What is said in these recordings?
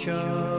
Sure.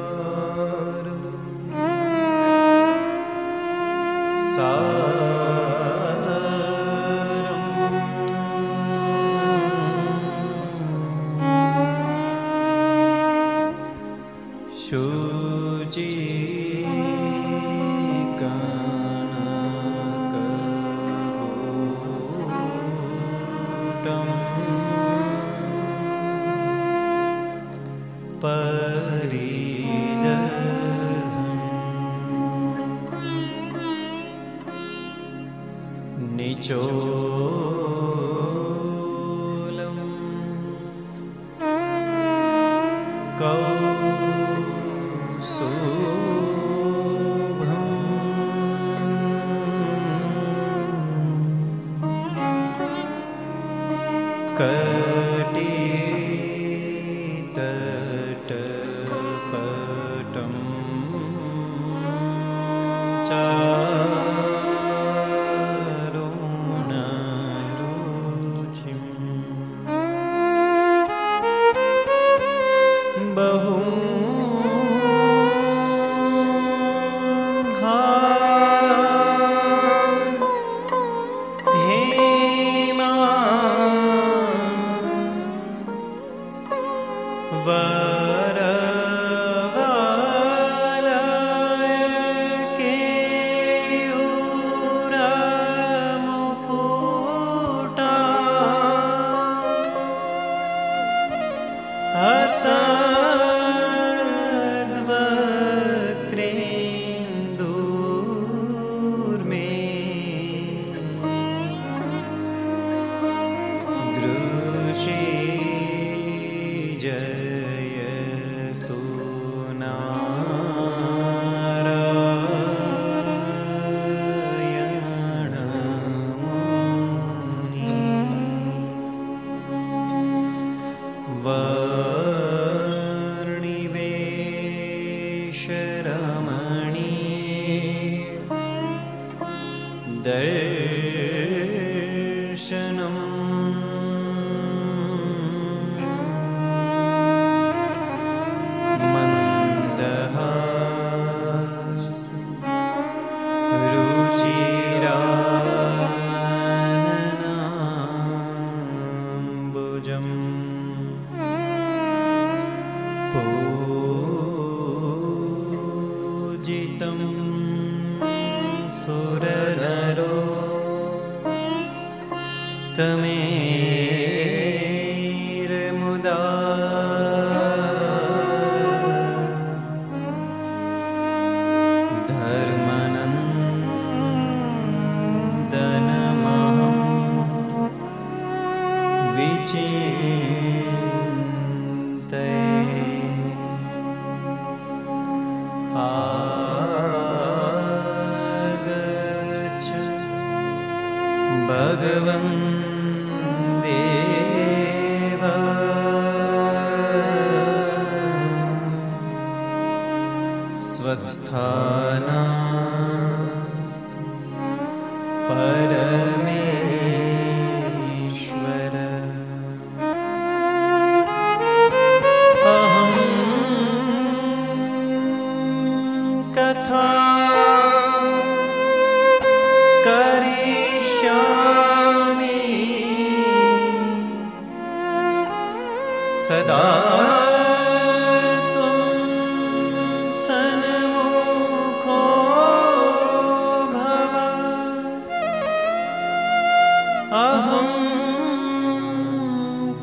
अहं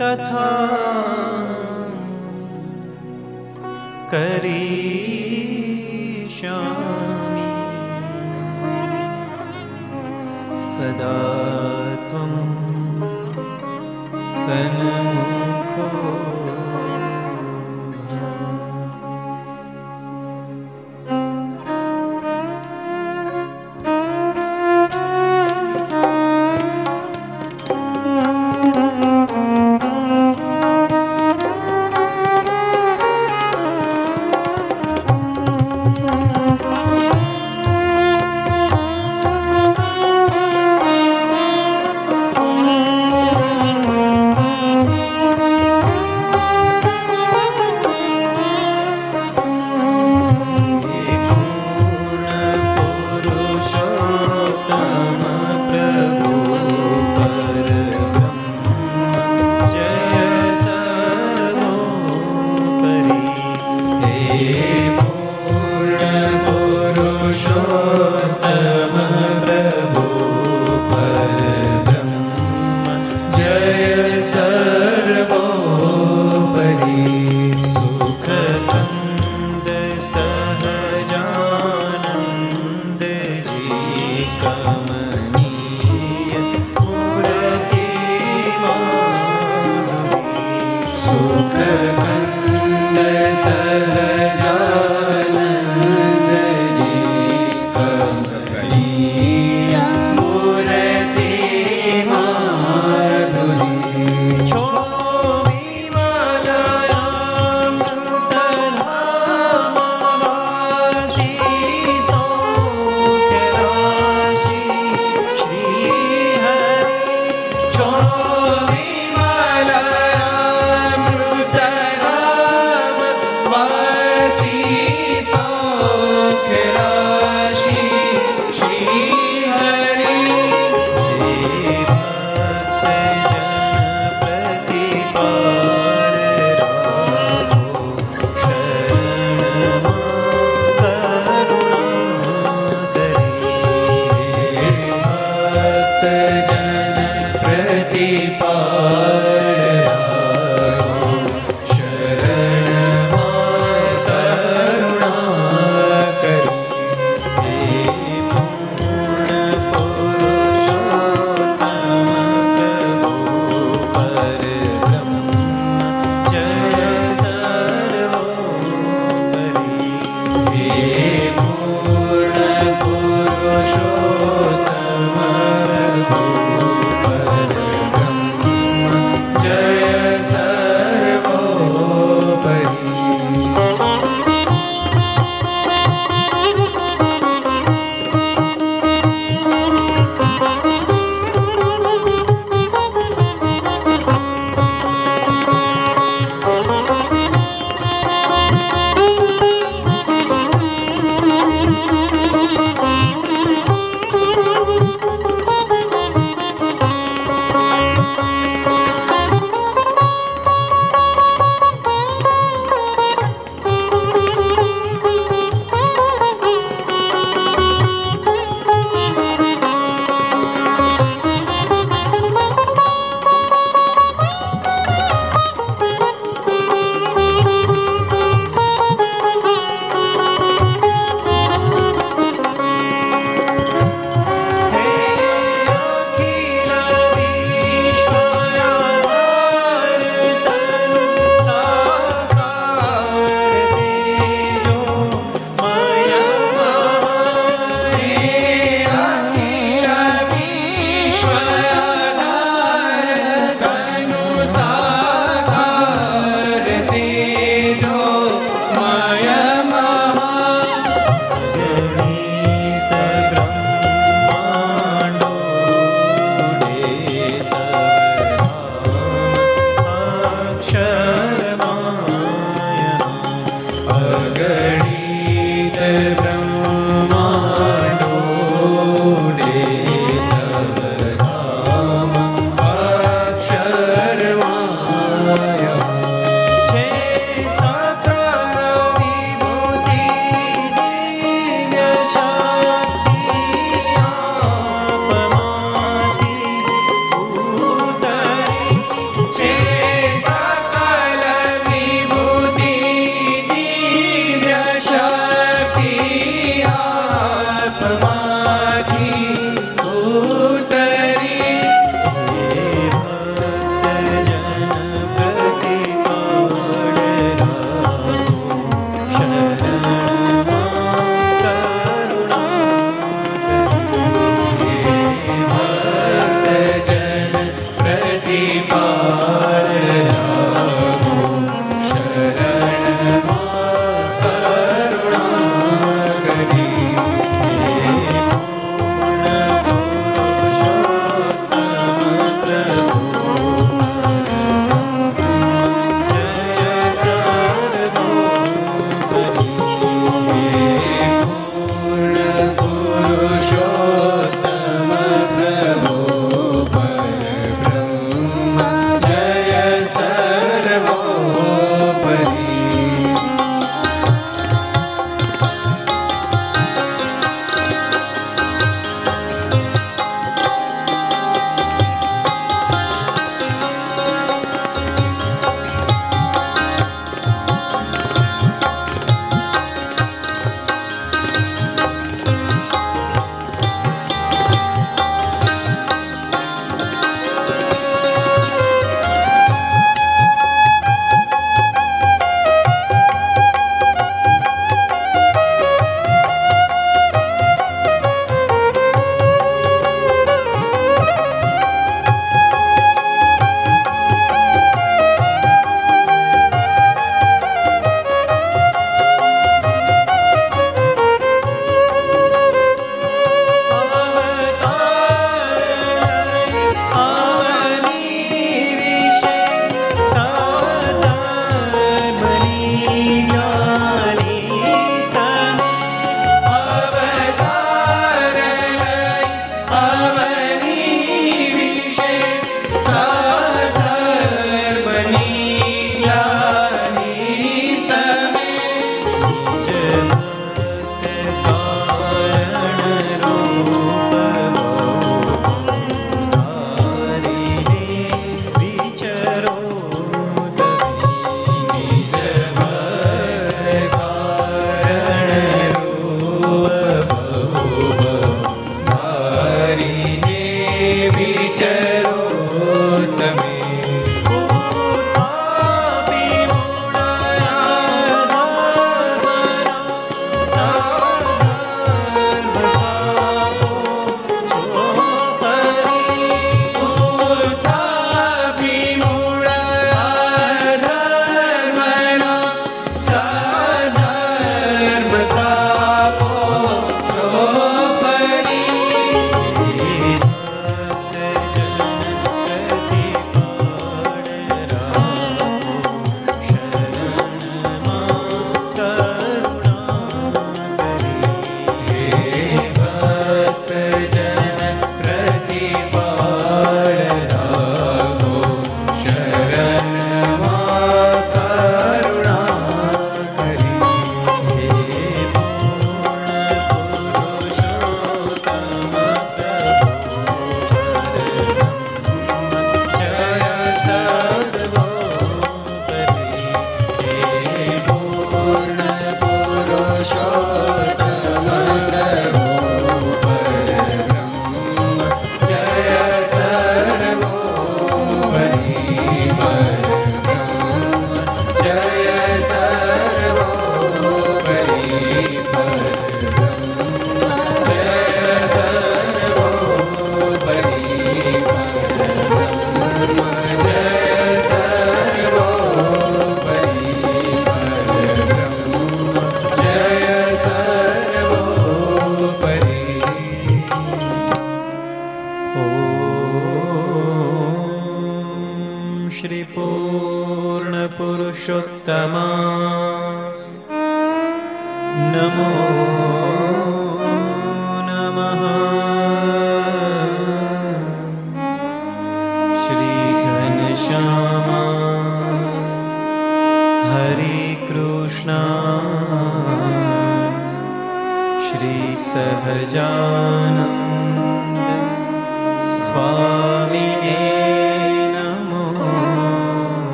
कथा करी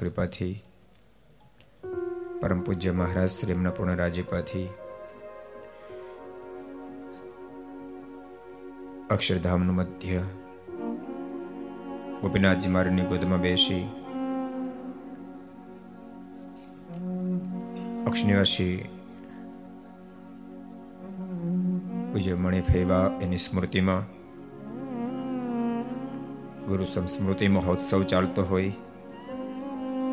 કૃપાથી. પરમ પૂજ્ય મહારાજ શ્રી એમના પૂર્ણ રાજ્યપાથી. અક્ષરધામનું મધ્ય. ગોપીનાથજી મારની ગોદમાં બેસી. અક્ષનિવાસી. પૂજ્ય મણિ ફેવા એની સ્મૃતિમાં. ગુરુ સંસ્મૃતિ મહોત્સવ ચાલતો હોય.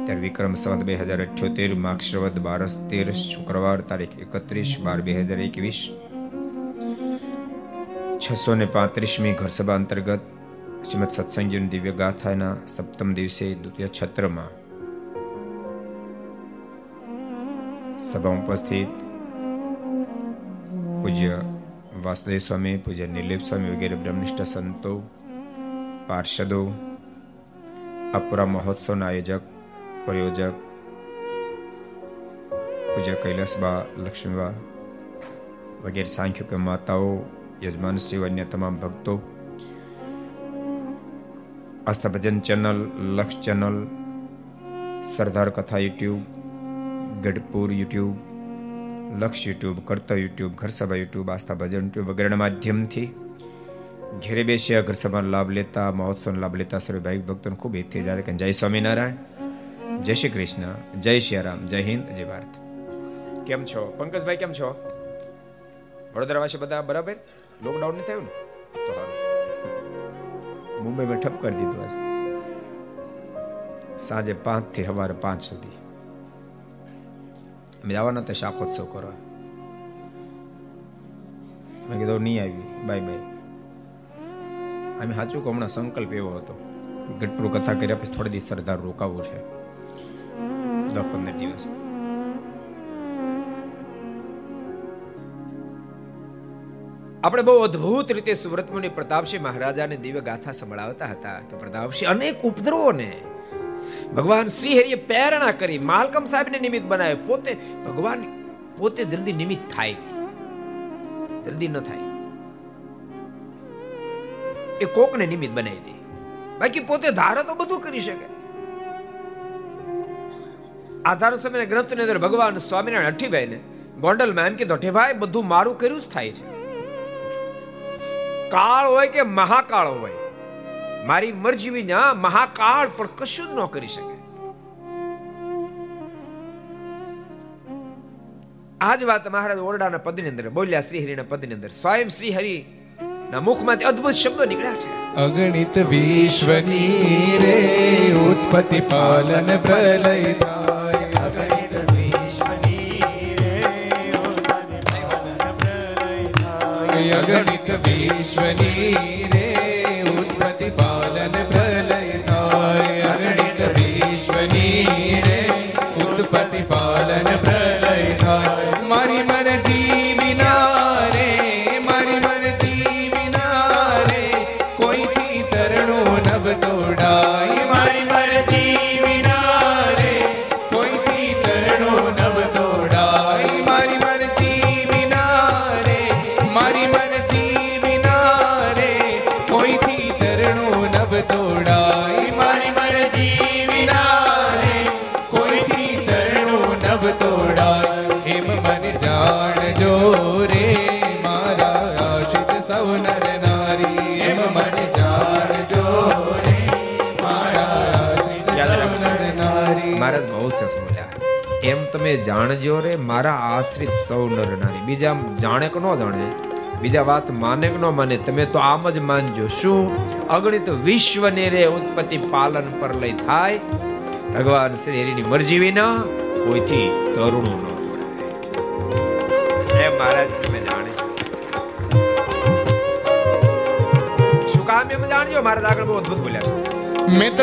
ત્યારે વિક્રમ સંવત બે હજાર અઠ્યોતેર માક્ષરવદ બારસ તેર શુક્રવાર તારીખ એકત્રીસ બાર બે હજાર એકવીસ. છસો ને પાંત્રીસમી ઘરસભા અંતર્ગત શ્રીમદ સત્સંગજીની દિવ્ય ગાથાના સપ્તમ દિવસે દ્વિતીય છત્રમાં સભામાં ઉપસ્થિત પૂજ્ય વાસુદેવ સ્વામી, પૂજ્ય નિલેપ સ્વામી વગેરે બ્રહ્મનિષ્ઠ સંતો, પાર્ષદો અપરા મહોત્સવના આયોજક પ્રયોજક પૂજ્ય કૈલાસબા લક્ષ્મીબા વગેરે સાંખ્યક માતાઓ યજમાન શ્રી અન્ય તમામ ભક્તો આસ્થા ભજન channel Laksh channel Sardar Katha YouTube Gadhpur YouTube Laksh YouTube Kartavya YouTube Gharsabha YouTube Aastha Bhajan YouTube વગેરેના માધ્યમથી ઘેરે બેસી ઘર સભાનો લાભ લેતા મહોત્સવનો લાભ લેતા સર્વે ભાઈ ભક્તોને ખૂબ હિતથી જાય કે જય સ્વામિનારાયણ જય શ્રી કૃષ્ણ, જય શ્રી રામ, જય હિન્દ, જય ભારત. કેમ છો? પંકજભાઈ, કેમ છો? વડોદરાવાસી બધા બરાબર? લોકડાઉન નહીં થયું ને? તો સારું. મુંબઈમાં ઠપ કરી દીધું આજે. સાંજે પાંચથી સવારે પાંચ સુધી. અમે જવાના તો શાકોત્સવ કરવા. મેં કીધું નહીં આવી. બાય બાય અમે સાચું કે હમણાં સંકલ્પ એવો હતો. ગઢપુર કથા કર્યા પછી થોડી દિવસ સરદાર રોકાવું છે. દસ પંદર દિવસ આપણે બહુ અદ્ભુત રીતે સુરત મુનિ પ્રતાપસિંહ મહારાજાને દિવ્ય ગાથા સંભળાવતા હતા. કે પ્રતાપસિંહ અનેક ઉપદ્રવોને ભગવાન શ્રી હરિએ પ્રેરણા કરી, માલકમ સાહેબને નિમિત્ત બનાવ્યો. પોતે ભગવાન પોતે જલ્દી નિમિત્ત થાય જલ્દી ન થાય. એ કોકને નિમિત્ત બનાવી દે. બાકી પોતે ધારે તો બધું કરી શકે. આધાર સમય ગ્રંથની અંદર ભગવાન સ્વામિનારાયણ અઠ્ઠીભાઈ ને ગોંડલમાં એમ કીધું અઠ્ઠીભાઈ બધું મારું કર્યું જ થાય છે. કાળ હોય કે મહાકાળ હોય, મારી મરજી વિના મહાકાળ પણ કશું ન કરી શકે. આજ વાત મહારાજ ઓરડાના પદની અંદર, બોલ્યા શ્રીહરિના પદની અંદર. સ્વયં શ્રીહરિ ના મુખમાંથી અદ્ભુત શબ્દો નીકળ્યા છે. અગણિત વિશ્વની રે ઉત્પત્તિ પાલન પ્રલય અગણિત વિશ્વની રે ઉત્પત્તિ પાલન પ્રલય તમે જાણજો રે, મારા આશ્રિત સૌ નર નારી. બીજા જાણે કે ન જાણે, બીજા વાત માને કે ન માને, તમે તો આમ જ માનજો. શું? અગણિત વિશ્વને રે ઉત્પત્તિ પાલન પર લઈ થાય. ભગવાન શ્રી હરિની મરજી વિના કોઈથી તરુણું ન. એ મહારાજ, તમે જાણે શું કામ એમ જાણજો? મહારાજ આગળ બહુ અદભુત બોલ્યા મેં મિત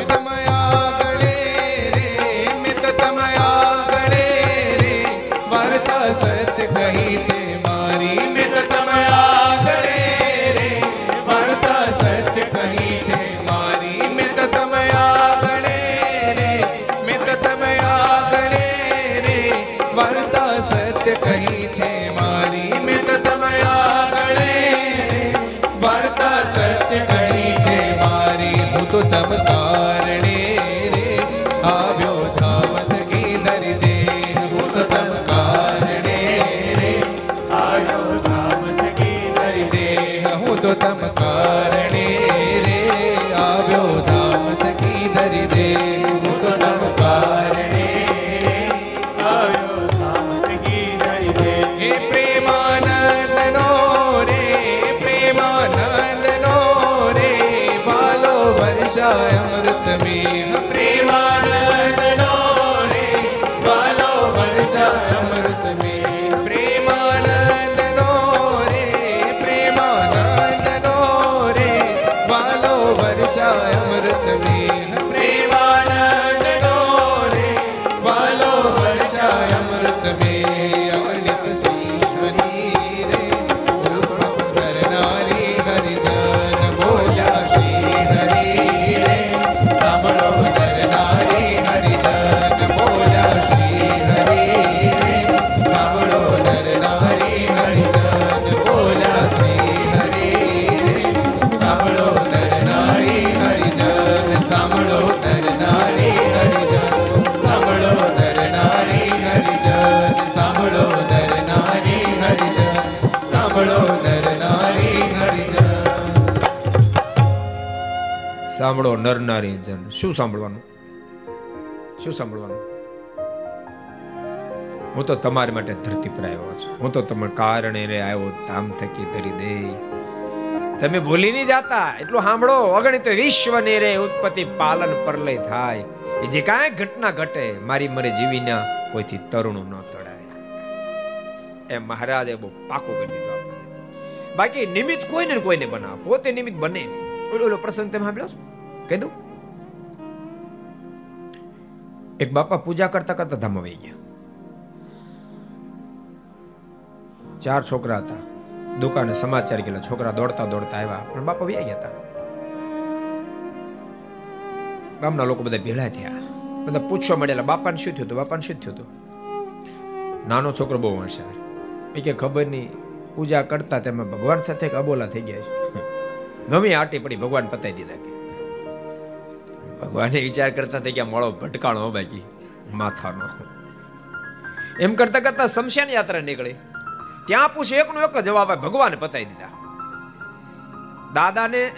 સાંભળો નર નારી જન. શું સાંભળવાનું? શું સાંભળવાનું? હું તો તમારી માટે ધરતી પર આવ્યો છું. હું તો તમે કારણે આવ્યો, ધામ થકી ધરી દે તમે ભૂલી નહીં જાતા. એટલું સાંભળો. અગણિત વિશ્વ ને રે ઉત્પત્તિ પાલન પરલય થાય. એ જે કાંઈ ઘટના ઘટે, મારી મરે જીવીના કોઈથી તરુણું ન તડાય એ મહારાજે બહુ પાકું કરી દીધું બાકી નિમિત્ત કોઈને કોઈને બનાવ. પોતે નિમિત્ત બને નહીં. ઓલો પ્રસંગ તમે સાંભળ્યો છે? કહી દઉં? એક બાપા પૂજા કરતા કરતા ધામ વહી ગયા. ચાર છોકરા હતા. દુકાને સમાચાર ગયેલા. છોકરા દોડતા દોડતા આવ્યા. પણ બાપા વ્યા ગયા હતા. ગામના લોકો બધા ભેળા થયા. બધા પૂછવા મળેલા બાપાને શું થયું હતું? બાપાને શું થયું હતું? નાનો છોકરો બહુ હોશિયાર. એ કે, ખબર નહીં. પૂજા કરતા તેમાં ભગવાન સાથે અબોલા થઈ ગયા છે. ગમે આટી પડી ભગવાન પતાઈ દીધા કે ભગવાને વિચાર કરતા થઈ ગયા, મોળો ભટકાણો બાકી માથાનો. એમ કરતા કરતા શમશાન યાત્રા નીકળી. ત્યાં પૂછે એકનો એક જવાબ આવે ભગવાને પતાઈ દીધા. દાદાને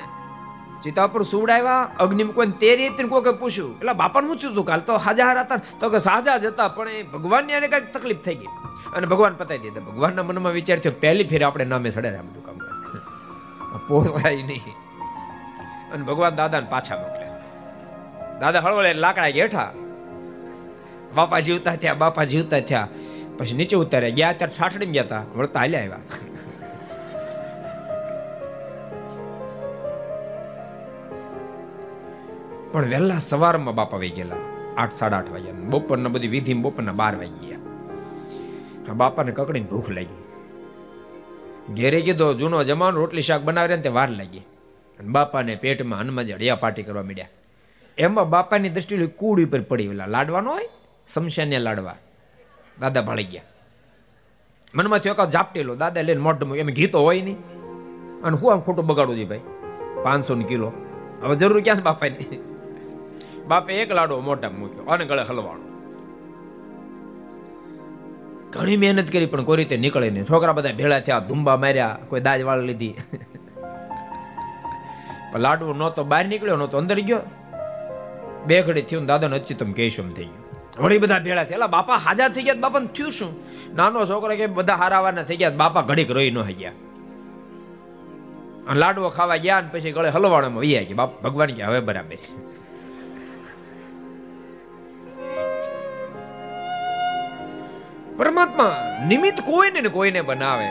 ચિતા પર સુવડાવ્યા, અગ્નિમ કોઈ તે રીતે કોઈ પૂછ્યું, એટલે બાપાને પૂછ્યું હતું કાલ તો હાજર હતા? તો કે, સાજા જ હતા, પણ એ ભગવાનની એને કંઈક તકલીફ થઈ ગઈ. અને ભગવાન પતાઈ દીધા. ભગવાનના મનમાં વિચાર થયો, પહેલી ફેર આપણે નામે સડે આ બધું કામ પોસાય નહીં. અને ભગવાન દાદાને પાછા મોકલ્યા. દાદા હળવળે લાકડા ગેઠા. બાપા જીવતા થયા, બાપા જીવતા થયા. પછી નીચે ઉતાર્યા, ગયા ત્યારે ઠાઠડી ગયા હતા વળતા હાલ્યા આવ્યા. પણ વહેલા સવારમાં બાપા વહી ગયેલા, આઠ, સાડા આઠ વાગ્યા. બપોરના બધી વિધિ બપોરના બાર વાગી ગયા. બાપાને કકડીને ભૂખ લાગી. ઘેરે કીધો જૂનો જમાનો, રોટલી શાક બનાવે ને તે વાર લાગી. અને બાપાને પેટમાં હનુમાનજી હળિયા પાટી કરવા માંડ્યા. એમાં બાપાની દ્રષ્ટિ કૂડ ઉપર પડી ઓલા. લાડવાનો હોય? સમશાને લાડવા. દાદા ભાળી ગયા. મનમાં થયો કે ઝાપટેલો દાદા લઈને મોઢ એમ ઘી હોય નહીં. અને હું આમ ખોટું બગાડું છું ભાઈ? પાંચસો કિલો. હવે જરૂર ક્યાં છે બાપાની? બાપે એક લાડો મોટા મૂક્યો. અને ગળે હલવાણો. ઘણી મહેનત કરી, પણ કોઈ રીતે નીકળે નહીં. છોકરા બધા ભેળા થયા, ધુંબા માર્યા, કોઈ દાજ વાળ લીધી લાડવો નહોતો, બહાર નીકળ્યો નહોતો, અંદર ગયો. બે ઘડી થયું દાદાને અચ્યુતમ કેશમ થઈ ગયું. વળી બધા ભેળા થયા. બાપા હાજા થઈ ગયા બાપાને થયું શું? નાનો છોકરો કે બધા હારાવાના થઈ ગયા બાપા ઘડીક રોઈ ન ગયા લાડવો ખાવા ગયા ને પછી ગળે હલવાણામાં વૈયા ગયા. બાપ, ભગવાન કે હવે બરાબર. પરમાત્મા નિમિત્ત કોઈને ને કોઈને બનાવે.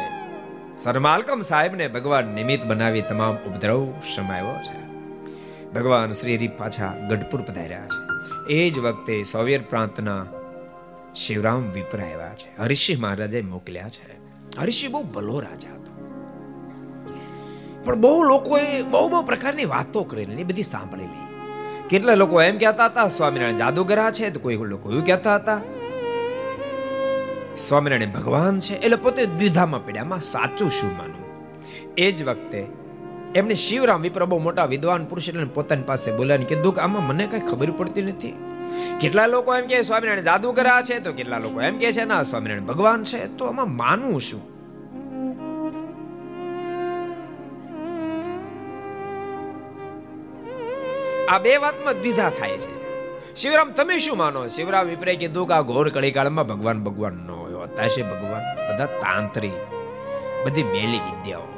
સરમાલકમ સાહેબને ભગવાન નિમિત્ત બનાવી તમામ ઉપદ્રવ સમાયો છે. ભગવાન શ્રી હરિ પાછા ગઢપુર પધાર્યા છે. એ જ વખતે સોવેર પ્રાંતના શિવરામ વિપ્ર આવ્યા છે. હરિષિંહ મહારાજે મોકલ્યા છે. હરિષિંહ બહુ ભલો રાજા હતો. પણ બહુ લોકોએ બહુ બહુ પ્રકારની વાતો કરેલી એ બધી સાંભળેલી. કેટલા લોકો એમ કહેતા હતા, સ્વામિનારાયણ જાદુગરા છે. તો કોઈ લોકો એવું કહેતા હતા, સ્વામિનારાયણ ભગવાન છે. એટલે પોતે દ્વિધામાં પડ્યા સાચું શું માનવું? એ જ વખતે એમને શિવરામ વિપ્ર બહુ મોટા વિદ્વાન પુરુષ એટલે પોતાની પાસે બોલાવીને કીધું કે, આમાં મને કઈ ખબર પડતી નથી. કેટલા લોકો એમ કે સ્વામિનારાયણ જાદુગરા છે? તો કેટલા લોકો એમ કે છે, ના, સ્વામિનારાયણ ભગવાન છે. તો આમાં માનવું શું? આ બે વાતમાં દ્વિધા થાય છે. શિવરામ, તમે શું માનો? શિવરામ વિપ્રે કીધું કે આ ઘોર કળીકાળમાં ભગવાન ભગવાન ન હોય છે ભગવાન બધા તાંત્રિક, બધી મેલી વિદ્યાઓ.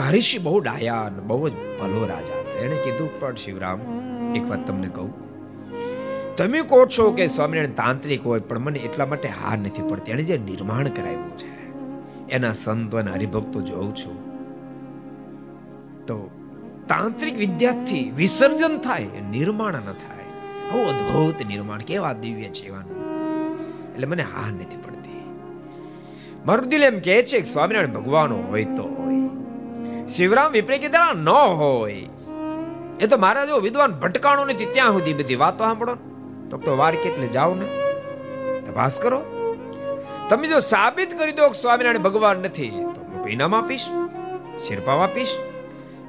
હરીશી બહુ ડાયા અને બહુ જ ભલો રાજા હતો. એણે કીધું, પણ શિવરામ, એક વાત તમને કહું. તમે કહો છો કે સ્વામિનારાયણ તાંત્રિક હોય, પણ મને એટલા માટે હાર નથી પડતી. એણે જે નિર્માણ કરાવ્યું છે, એના સંતો અને હરિભક્તો જોઉં છું, તો તાંત્રિક વિદ્યાથી વિસર્જન થાય નિર્માણ ન થાય. બહુ અદ્ભુત નિર્માણ, કેવા દિવ્ય જીવન. એટલે મને હાર નથી પડતી. મારું દિલ એમ કહે છે કે સ્વામિનારાયણ ભગવાન હોય તો શિવરામ વિપરી કીધા ન હોય. એ તો મારા જો વિદ્વાન ભટકાણો નથી ત્યાં સુધી બધી વાતો સાંભળો તો તો વાર કેટલે જાઓ ને? તપાસ કરો. તમે જો સાબિત કરી દો કે સ્વામિનારાયણ ભગવાન નથી, તો હું ઇનામ આપીશ, શિરપાવ આપીશ.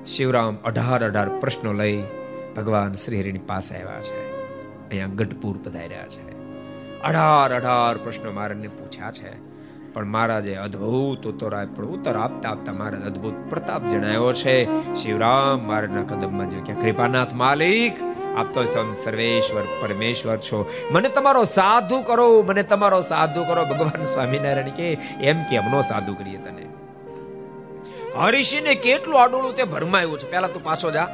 શિવરામ અઢાર અઢાર પ્રશ્નો લઈ ભગવાન શ્રી હરિની પાસે આવ્યા છે. અહીંયા ગઢપુર પધાર્યા છે. અઢાર અઢાર પ્રશ્નો મારે પૂછ્યા છે. પણ મહારાજે અદ્ભુત ઉત્તર આપ્યો. ઉત્તર આપતા આપતા મહારાજ અદ્ભુત પ્રતાપ જણાયો છે. શિવરામ મારના કદમમાં જો કે કૃપાનાથ માલિક, આપ તો સમ સર્વેશ્વર, પરમેશ્વર છો. મને તમારો સાધુ કરો, મને તમારો સાધુ કરો. ભગવાન સ્વામિનારાયણ કે એમ કે અમનો સાધુ કરીએ તને. હરિસિંહને કેટલું આડોળું તે ભરમાયું છે. પહેલા તું પાછો જા.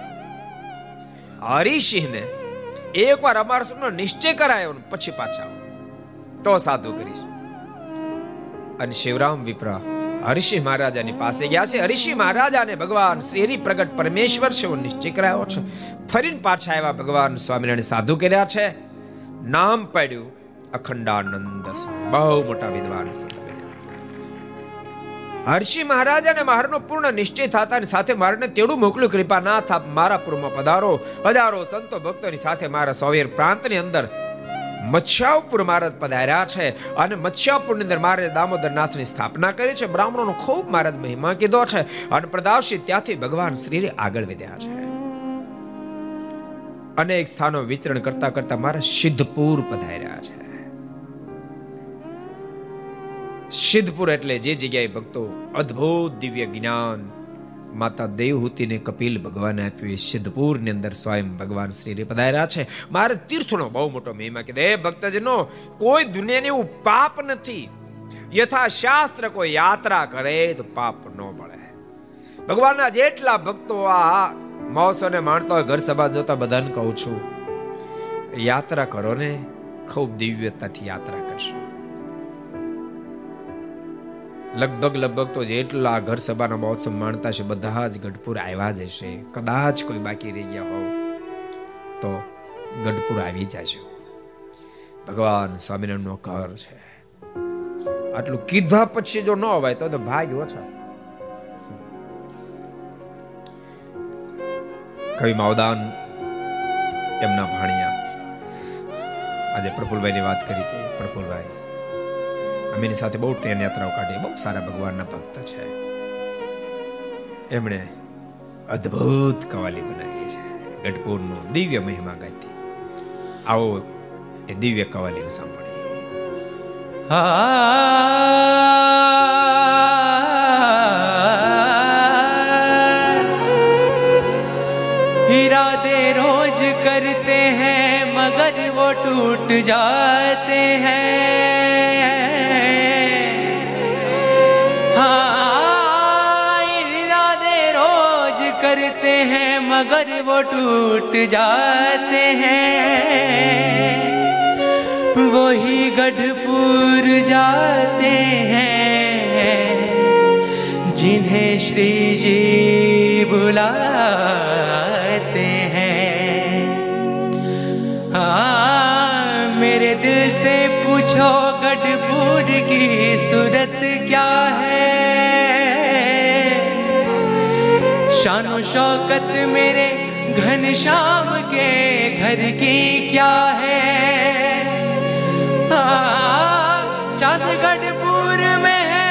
હરિસિંહને એકવાર અમારા સુનો નિશ્ચય કરાયો પછી પાછા તો સાધુ કરીશ. અને શિવરામ વિપ્રા. હરિષિંહ મહારાજાની પાસે ગયા છે. હરિષિંહ મહારાજાને ભગવાન શ્રી પ્રગટ પરમેશ્વર છે. એવો નિશ્ચય કરાયો છે. ફરીને પાછા આવ્યા ભગવાન સ્વામિનારાયણ સાધુ કર્યા છે. નામ પાડ્યું અખંડાનંદ બહુ મોટા વિદ્વાન હર્ષિ મહારાજ અને મારનો પૂર્ણ નિશ્ચય થતા સાથે મારને તેડું મોકલું કૃપા ના થા મારા પૂર્વમાં પધારો. હજારો સંતો ભક્તોની સાથે મારા સોવેર પ્રાંતની અંદર મત્સ્યાપુર મહારાજ પધાર્યા છે અને મચ્છાપુરની અંદર મારે દામોદર નાથની સ્થાપના કરી છે. બ્રાહ્મણોનો ખૂબ મહારાજ મહિમા કીધો છે અને પ્રદાવશી ત્યાંથી ભગવાન શ્રીરે આગળ વધ્યા છે. અનેક સ્થાનો વિચરણ કરતા કરતા મારા સિદ્ધપુર પધાર્યા છે. સિદ્ધપુર એટલે જે જગ્યાએ ભક્તો અદ્ભુત દિવ્ય જ્ઞાન માતા દેવહૂતિને કપિલ ભગવાને આપ્યું એ સિદ્ધપુરની અંદર સ્વયં ભગવાન શ્રી પધાર્યા છે. મારે તીર્થનો બહુ મોટો મહિમા કીધો. એ ભક્તજનો, કોઈ દુનિયાને એવું પાપ નથી. યથા શાસ્ત્ર કોઈ યાત્રા કરે તો પાપ ન મળે ભગવાનના જેટલા ભક્તો આ મહોત્સવને માણતા હોય, ઘર સભા જોતા બધાને કહું છું, યાત્રા કરો ને, ખૂબ દિવ્યતાથી યાત્રા કરશો. લગભગ લગભગ તો જેટલા ઘર સભાના મહોત્સવ માણતા છે, બધા જ ગઢપુર આવ્યા જ હશે કદાચ કોઈ બાકી રહી ગયા હોવ તો ગઢપુર આવી જજો. ભગવાન સ્વામિનારાયણનો ઘર છે. આટલું કીધા પછી જો ન હોય તો તો ભાગ ઓછા કવિ માવદાન એમના ભાણિયા. આજે પ્રફુલભાઈની વાત કરી હતી. પ્રફુલભાઈ અમારી સાથે બહુ ટ્રેન યાત્રાઓ કાઢી બહુ સારા ભગવાનના ભક્ત છે એમણે અદ્ભુત કવાલી બનાવી છે ગઢપુરનો દિવ્ય મહિમા ગાતી આવો એ દિવ્ય કવાલીને સાંભળીએ હા इरादे रोज करते हैं मगर वो टूट जाते हैं अगर वो टूट जाते हैं, वही गढ़पुर जाते हैं, जिन्हें श्री जी बुलाते हैं। हाँ मेरे दिल से पूछो गढ़पुर की सूरत क्या है? शान शौकत मेरे घन श्याम के घर की क्या है? चांदगढ़पुर में है।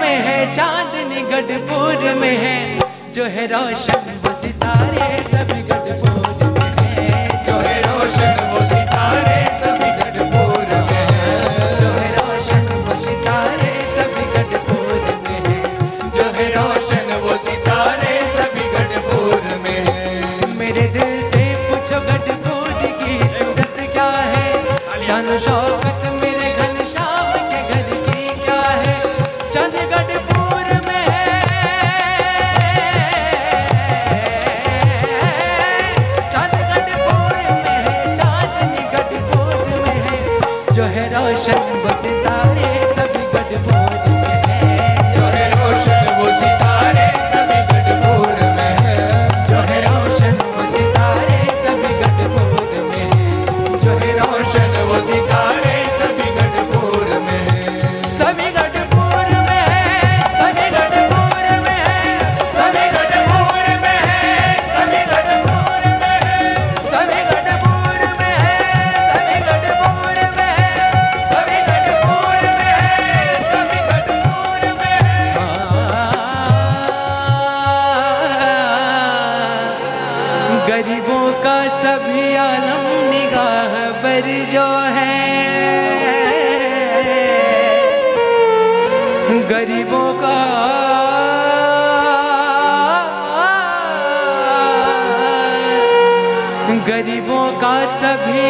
में है चांदनी गढ़पुर में है। जो है रोशन वो सितारे, सब गढ़पुर में है। जो है रोशन वो सितारे are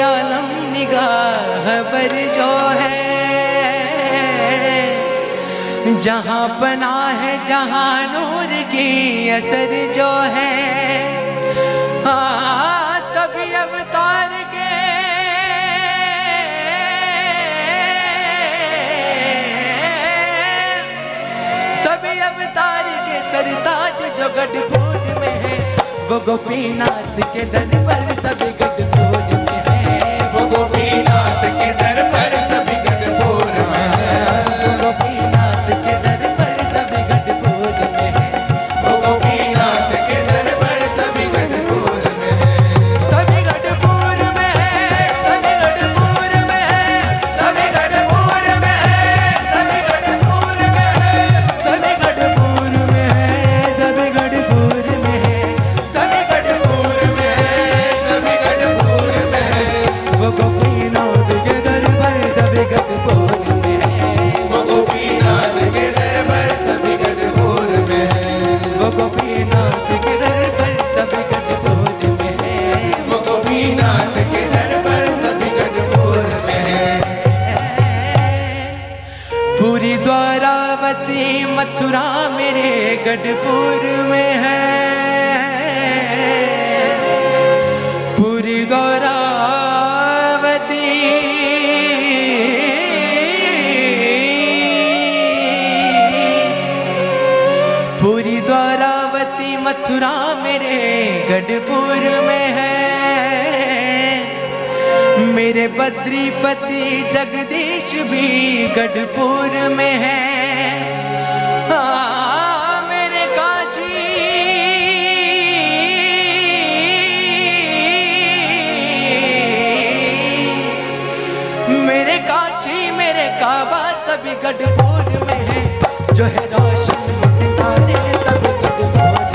आलम निगाह पर जो है, जहाँ पना है, जहाँ नूर की असर जो है। हाँ सभी अवतार के, सभी अवतार के सरताज जो गढ़ में है, वो गोपीनाथ के दर पर सभी गढ़ गोपीनाथ के दरबार मैडपुर में है। मेरे बद्रीपति जगदीश भी गढ़पुर में है। मेरे काशी। मेरे काशी, मेरे काबा सभी गढ़पुर में है। जो है रोशन सितारे सब गढ़पुर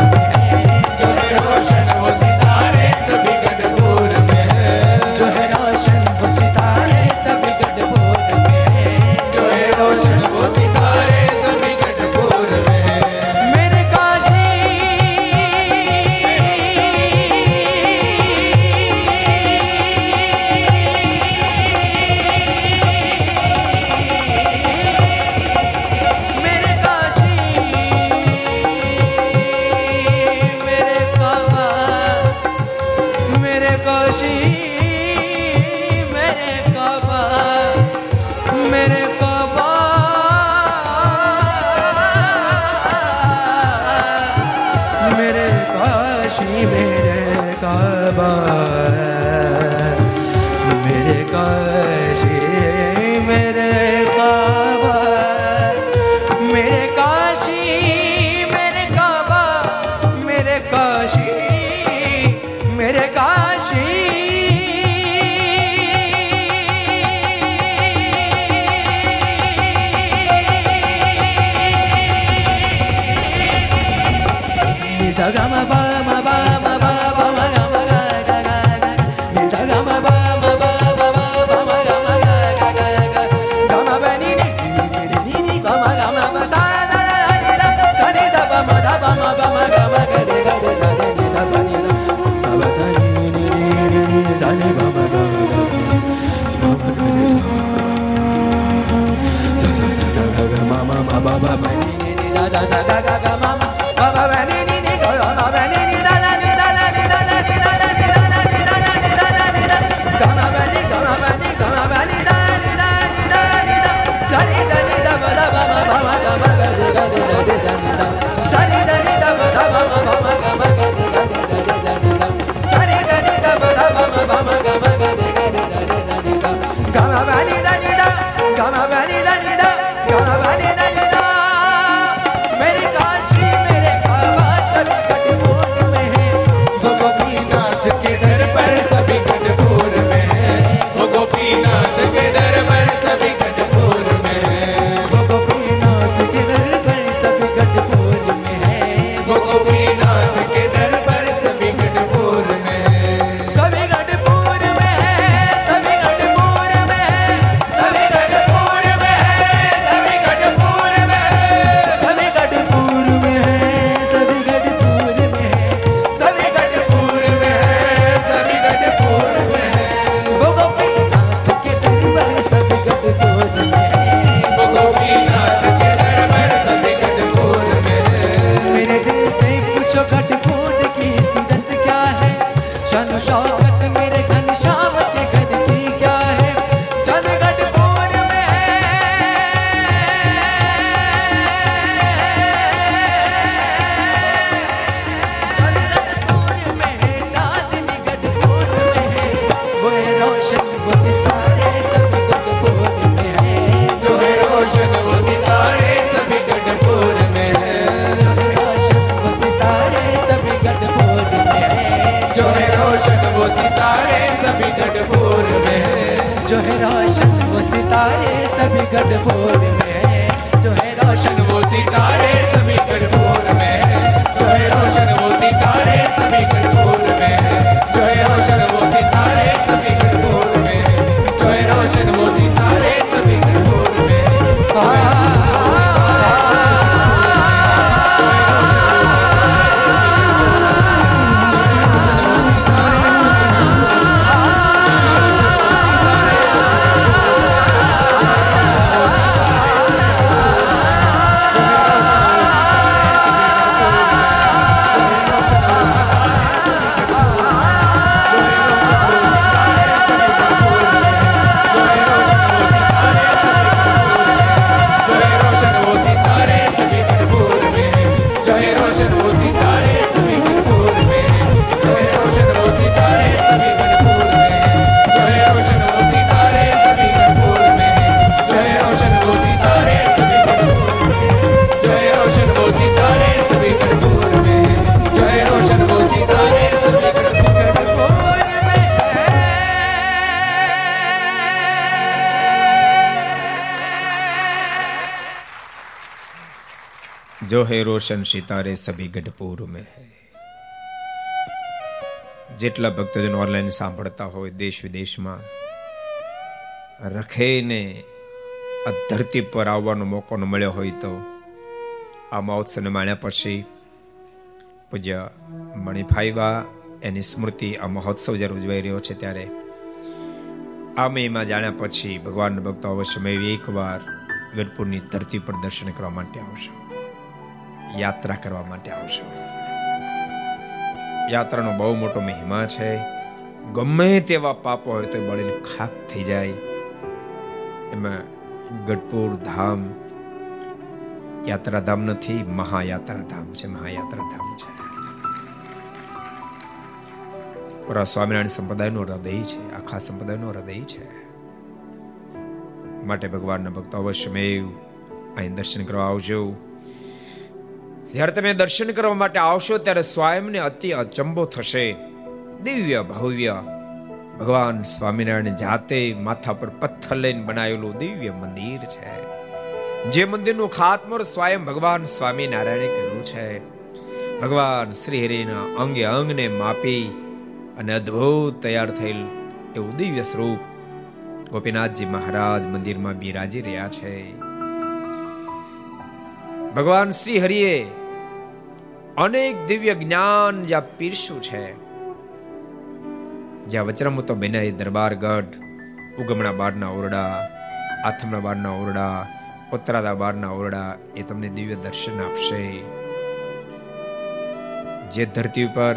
रोशन सितारे सभी ગઢપુર में है જેટલા ભક્તજન ઓનલાઈન સાંભળતા હોય દેશ વિદેશમાં, રખેને આ ધરતી પર આવવાનો મોકો ન મળ્યો હોય તો આ મહોત્સવને માણ્યા પછી પૂજ્ય મણિફાઈવા એની સ્મૃતિ આ મહોત્સવ જ્યારે ઉજવાઈ રહ્યો છે ત્યારે આ મેમાં જાણ્યા પછી ભગવાનના ભક્તો અવશ્ય મેં એકવાર ગઢપુરની ધરતી પર દર્શન કરવા માટે આવશે. યાત્રા કરવા માટે આવશો યાત્રાનો બહુ મોટો મહિમા છે. ગમે તેવા પાપો હોય તો બળીને ખાક થઈ જાય. એમાં ગઢપુર ધામ, યાત્રાધામ નથી, મહાયાત્રાધામ છે મહાયાત્રાધામ છે. પૂરા સ્વામિનારાયણ સંપ્રદાયનું હૃદય છે, આખા સંપ્રદાયનું હૃદય છે. માટે ભગવાનના ભક્તો અવશ્યમેવ અહીં દર્શન કરવા આવજો. જ્યારે તમે દર્શન કરવા માટે આવશો ત્યારે સ્વયંને અતિ અચંબો થશે. દિવ્ય, ભવ્ય. ભગવાન સ્વામિનારાયણ જાતે માથા પર પથ્થર લઈને બનાવેલું દિવ્ય મંદિર છે. જે મંદિરનું ખાતમુહૂર્ત સ્વયં ભગવાન સ્વામિનારાયણે કર્યું છે. ભગવાન શ્રી હરિના અંગે અંગને માપી અને અદ્ભુત તૈયાર થયેલ એવું દિવ્ય સ્વરૂપ ગોપીનાથજી મહારાજ મંદિરમાં બિરાજી રહ્યા છે. ભગવાન શ્રી હરિએ અનેક દિવ્ય જ્ઞાન જ્યાં પીરસ્યું છે. જ્યાં વચરામૃતો બન્યા એ દરબારગઢ ઉગમણા બારના ઓરડા, આથમણા બારના ઓરડા, ઉત્તરાદા બારના ઓરડા એ તમને દિવ્ય દર્શન આપશે. જે ધરતી ઉપર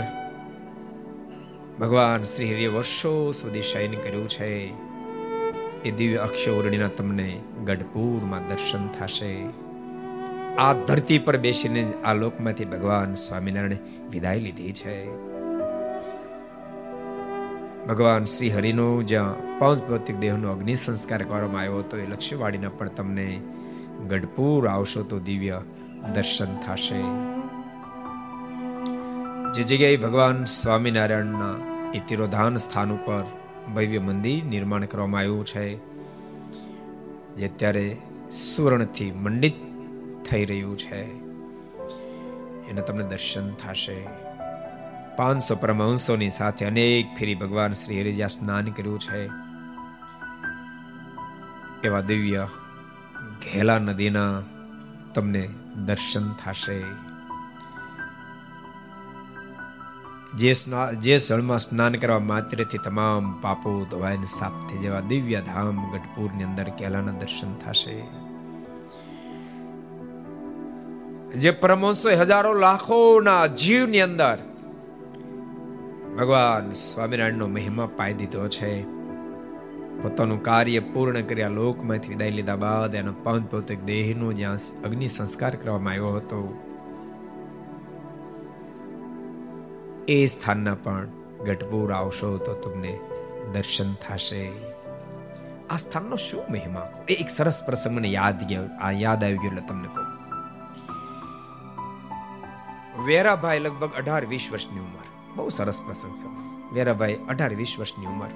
ભગવાન શ્રી હરિએ વર્ષો સુધી શયન કર્યું છે, એ દિવ્ય અક્ષોરણીના તમને ગઢપુરમાં દર્શન થશે. આ ધરતી પર બેસીને આ લોકમાંથી ભગવાન સ્વામિનારાયણ વિદાય લીધી છે. ભગવાન શ્રી હરિનો જ્યાં પાંચ ભૌતિક દેહનો અગ્નિ સંસ્કાર કરવામાં આવ્યો હતો, એ લક્ષ્યવાડીના પણ તમને ગઢપુર આવશો તો દિવ્ય દર્શન થશે. જે જગ્યાએ ભગવાન સ્વામિનારાયણના એ તિરોધાન સ્થાન ઉપર ભવ્ય મંદિર નિર્માણ કરવામાં આવ્યું છે, જે અત્યારે સુવર્ણથી મંડિત થઈ રહ્યું છે. એને તમને દર્શન થશે. પાંચસો પરમહંસોની સાથે અનેક ફેરી ભગવાન શ્રી હરિજા સ્નાન કર્યું છે. એવા દિવ્ય ઘેલા નદીના તમને દર્શન થશે. જે જે સ્થળમાં સ્નાન કરવા માત્રથી તમામ પાપો ધોવાઈને સાફ થઈ જેવા દિવ્ય ધામ ગઢપુરની અંદર કેલાના દર્શન થશે. જે પરમહંસો હજારો લાખોના જીવની અંદર ભગવાન સ્વામિનારાયણનો મહિમા પાઈ દીધો છે. પોતાનું કાર્ય પૂર્ણ કર્યા લોકમાંથી વિદાય લીધા બાદ એનો પાંચ ભૌતિક દેહનો જ્યાં અગ્નિ સંસ્કાર કરવામાં આવ્યો હતો. એ સ્થાનના પણ ગઢપુર આવશો તો તમને દર્શન થશે. આ સ્થાનનો શું મહિમા? એ એક સરસ પ્રસંગ મને યાદ ગયો આ યાદ આવી ગયો એટલે તમને કહું. વેરાભાઈ લગભગ અઢાર વીસ વર્ષની ઉંમર. બહુ સરસ પ્રસંગ છે. વેરાભાઈ અઢાર વીસ વર્ષની ઉંમર.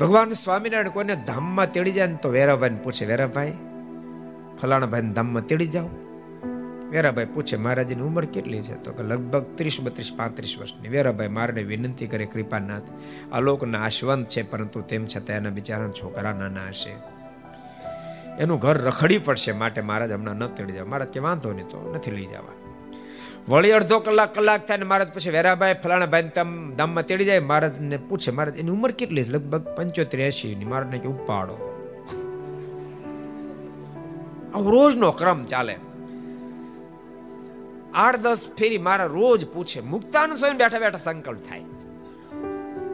ભગવાન સ્વામિનારાયણ કોઈને ધામમાં તેડી જાય ને તો વેરાભાઈને પૂછે વેરાભાઈ ફલાણા ભાઈ ધામમાં તેડી જાઓ. વેરાભાઈ પૂછે મહારાજની ઉંમર કેટલી છે? તો કે લગભગ ત્રીસ બત્રીસ પાંત્રીસ વર્ષની. વેરાભાઈ મારને વિનંતી કરે કૃપાનાથ આ લોકના આશવંત છે પરંતુ તેમ છતાં એના બિચારા છોકરા નાના હશે. એનું ઘર રખડી પડશે માટે મહારાજ હમણાં ન તેડી જાવ મહારાજ કે વાંધો નહીં તો નથી લઈ જવા. વળી અડધો કલાક કલાક થાય ને મહારાજ પછી વેરાભાઈ ફલાણા ભાઈ તમ દામમાં તેડી જાય. મહારાજને પૂછે મહારાજ એની ઉંમર કેટલી છે? લગભગ પંચોતેર એસી ની. મહારાજને કે ઉપાડો. રોજનો ક્રમ ચાલે. આઠ દસ ફેરી મારા રોજ પૂછે. મુક્તાન સ્વયં બેઠા બેઠા સંકલ્પ થાય.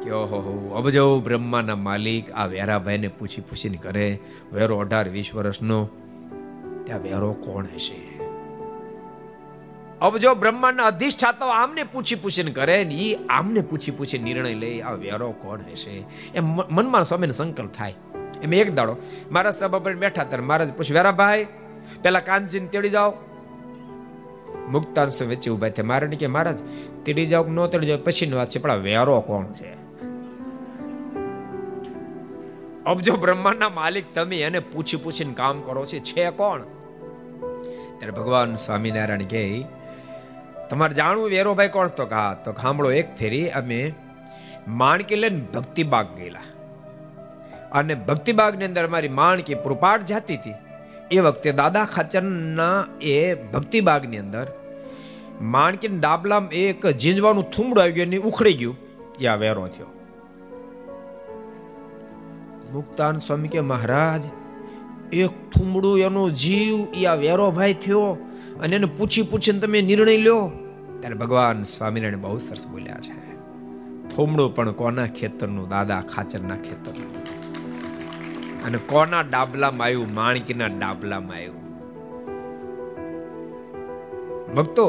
કે ઓહો અબજો બ્રહ્માના માલિક આ વેરાભાઈને પૂછી પૂછીને કરે, વેરો અઢાર વીસ વર્ષનો, ત્યાં વેરો કોણ હશે? અબજો બ્રહ્માંડના અધિષ્ઠાતા આમને પૂછી પૂછીને કરે ને એ આમને પૂછી પૂછી નિર્ણય લે, આ વેરો કોણ હશે? એમ મનમાં સ્વામીને સંકલ્પ થાય. એમ એક દાડો, મારા સભા પર બેઠા ત્યારે મહારાજ પૂછ, વેરાભાઈ, પેલા કાનજીને તેડી જાઓ. મુક્તાંશ વચ્ચે ઊભા થયા. મારે કે, મહારાજ, તેડી જાઓ કે ન તેડી જાઓ પછીની વાત છે, પણ વેરો કોણ છે? અબજો બ્રહ્માંડના માલિક તમે એને પૂછી પૂછીને કામ કરો છો છે કોણ? ત્યારે ભગવાન સ્વામિનારાયણ કહે તમારે જાણવું વેરોભાઈ કોણ? તો કહા તો ખાંભળો એક ફેરી અમે માણકી લઈને ભક્તિબાગ ગયેલા. અને ભક્તિબાગની અંદર મારી માણકી પુરપાટ જાતી હતી. એ વખતે દાદા ખાચરના એ ભક્તિબાગની અંદર માણકી ડાબલામાં એક ઝીંજવાનું થુમડું આવી ગયું ઉખડી ગયું. એ આ વેરો થયો. મુક્તાન સ્વામી કે, મહારાજ, એક થુમડું એનો જીવ, એ આ વેરો ભાઈ થયો. અને એને પૂછી પૂછીને તમે નિર્ણય લ્યો. ત્યારે ભગવાન સ્વામિનારાયણ બહુ સરસ બોલ્યા છે. થોમડું પણ કોના ખેતરનું? દાદા ખાચરના ખેતરનું અને કોના ડાબલામાં આવ્યું? માણકીના ડાબલામાં આવ્યું. ભક્તો,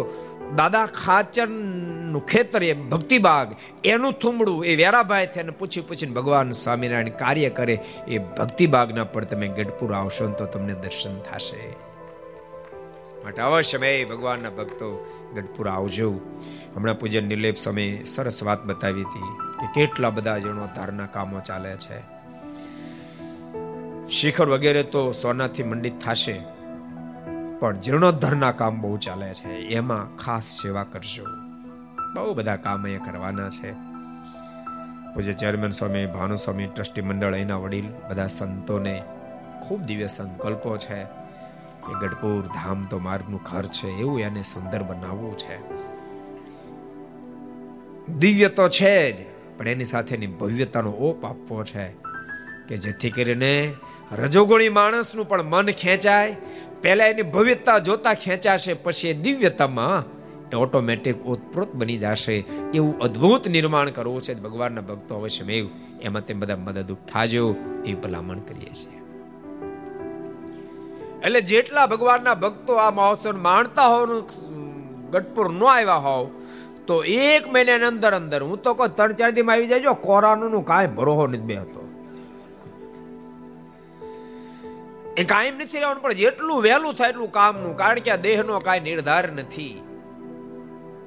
દાદા ખાચરનું ખેતર એ ભક્તિબાગ, એનું થુમડું એ વેરાભાઈ થઈને પૂછી પૂછીને ભગવાન સ્વામિનારાયણ કાર્ય કરે, એ ભક્તિબાગના પર તમે ગઢપુર આવશો તો તમને દર્શન થશે. માટે અવશ્ય ભગવાનના ભક્તો ગઢપુર આવજો. હમણાં પૂજન નિલેપ સમયે સરસ વાત બતાવી હતી કે કેટલા બધા જીર્ણોદ્ધારના કામો ચાલે છે. શિખર વગેરે તો સોનાથી મંડિત થશે, પણ જીર્ણોદ્ધારના કામ બહુ ચાલે છે. એમાં ખાસ સેવા કરજો. બહુ બધા કામ અહીંયા કરવાના છે. પૂજ્ય ચેરમેન સ્વામી ભાનુ સ્વામી ટ્રસ્ટી મંડળ અહીંના વડીલ, બધા સંતોને ખૂબ દિવ્ય સંકલ્પો છે. કે ગઢપુર ધામ તો માર્ગનું ઘર છે, એવું એને સુંદર બનાવવું છે. દિવ્ય તો છે જ, પણ એની સાથેની ભવ્યતાનો ઓપ આપવો છે કે જેથી કરીને રજોગુણી માણસનું પણ મન ખેંચાય. પહેલા એની ભવ્યતા જોતા ખેંચાશે, પછી એ દિવ્યતામાં ઓટોમેટિક ઓતપ્રોત બની જશે. એવું અદ્ભુત નિર્માણ કરવું છે, ભગવાનના ભક્તો અવશ્ય મેવ એમાં તે બધા મદદરૂપ થાજો, એ ભલામણ કરીએ છીએ. એટલે જેટલા ભગવાનના ભક્તો આ મહોત્સવ માણતા હોવ ગઢપુર ન આવ્યા હોવ, તો એક મહિનાની અંદર અંદર, હું તો કોઈ ત્રણ ચાર દીમાં આવી જાય કોરોનાનું કાંઈ ભરોહો નથી બે હતો એ કાયમ નથી રહેવાનું, પણ જેટલું વહેલું થાય એટલું કામનું, કારણ કે આ દેહનો કાંઈ નિર્ધાર નથી.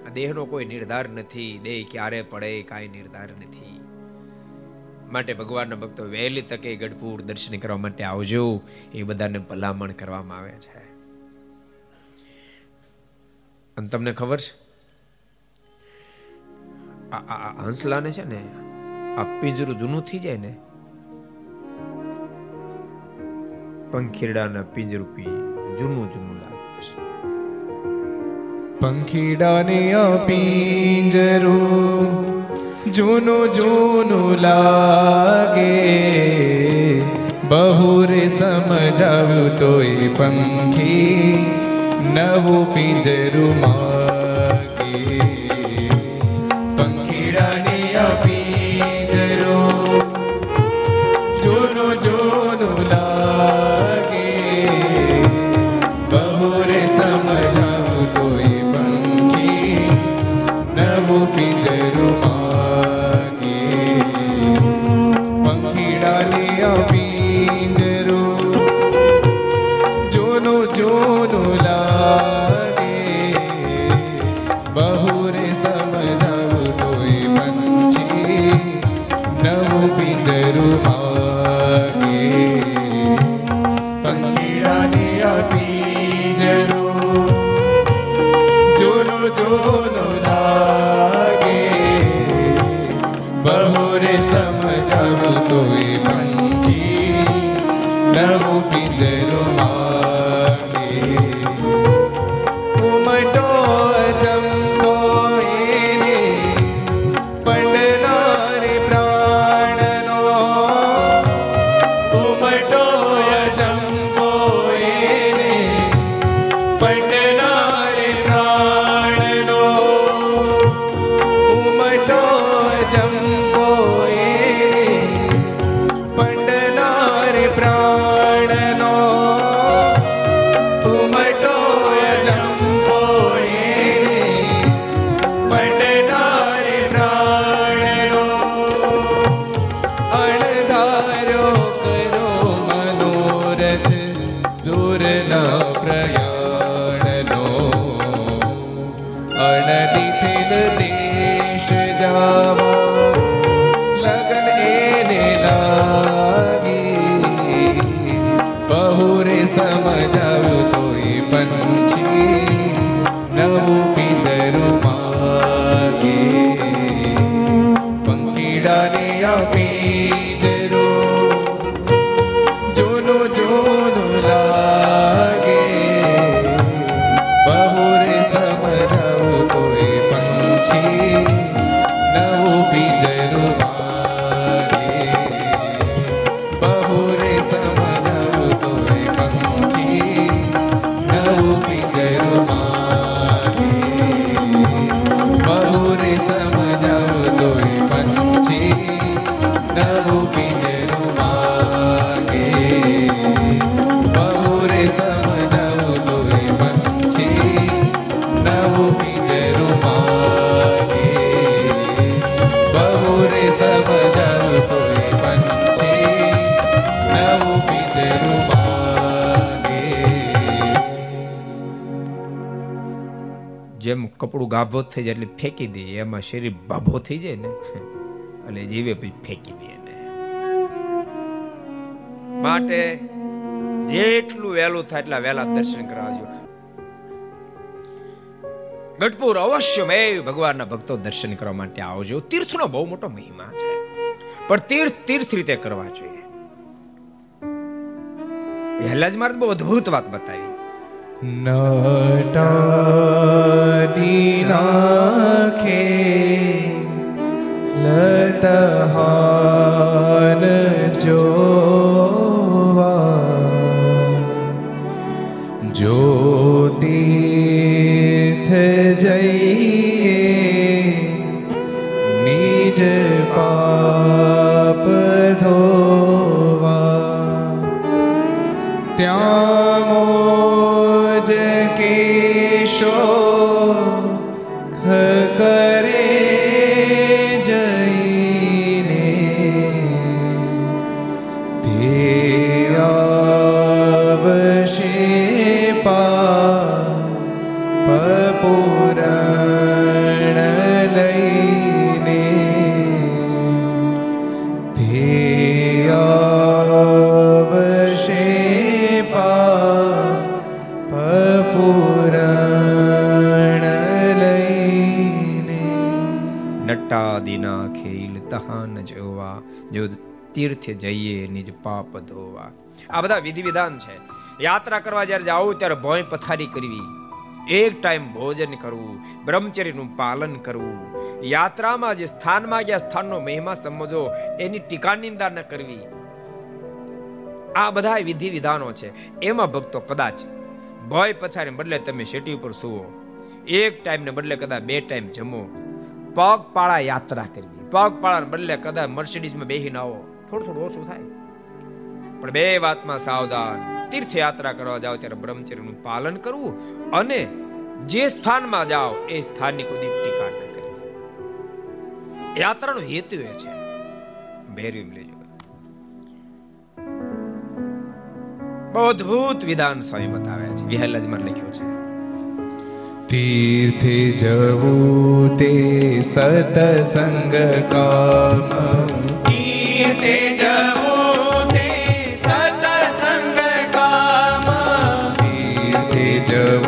આ દેહનો કોઈ નિર્ધાર નથી, દેહ ક્યારે પડે કાંઈ નિર્ધાર નથી. માટે ભગવાનના ભક્તો વહેલી તકે ગઢપુર દર્શન કરવા માટે આવજો. એ બધાને ભલામણ કરવામાં આવે છે. અને તમને ખબર છે? હંસલાને છે ને, આ પિંજરું જૂનું થઈ જાય ને, પંખીડાના પિંજરૂપી જૂનું જૂનું લાગે છે પંખીડાને પિંજરું જૂનું જૂનું લાગે. બહુર સમજાવું તોય પંખી નવું પિંજરું માગે. કપડું ગાભો થઈ જાય એટલે ફેંકી દે એમાં શરીર બાભો થઈ જાય ને. એટલે જીવે પછી ફેંકી દે ને માટે જેટલું વહેલું થાય એટલા વહેલા દર્શન કરાવજો. ગઢપુર અવશ્ય મે ભગવાનના ભક્તો દર્શન કરવા માટે આવજો. તીર્થનો બહુ મોટો મહિમા છે. પણ તીર્થ તીર્થ રીતે કરવા જોઈએ. પહેલા જ મારે બહુ અદભુત વાત બતાવી. નટાદીનાખે લતહાન જોવા જ્યોતિર્થ જઈએ નિજ પાપ તીર્થ જઈએ નિજ પાપ ધોવા. આ બધા વિધિ વિધાન છે. યાત્રા કરવા જ્યારે જાઓ, ત્યારે ભોય પથારી કરવી. એક ટાઈમ ભોજન કરવું, બ્રહ્મચર્યનું પાલન કરવું. યાત્રામાં જે સ્થાનમાં ગયા સ્થાનનો મહિમા સમજો એની ટીકા નિંદા ન કરવી. આ બધા વિધિ વિધાનો છે. એમાં ભક્તો કદાચ ભય પથારી બદલે તમે શેટી ઉપર સુવો. એક ટાઈમને બદલે કદાચ બે ટાઈમ જમો. પગપાળા યાત્રા કરવી. પગપાળાને બદલે કદાચ મર્સિડીઝમાં બેહીને આવો. થોડું થોડું ઓછું થાય. પણ બે વાતમાં સાવધાન. તીર્થયાત્રા કરવા જાઓ ત્યારે બ્રહ્મચર્યનું પાલન કરવું અને જે સ્થાનમાં જાઓ એ સ્થાનની કોઈ ટીકા ન કરવી. યાત્રાનો હેતુ એ છે. ભેરવી લેજો. બહુ વિધાન સ્વામી બતાવ્યા છે. વિહલજમાં લખ્યું છે. તીર્થે જવું તે સતસંગ કામ તીર્થે જવું તે સતસંગ કામ તીર્થે જવું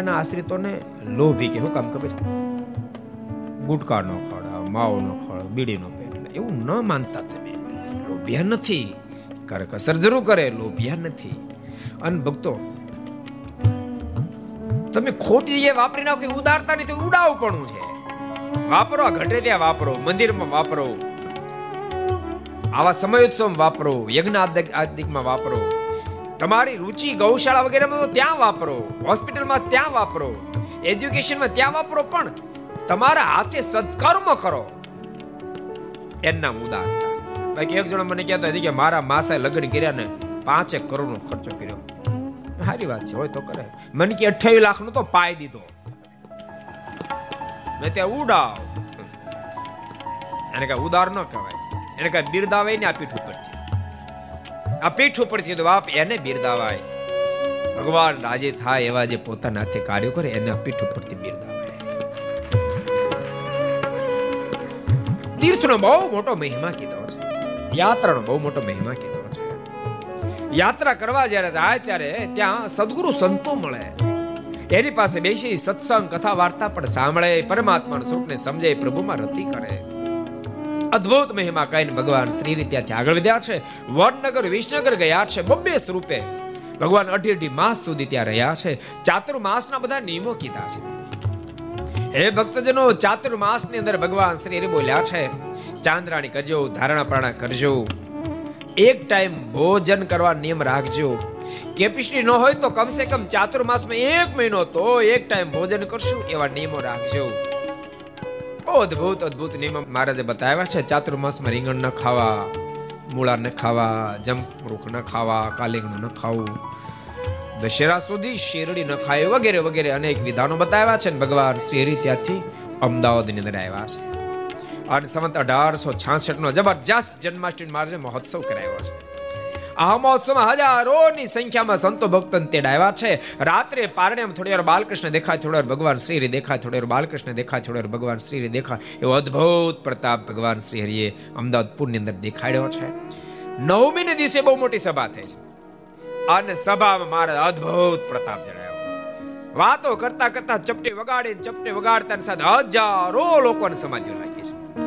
સ્વામિનારાયણ આશ્રિતોને લોભી કે શું કામ ખબર ગુટકા નો ખવડાવ માવો નો ખવડાવ બીડી નો એવું ન માનતા તમે. લોભિયા નથી. કરકસર જરૂર કરે, લોભિયા નથી. અને ભક્તો, તમે ખોટી જગ્યાએ વાપરી નાખો ઉદારતા નથી, ઉડાવપણું છે. વાપરો ઘટે ત્યાં વાપરો, મંદિરમાં વાપરો. આવા સમયોત્સવ વાપરો, યજ્ઞ આદિક- આદિકમાં વાપરો. તમારી રુચિ ગૌશાળા વગેરેમાં ત્યાં વાપરો, હોસ્પિટલમાં ત્યાં વાપરો, એજ્યુકેશનમાં ત્યાં વાપરો, પણ તમારા હાથે સત્કર્મ કરો. એના ઉદારતા બાકી એક જણો મને કહેતો હતી કે મારા માસાએ લગ્ન કર્યા ને પાંચેક કરોડનો ખર્ચો કર્યો. સારી વાત છે, હોય તો કરે. મને કે અઠ્યાવીસ લાખ નો તો પાય દીધો. મેં ત્યાં ઉડાવ. એને કઈ ઉદાર ન કહેવાય. એને કઈ બિરદાવે ને આ પીઠ ઉપરથી આ પીઠ ઉપરથી તો બાપ એને બિરદાવાય. ભગવાન રાજી થાય એવા જે પોતાના હાથે કાર્યો કરે, એને પીઠ ઉપરથી બિરદાવાય. તીર્થનો બહુ મોટો મહિમા કીધો છે. યાત્રાનો બહુ મોટો મહિમા કીધો છે. યાત્રા કરવા જ્યારે જાય ત્યારે ત્યાં સદગુરુ સંતો મળે. એની પાસે બેસી સત્સંગ કથા વાર્તા પણ સાંભળે, પરમાત્માનું સુખને સમજે પ્રભુમાં રતિ કરે. અદ્ભુત મહિમા કહીને ભગવાન શ્રી ત્યાંથી આગળ વધ્યા છે. વડનગર, વિસનગર ગયા છે બબ્બે સ્વરૂપે. ભગવાન અઢી અઢી માસ સુધી ત્યાં રહ્યા છે. ચાતુર્માસના બધા નિયમો કીધા છે. હે ભક્તજનો, ચાતુર્માસની અંદર ભગવાન શ્રી બોલ્યા છે. ચાંદ્રાણી કરજો ધારણા પ્રાણા કરજો. એક ટાઈમ ભોજન કરવા નિયમ રાખજો. કેપેસિટી ન હોય તો કમસે કમ ચાતુર્માસમાં એક મહિનો તો એક ટાઈમ ભોજન કરશું એવા નિયમો રાખજો. બહુ અદભુત નિયમ નિયમો મહારાજે બતાવ્યા છે. ચાતુર્માસમાં રીંગણ ન ખાવા મૂળા ન ખાવા, જમરૂખ ન ખાવા, કાલિંગનું ન ખાવું, દશેરા સુધી શેરડી ન ખાય વગેરે વગેરે અનેક વિધાનો બતાવ્યા છે ભગવાન શ્રી હરિ ત્યાંથી અમદાવાદની અંદર આવ્યા છે. અને સંવત અઢારસો છાસઠ નો જબરજસ્ત જન્માષ્ટમી મહારાજે મહોત્સવ કરાવ્યો છે. આ મહોત્સવમાં હજારોની સંખ્યામાં સંતો ભક્તો તેડાવ્યા છે. રાત્રે પારણ્યમાં થોડી વાર બાલકૃષ્ણ દેખાય, થોડી વાર ભગવાન શ્રી દેખાય, થોડી વાર બાલકૃષ્ણ દેખાય, થોડી વાર ભગવાન શ્રી દેખાય. એવો અદ્ભુત પ્રતાપ ભગવાન શ્રી હરિએ અમદાવાદ પુરની અંદર દેખાડ્યો છે. નવમી ને દિવસે બહુ મોટી સભા થઈ છે. અને સભામાં મારા અદ્ભુત પ્રતાપ જણાવ્યો વાતો કરતા કરતા ચપટી વગાડી ચપટી વગાડતા સાથે હજારો લોકોને સમાધિઓ લાગી છે.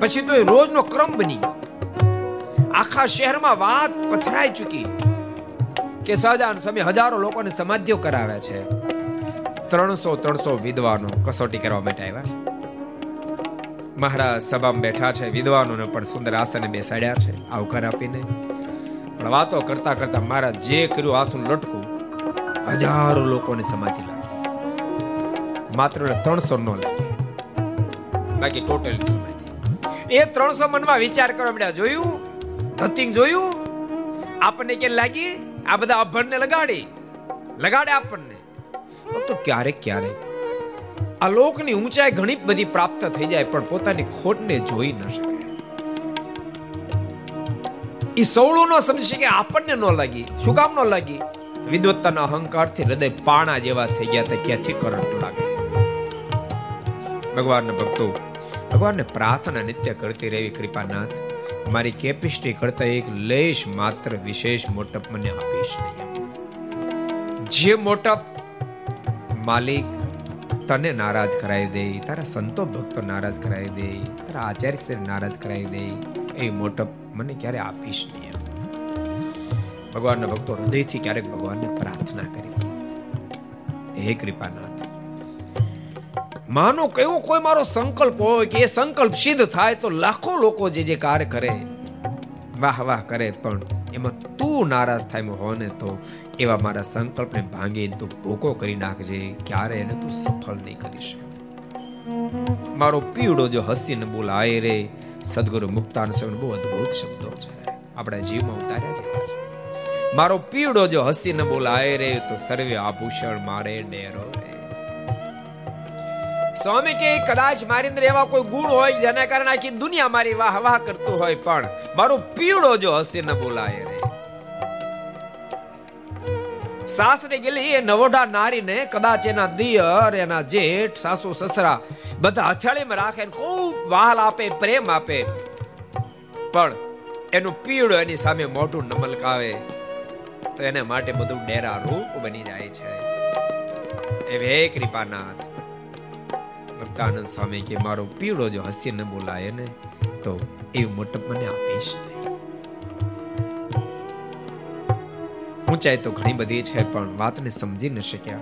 પછી તો એ રોજનો ક્રમ બની ગયો. આખા શહેરમાં વાત પથરાઈ ચૂકી કે સહજાન સમય હજારો લોકોને સમાધિઓ કરાવે છે. ત્રણસો ત્રણસો વિદ્વાનો કસોટી કરવા માટે આવ્યા છે. મહારાજ સભામાં બેઠા છે, વિદ્વાનોને પણ સુંદર આસને બેસાડ્યા છે, આવકાર આપીને. પણ વાતો કરતા કરતા મહારાજ જે કર્યું હાથનું લટકું, હજારો લોકોને સમાધિ લાગી. માત્ર ત્રણસો નો લાગી. બાકી ટોટલ સમાધિ. એ ત્રણસો મનમાં વિચાર કરવા મળ્યા જોયું? ધતિંગ જોયું? આપણને કે લાગી? આ બધા અભણને લગાડી. લગાડે આપણને. તો ક્યારેક ક્યારેક. આ લોકની ઊંચાઈ ઘણી બધી પ્રાપ્ત થઈ જાય, પણ પોતાની ખોટને જોઈ ન શકે. એ સૌળું ન સમજી શકે, આપણને ન લાગી. શું કામ ન લાગી? વિદવત્તાના અહંકારથી હૃદય પાણા જેવા થઈ ગયા તે ક્યાંથી કરંટ લાગે? ભગવાનના ભક્તો, ભગવાનને પ્રાર્થના નિત્ય કરતી રહેવી, કૃપાનાથ. મારી કેપેસિટી કરતા એક લેશ માત્ર વિશેષ મોટપ મને આપીશ નહીં. જે મોટપ માલિક તને નારાજ કરાવી દે, તારા સંતો ભક્તો નારાજ કરાવી દે, તારા આચાર્ય નારાજ કરાવી દે, એ મોટપ મને ક્યારે આપીશ નહીં ભગવાનના ભક્તો હૃદયથી ક્યારેક ભગવાનને પ્રાર્થના કરી હે કૃપાનાથ માનો કેવો કોઈ મારો સંકલ્પ હોય કે એ સંકલ્પ સિદ્ધ થાય તો લાખો લોકો જે જે કાર્ય કરે, વાહ વાહ કરે પણ એમાં તું નારાજ થાય હો ને તો એવા મારા સંકલ્પને ભાંગી તું ભૂકો કરી નાખજે, ક્યારે એને તું સફળ નહીં કરી શકે. મારો પીવડો જો હસીને બોલાય રે, સદગુરુ મુક્તાન સ્વામી બહુ અદ્ભુત શબ્દો છે. આપણા જીવમાં ઉતાર્યા જેવા છે. મારો પીવડો જો હસીને બોલાય રે, તો સર્વે આભૂષણ મારે ડેરો રે સ્વામી કે કદાચ મારી અંદર એવા કોઈ ગુણ હોય, જેના કારણે આખી દુનિયા મારી વાહ વાહ કરતું હોય, પણ મારો પીવડો જો હસીને બોલાય રે. સાસરે ગયેલી એ નવોઢા નારીને કદાચ એના દિયર, એના જેઠ, સાસુ, સસરા બધા હથિયાળીમાં રાખે ખૂબ વાહલ આપે, પ્રેમ આપે. પણ એનું પીળો એની સામે મોઢું નમલકાવે તો એને માટે બધું ડેરા રૂપ બની જાય છે. એ હે કૃપાનાથ. ભક્તાનંદ સ્વામી કે મારો પીળો જો હસી ન બોલાય ને, તો એ મોટપ મને આપીશ ઊંચાઈ તો ઘણી બધી છે, પણ વાતને સમજી ન શક્યા.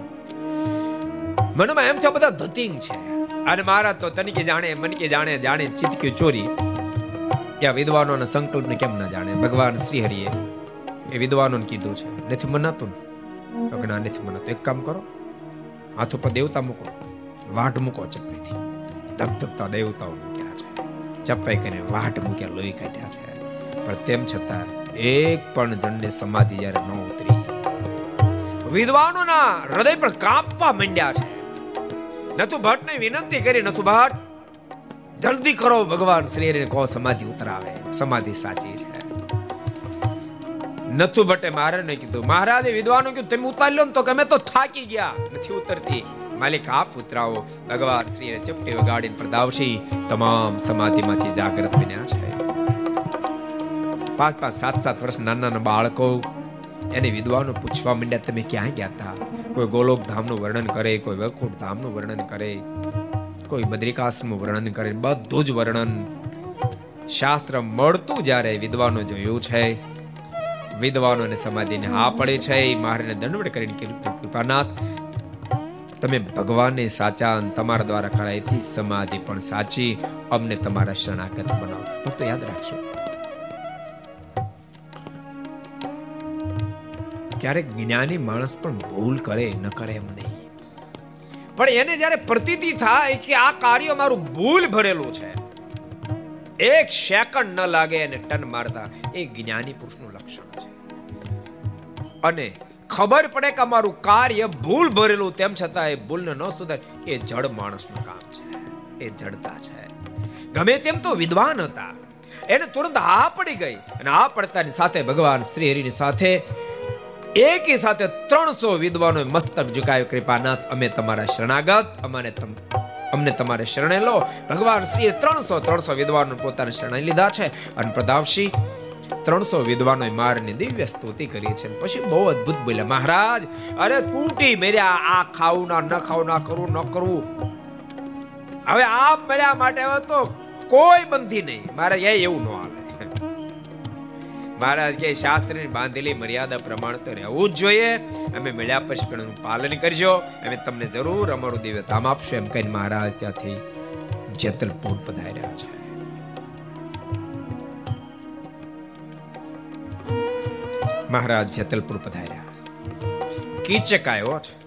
મનમાં એમ થયો, બધા ધતિંગ છે. અને મારા તો તનકે જાણે મનકે જાણે જાણે ચિતક્યું ચોરી. ત્યાં વિદ્વાનોના સંકલ્પને કેમ ન જાણે? ભગવાન શ્રી હરિએ એ વિદ્વાનોને કીધું છે, નથી મનાતું તો કે ના, નથી મનાતું. એક કામ કરો, હાથ ઉપર દેવતા મૂકો, વાટ મૂકો ચપ્પેથી ધગધગતા દેવતાઓ મૂક્યા છે ચપ્પે કરીને વાટ મૂક્યા લોહી કાઢ્યા છે. પણ તેમ છતાં એક પણ જણને સમાધિ જ્યારે ન ઉતરી વિદ્વાનોના હૃદય પણ કાપવા માંડ્યા છે નથુ ભટ્ટને વિનંતી કરી, નથુ ભટ્ટ જલ્દી કરો ભગવાન શ્રી કહો સમાધિ ઉતરાવે. સમાધિ સાચી છે. નથુ ભટ્ટે મહારાજને કીધું, મહારાજે વિદ્વાનો કીધું તમે ઉતારી લો ને તો અમે તો થાકી ગયા નથી ઉતરતી માલિક આ પુત્રાઓ ભગવાન શ્રીએ ચપટી વગાડીને પ્રદાવશી. તમામ સમાધિમાંથી જાગૃત બન્યા છે. પાંચ પાંચ સાત સાત વર્ષ નાના નાના બાળકો એને વિદ્વાનો પૂછવા માંડ્યા, તમે ક્યાં ગયા હતા કોઈ ગોલોક ધામનું વર્ણન કરે, કોઈ વૈકુંઠ ધામનું વર્ણન કરે, કોઈ બદ્રિકાશનું વર્ણન કરે, બધું જ વર્ણન શાસ્ત્ર મળતું જ્યારે વિદ્વાનો જોયું છે. વિદ્વાનોને સમાધિને હા પડે છે. મહારાજને દંડવડ કરીને કીધું કૃપાનાથ તમે ભગવાનને સાચા તમારા દ્વારા કરાયથી સમાધિ પણ સાચી. અમને તમારા શરણાગત બનાવો. ભક્તો, યાદ રાખજો. ક્યારેક જ્ઞાની માણસ પણ ભૂલ કરે, ન કરે એમ નહીં. પણ એને જ્યારે પ્રતીતિ થાય કે આ કાર્ય મારું ભૂલ ભરેલું છે, એક સેકન્ડ ન લાગે અને ટન મારતા. એ જ્ઞાની પુરુષનું લક્ષણ છે. અને ખબર પડે કે અમારું કાર્ય ભૂલ ભરેલું, તેમ છતાં એ ભૂલને ન સુધારે. એ જડ માણસનું કામ છે. એ જડતા છે. ગમે તેમ તો વિદ્વાન હતા. એને તુરંત આ પડી ગઈ અને આ પડતાની સાથે ભગવાન શ્રી હરિની સાથે, એકી સાથે ત્રણસો વિદ્વાનો મસ્તક ઝુકાયો કૃપાનાથ, અમે તમારા શરણાગત, અમારે અમને તમારે શરણે લો. ભગવાન શ્રીએ ત્રણસો ત્રણસો વિદ્વાનો પોતાને શરણે લીધા છે. અને પ્રતાપસિંહ ત્રણસો વિદ્વાનો મારની દિવ્ય સ્તુતિ કરી છે. પછી બહુ અદભુત બોલ્યા, મહારાજ, અરે તૂટી મેર્યા, આ ખાવું ના, ન ખાવું ના કરવું, ન કરવું. હવે આપ મળ્યા માટે હવે તો કોઈ બંધી નહીં. મારે એ એવું ન આવે. મહારાજ કે, શાસ્ત્રની બાંધેલી મર્યાદા પ્રમાણે તો રહેવું જ જોઈએ. અમે મળ્યા પછી પણ પાલન કરજો. અમે તમને જરૂર અમારું દિવ્ય ધામ આપશું. એમ કહીને મહારાજ ત્યાંથી જેતલપુર પધાર્યા છે. મહારાજ જેતલપુર પધાર્યા. કીચક આવ્યો છે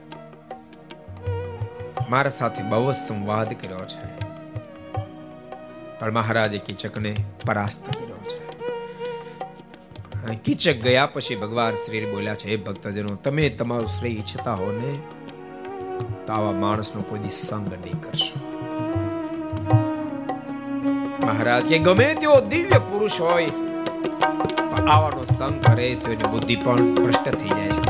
મારા સાથે બહુ સંવાદ કર્યો છે. પણ મહારાજે કીચકને પરાસ્ત કર્યો છે. કીચક ગયા પછી ભગવાન શ્રી બોલ્યા છે, હે ભક્તજનો, તમે તમારું શ્રેય ઈચ્છતા હો ને, તો આવા માણસનો કોઈ દી સંગ નહીં કરશો. મહારાજ કે, ગમે તેવો દિવ્ય પુરુષ હોય આવાનો સંગ કરે તો એની બુદ્ધિ પણ ભ્રષ્ટ થઈ જાય છે.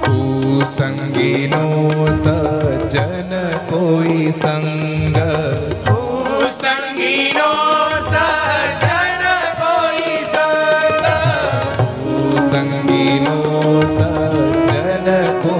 કુસંગીનો સજન કોઈ સંગ. કુસંગીનો સજન કોઈ સંગ. કુસંગીનો સજન કોઈ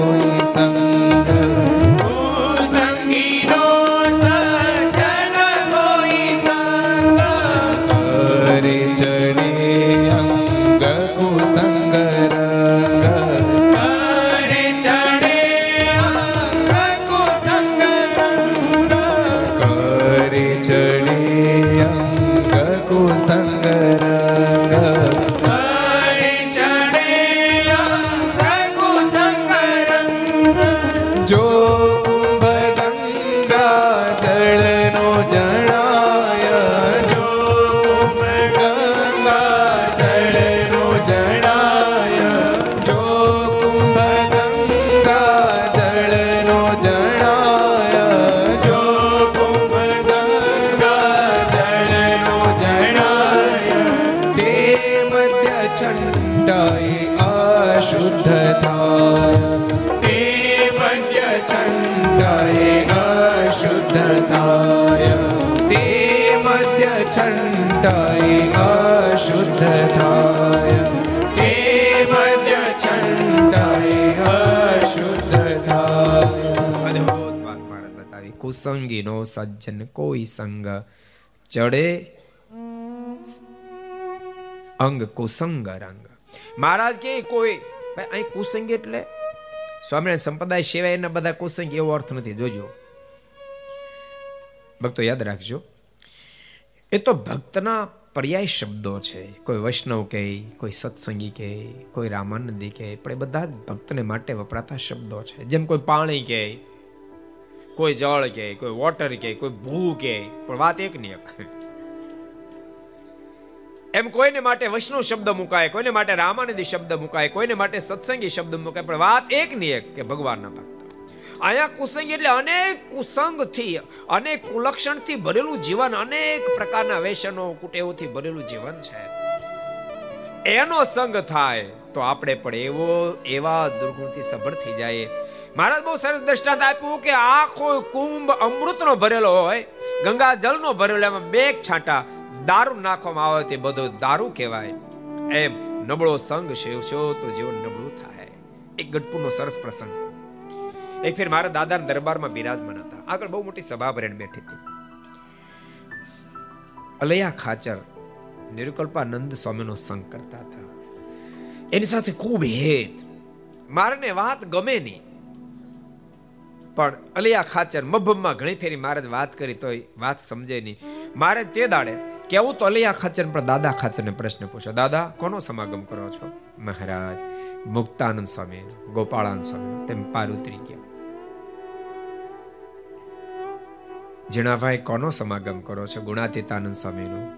સજ્જન કોઈ સંગ ચડે અંગ કુસંગ રંગ. મહારાજ કે કોઈ અહીં કુસંગ એટલે? સ્વામિનારાયણ સંપ્રદાય સિવાય એના બધા કુસંગ એવો અર્થ નથી. જોજો. ભક્તો, યાદ રાખજો. એ તો ભક્તના પર્યાય શબ્દો છે. કોઈ વૈષ્ણવ કહે, કોઈ સત્સંગી કહે, કોઈ રામાનંદી કહે, પણ એ બધા જ ભક્તને માટે વપરાતા શબ્દો છે. જેમ કોઈ પાણી કહે કોઈ જળ કે, કોઈ વોટર કે, કોઈ ભૂ કે, પણ વાત એક ની એક. એમ કોઈને માટે વૈષ્ણવ શબ્દ મુકાય, કોઈને માટે રામાનંદી શબ્દ મુકાય, કોઈને માટે સત્સંગી શબ્દ મુકાય, પણ વાત એક ની એક કે ભગવાનના ભક્ત. અહીંયા કુસંગ એટલે અનેક કુસંગથી, અનેક કુલક્ષણથી ભરેલું જીવન, અનેક પ્રકારના વેશનો, કુટેવોથી ભરેલું જીવન છે. એનો સંગ થાય તો આપણે પણ એવો, એવા દુર્ગુણથી સભર થઈ જાય મહારાજ બહુ સરસ દ્રષ્ટાંત આપ્યું કે આખો કુંભ અમૃતનો ભરેલો હોય, ગંગા જળનો ભરેલો, એમાં બે છાંટા દારૂ નાખવામાં આવે તે બધો દારૂ કહેવાય. એમ નબળો સંગ સેવશો તો જીવન નબળું થાય. એક ગઢપુરનો સરસ પ્રસંગ. એક ફેર મારા દાદાના દરબારમાં બિરાજમાન હતા. આગળ બહુ મોટી સભા ભરેણ બેઠી હતી. અલૈયા ખાચર નિરુકલ્પાનંદ સ્વામીનો સંગ કરતા હતા. એની સાથે ખૂબ હેત. મારને વાત ગમે નહીં. પણ અલિયા ખાચર મભમમાં ઘણી ફેરી મહારાજ વાત કરી તોય વાત સમજે નહીં. મારે તે દાડે કેવું તો અલિયા ખાચર પર દાદા ખાચરને પ્રશ્ન પૂછ્યો, દાદા, કોનો સમાગમ કરો છો? મહારાજ, મુક્તાનંદ સ્વામી ગોપાળાનંદ સ્વામી તેમ પાર ઉતરી ગયા. જીણાભાઈ કોનો સમાગમ કરો છો? ગુણાતીતાનંદ સ્વામીનો,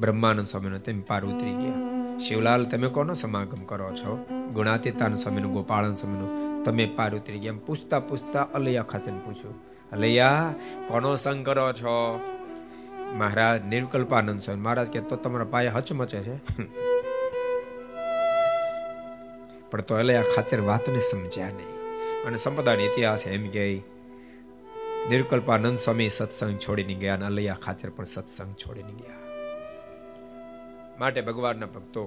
બ્રહ્માનંદ સ્વામીનો. તેમ પાર ઉતરી ગયા. શિવલાલ, તમે કોનો સમાગમ કરો છો? ગુણાતીતાન સ્વામીનું, ગોપાળન સ્વામીનું. તમે પાર ઉતરી ગયા પૂછતા પૂછતા અલૈયા ખાસન પૂછ્યું. અલૈયા, કોનો સંગ કરો છો? મહારાજ નિર્કલ્પાનંદ સ્વામી, મહારાજ કે, તો તમારા પાયા હચમચે છે. પણ તો અલૈયા ખાચર વાતને સમજ્યા નહીં. અને સંપદાનો ઇતિહાસ એમ કે નિર્કલ્પાનંદ સ્વામી સત્સંગ છોડીને ગયા અને અલૈયા ખાચર પણ સત્સંગ છોડીને ગયા. માટે ભગવાનના ભક્તો,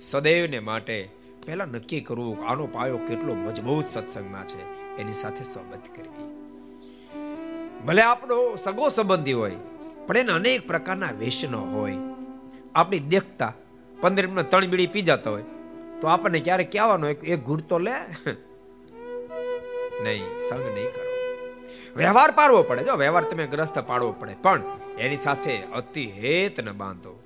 સદૈવને માટે પહેલા નક્કી કરવું આનો પાયો કેટલો મજબૂત સત્સંગમાં છે, એની સાથે સંબંધ કરવી. ભલે આપણો સગો સંબંધી હોય, પણ એના અનેક પ્રકારના વેશનો હોય. આપણી દેખતા પંદર મિનિટ ત્રણ બીડી પી જતા હોય, તો આપણને ક્યારેક કહેવાનો એક ઘૂંટ તો લે. નહીં, સંગ નહીં કરો. વ્યવહાર પાડવો પડે. જો વ્યવહાર તમે ગ્રસ્ત પાડવો પડે, પણ એની સાથે અતિ હેત ન બાંધો.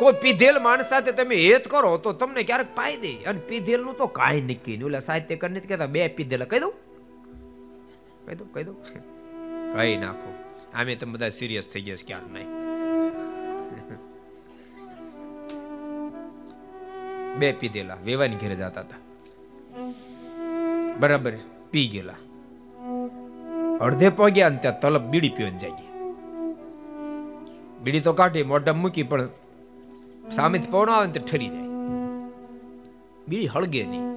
કોઈ પીધેલ માણસ સાથે તમે હેત કરો તો તમને ક્યારેક પાઈ દે. અને પીધેલનું તો કાંઈ નક્કી નહીં. ઓલા સાહિત્યકર નથી કહેતા, બે પીધેલા. કહી દઉં? કહી દઉં કહી દઉં? કહી નાખો. આમે તમે બધા સિરિયસ થઈ ગયા ક્યારે નહીં. બે પીધેલા. વેવાની ઘેરે જતા હતા. બરાબર, પી ગયેલા. અડધે પગ્યા અને ત્યાં તલબ બીડી પીવાની જાય બીડી તો કાઢી મોઢા મૂકી, પણ સામેથી પવન આવે ને તો ઠરી જાય. બીડી હળગે નહીં.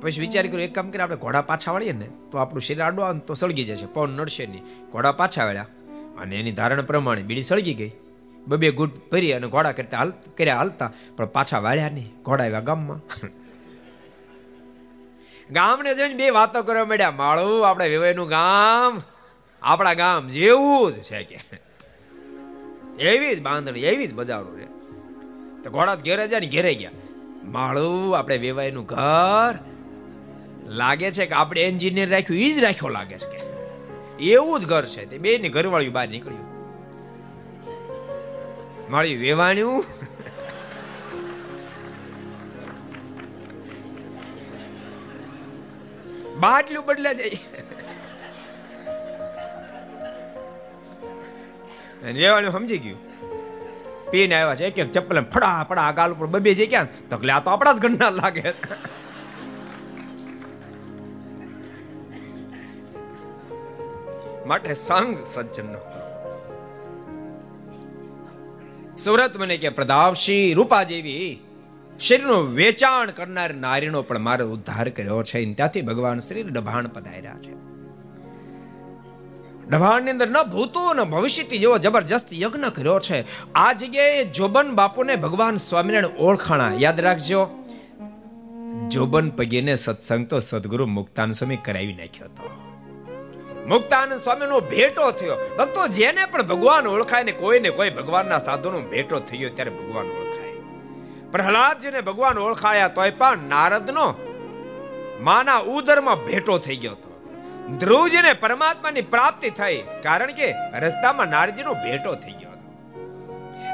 પછી વિચાર કર્યો, એક કામ કરે આપણે ઘોડા પાછા વાળીએ ને, તો આપણું શરીર આડો આવે તો સળગી જશે, પવન નડશે નહીં. ઘોડા પાછા વાળ્યા. અને એની ધારણ પ્રમાણે બીડી સળગી ગઈ. બબે ગુટ ભરી અને ઘોડા કરતા હાલ, કર્યા હાલતા, પણ પાછા વાળ્યા નહીં. ઘોડા આવ્યા ગામમાં. ગામને જોઈને બે વાતો કરવા માંડ્યા. માળું, આપણે વિવયનું ગામ, આપણા ગામ જેવું જ છે કે. એવી જ બાંધણી, એવી જ બજારો રે તો ઘોડા ઘેરે જાય ને ઘેરે ગયા. માળું, આપણે વેવાયનું ઘર. લાગે છે કે આપણે એન્જિનિયર રાખ્યું એ જ રાખ્યો લાગે છે કે. એવું જ ઘર છે તે. બે ની ઘરવાળીયું બહાર નીકળ્યું. મળ્યું વેવાણ્યું. બાટલું બદલા જાય વેવાણ્યું સમજી ગયું? પીને આવ્યા છે એક એક ચપ્પલ ફડા ફડા, ગાલ ઉપર બબે જે ક્યાં? તકલે આ તો આપણા જ ગણના લાગે. માટે સંગ સજ્જન નો સુરત મને કે પ્રદાવશી રૂપા જેવી શરીરનું વેચાણ કરનાર નારીનો પણ મારો ઉદ્ધાર કર્યો છે. ત્યાંથી ભગવાન શ્રી ડભાણ પધાર્યા છે. ડભાણની અંદર ન ભૂતો ન ભવિષ્યથી જેવો જબરજસ્ત યજ્ઞ કર્યો છે. આ જગ્યાએ જોબન બાપુને ભગવાન સ્વામિનારાયણ ઓળખાણા. યાદ રાખજો, જોબન પગીને સત્સંગ તો સદગુરુ મુક્તાન સ્વામી કરાવી નાખ્યો હતો. મુક્તાનંદ સ્વામીનો ભેટો થયો. ભક્તો જેને પણ ભગવાન ઓળખાય ને કોઈને કોઈ ભગવાનના સાધુનો ભેટો થયો ત્યારે ભગવાન ઓળખાય. પ્રહલાદજીને ભગવાન ઓળખાયા તોય પણ નારદનો માના ઉદરમાં ભેટો થઈ ગયો હતો. ધ્રુવજીને પરમાત્માની પ્રાપ્તિ થઈ, કારણ કે રસ્તામાં નારજીનો ભેટો થઈ ગયો હતો.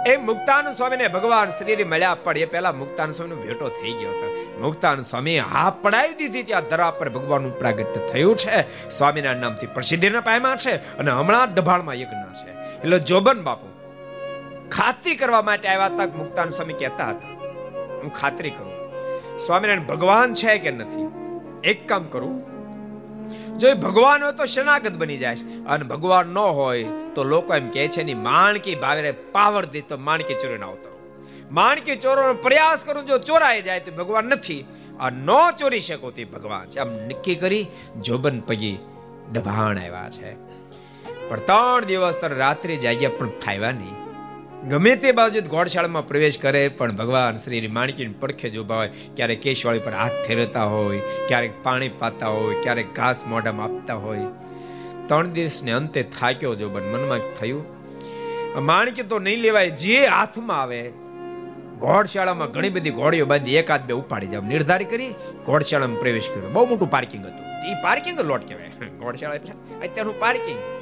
એ મુક્તાનંદ સ્વામીને ભગવાન શ્રી મળ્યા, પણ એ પહેલા મુક્તાનંદ સ્વામીનો ભેટો થઈ ગયો હતો. મુક્તાનંદ સ્વામી હા પડાવી દીધી ત્યાં ધરા પર ભગવાનનું પ્રાગટ્ય થયું છે. સ્વામીના નામથી પ્રસિદ્ધિના પાયમાં છે અને હમણાં ડભાણમાં યજ્ઞ છે. એટલે જોબન બાપુ, ખાતરી કરવા માટે આવ્યા હતા મુક્તાનંદ સ્વામી કહેતા હતા, હું ખાતરી કરું. સ્વામિનારાયણ ભગવાન છે કે નથી? એક કામ કરું જો એ ભગવાન હોય તો શરણાગત બની જાય અને ભગવાન ન હોય તો લોકો એમ કહે છે ની માણકી ભાવે પાવર દે તો માણકી ચોરી ના આવતો માણકી ચોરવાનો પ્રયાસ કરું, જો ચોરાઈ જાય તો ભગવાન નથી. આ ન ચોરી શકો તે ભગવાન છે. આમ નક્કી કરી જોબન પગી ડભાણ આવ્યા છે. પણ ત્રણ દિવસ તર રાત્રે જાગ્યા પણ ફાયવા નહીં. ગમે તે બાજુ ગોડશાળામાં પ્રવેશ કરે, પણ ભગવાન શ્રી માણકીને પડખે જ ઊભા હોય, ક્યારેક કેશવાળી પર હાથ ફેરવતા હોય, ક્યારેક પાણી પાતા હોય, ક્યારેક ઘાસ મોઢામાં આપતા હોય. ત્રણ દિવસને અંતે થાક્યો જો મનમાં થયું. માણકી તો નહીં લેવાય, જે હાથમાં આવે ઘોડશાળામાં ઘણી બધી ઘોડીઓ બાંધી એકાદ બે ઉપાડી જાવ. નિર્ધાર કરી ઘોડશાળામાં પ્રવેશ કર્યો. બહુ મોટું પાર્કિંગ હતું. એ પાર્કિંગ લોટ કહેવાય. ઘોડશાળા એટલે અત્યારનું પાર્કિંગ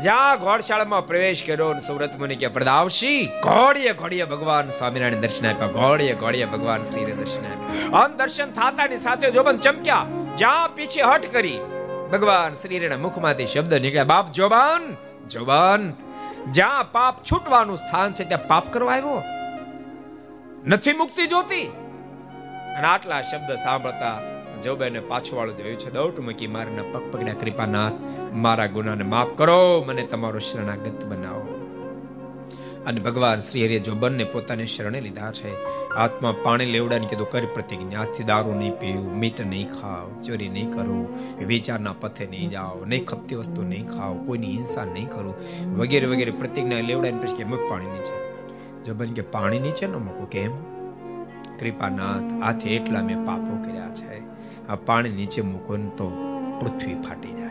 જ્યાં ઘોડશાળામાં પ્રવેશ કર્યો સુરત મુનિ કે પ્રદાવશી ઘોડીએ ઘોડીએ ભગવાન સ્વામિનારાયણ દર્શન આપ્યા. ઘોડીએ ઘોડીએ ભગવાન શ્રીને દર્શન આપ્યા. અન દર્શન થાતાની સાથે જોબન ચમક્યા. જ્યાં પીછે હટ કરી ભગવાન શ્રીના મુખમાંથી શબ્દ નીકળ્યા. બાપ જોબાન જોબાન, જ્યાં પાપ છૂટવાનું સ્થાન છે ત્યાં પાપ કરવા આવ્યો? નથી મુક્તિ જોતી? અને આટલા શબ્દ સાંભળતા જોબેને પાછુવાળું જોયું છે. દોટ મૂકી મારના પગ પગડ્યા કૃપાનાથ, મારા ગુનાને માફ કરો, મને તમારો શરણાગત બનાવો. અને ભગવાન શ્રી હરિએ જોબનને પોતાને શરણે લીધા છે. આત્મા પાણી લેવડાને કીધું, કરી પ્રતિજ્ઞા આજથી દારૂ નહીં પીવું મીઠ નહીં ખાવ, ચોરી નહીં કરું, વિચારના પથે નહીં જાઓ, નહીં ખપતી વસ્તુ નહીં ખાવ કોઈની હિંસા નહીં કરું. વગેરે વગેરે પ્રતિજ્ઞા લેવડાને પછી કે મુખ પાણી નીચે. જોબન કે, પાણી નીચે ન મૂકું, કેમ? કૃપાનાથ આથી એટલા મેં પાપો કર્યા છે. આ પાણી નીચે મૂકો ને તો પૃથ્વી ફાટી જાય.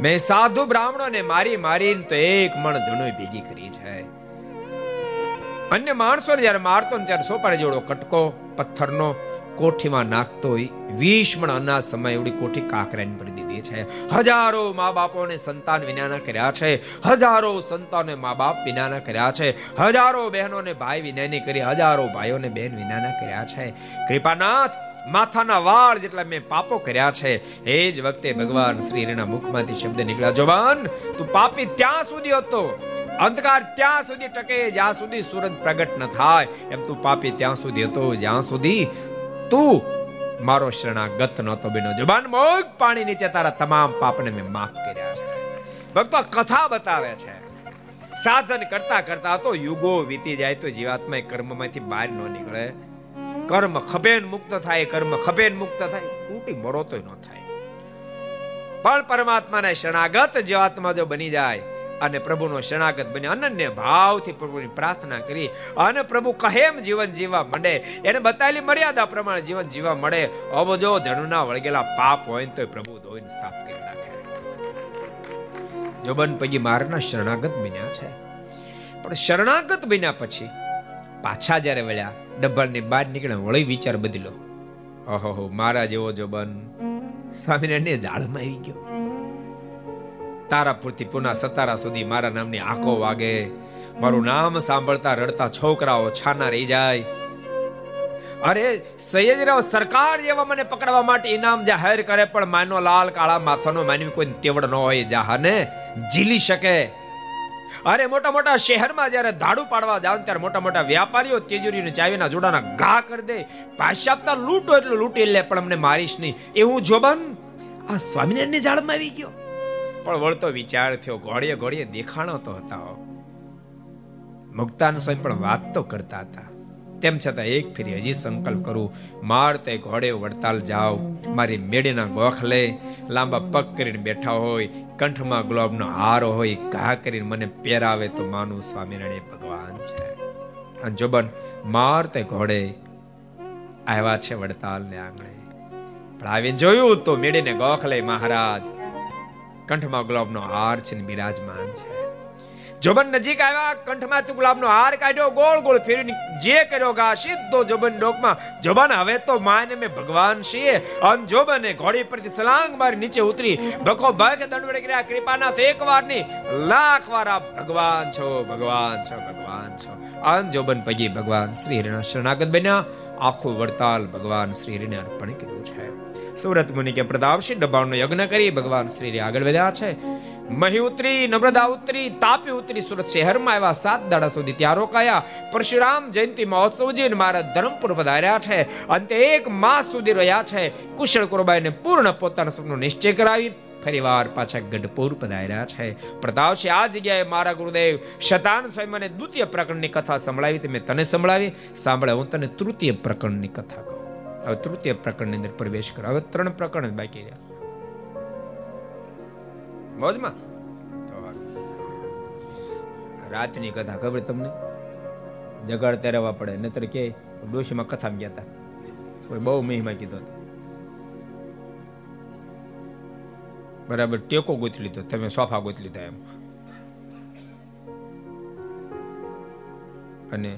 મેં સાધુ બ્રાહ્મણોને મારી મારીને તો એક મણ જણોય ભેગી કરી છે. અન્ય માણસોને જ્યારે મારતો ને ત્યારે સોપારી જેવડો કટકો, પથ્થરનો કોઠીમાં નાખતો વીસ મણ અનાજ સમય એવડી કોઠી કાકરાની ભરી દીધી છે. હજારો મા બાપોને સંતાન વિનાના કર્યા છે. હજારો સંતાનોને મા બાપ વિનાના કર્યા છે. હજારો બહેનોને ભાઈ વિનાની કરી, હજારો ભાઈઓને બહેન વિનાના કર્યા છે. કૃપાનાથ, માથાના વાળ જેટલા મેં પાપો કર્યા છે. એ જ વખતે ભગવાન શ્રી હરિના મુખમાંથી શબ્દ નીકળ્યા, જોવાન, તું પાપી ત્યાં સુધી હતો. અંધકાર ત્યાં સુધી ટકે, જ્યાં સુધી સૂરજ પ્રગટ ન થાય. એમ તું પાપી ત્યાં સુધી હતો, જ્યાં સુધી તું. મારો શરણાગત નહોતો બેનો જબાન મોગ પાણી નીચે તારા તમામ પાપને મેં માફ કર્યા છે. ભક્તો કથા બતાવે છે. સાધન કરતા કરતા તો યુગો વીતી જાય તો જીવાત્મા કર્મમાંથી બહાર ન નીકળે. કર્મ ખભેન મુક્ત થાય, કર્મ ખભેન મુક્ત થાય. તૂટી મરો તો ન થાય. પણ પરમાત્માને શરણાગત જીવાત્મા જો બની જાય અને પ્રભુનો શરણાગત બને. અનન્ય ભાવથી પ્રભુની પ્રાર્થના કરી અને પ્રભુ કહે એમ જીવન જીવવા માંડે. એને બતાવેલી મર્યાદા પ્રમાણે જીવન જીવવા મળે અબજો જણના વળગેલા પાપ હોય તો પ્રભુ ધોઈને સાફ કરી નાખે. જોબન પૈકી મારના શરણાગત બન્યા છે. પણ શરણાગત બન્યા પછી પાછા જ્યારે વળ્યા, ડબ્બાની બહાર નીકળે વળી વિચાર બદલો ઓહો મારા જેવો જોબન સ્વામિનારાયણ જાળમાં આવી ગયો. તારાપુરથી પુના સતારા સુધી મારા નામની આંખો વાગે. મારું નામ સાંભળતા રડતા છોકરાઓ છાના રહી જાય. અરે, સૈયદરાવ સરકાર જેવા મને પકડવા માટે ઇનામ જાહેર કરે, પણ માનો લાલ કાળા માથાનો માનવી કોઈ તેવડ ન હોય, જાહને ઝીલી શકે. અરે, મોટા મોટા શહેરમાં જ્યારે ધાડુ પાડવા જાવ ત્યારે મોટા મોટા વ્યાપારીઓ તેજુરીને ચાવીના જોડાના ઘા કરી દે. પાશ્ચાત્ય લૂંટો એટલું લૂંટી લે, પણ અમને મારીશ નહીં. એવું જોબન? આ સ્વામિનારાયણની જાળમાં આવી ગયો. પણ વળતો વિચાર થયો ઘોડીએ ઘોડીએ દેખાણો તો હતા મુક્તાન સ્વામી પણ વાત તો કરતા હતા. તેમ છતાં એક ફેરી હજી સંકલ્પ કરું, માર તે ઘોડે વડતાલ જાઓ મારી મેળીના ગોખ લે, લાંબા પગ કરીને બેઠા હોય, કંઠમાં ગુલાબનો હાર હોય, ઘા કરીને મને પહેરાવે તો માનું સ્વામિનારાયણ ભગવાન છે. અને જોબન, માર તે ઘોડે આવ્યા છે વડતાલ ને આંગણે. પણ આવીને જોયું તો મેળીને ગોખ લે મહારાજ. કંઠમાં ગુલાબનો હાર છે ને બિરાજમાન છે. જોબન નજીક આવ્યા કંઠમાંથી ગુલાબનો હાર કાઢ્યો, ગોળ ગોળ ફેરીને જે કર્યો ગા, સીધો જોબન ડોકમાં, જોબન, હવે તો માને મેં ભગવાન છીએ. અન જોબને ઘોડી પરથી સલાંગ મારી નીચે ઉતરી બખો ભખ દંડવડે કર્યા કૃપાના તો એક વાર નહીં, લાખ વાર આપ ભગવાન છો ભગવાન છો ભગવાન છો. અન જોબન પગી ભગવાન શ્રી હરિના શરણાગત બન્યા. આખું વડતાલ ભગવાન શ્રી હરિને અર્પણ કર્યું છે. સુરત મુનિ કે પ્રતાપસિંહ ડબાણનો યજ્ઞ કરી ભગવાન શ્રી આગળ વધ્યા છે. મહી ઉતરી નમ્રદા ઉતરી તાપી ઉતરી સુરત શહેરમાં આવ્યા સાત દાડા સુધી ત્યાં રોકાયા. પરશુરામ જયંતિ મહોત્સવજી મારા ધરમપુર પધાર્યા છે. અંતે એક માસ સુધી રહ્યા છે. કુશળ કુરબાઈને પૂર્ણ પોતાના સપનું નિશ્ચય કરાવી ફરીવાર પાછા ગઢપુર પધાર્યા છે. પ્રતાપ છે આ જગ્યાએ મારા ગુરુદેવ શતાન સ્વામી મને દ્વિતીય પ્રકરણની કથા સંભળાવી મેં તને સંભળાવી. સાંભળે હું તને તૃતીય પ્રકરણની કથા કહું. હવે તૃતીય પ્રકરણની અંદર પ્રવેશ કરો. હવે ત્રણ પ્રકરણ બાકી રહ્યા. મોજમાં. રાતની કથા ખબર તમને? જગાડતા રહેવા પડે નતર કે ડોશીમાં કથા ગયા હતા કોઈ બહુ મહિમા કીધો હતો બરાબર, ટેકો ગોતી લીધો. તમે સોફા ગોતી લીધા એમ. અને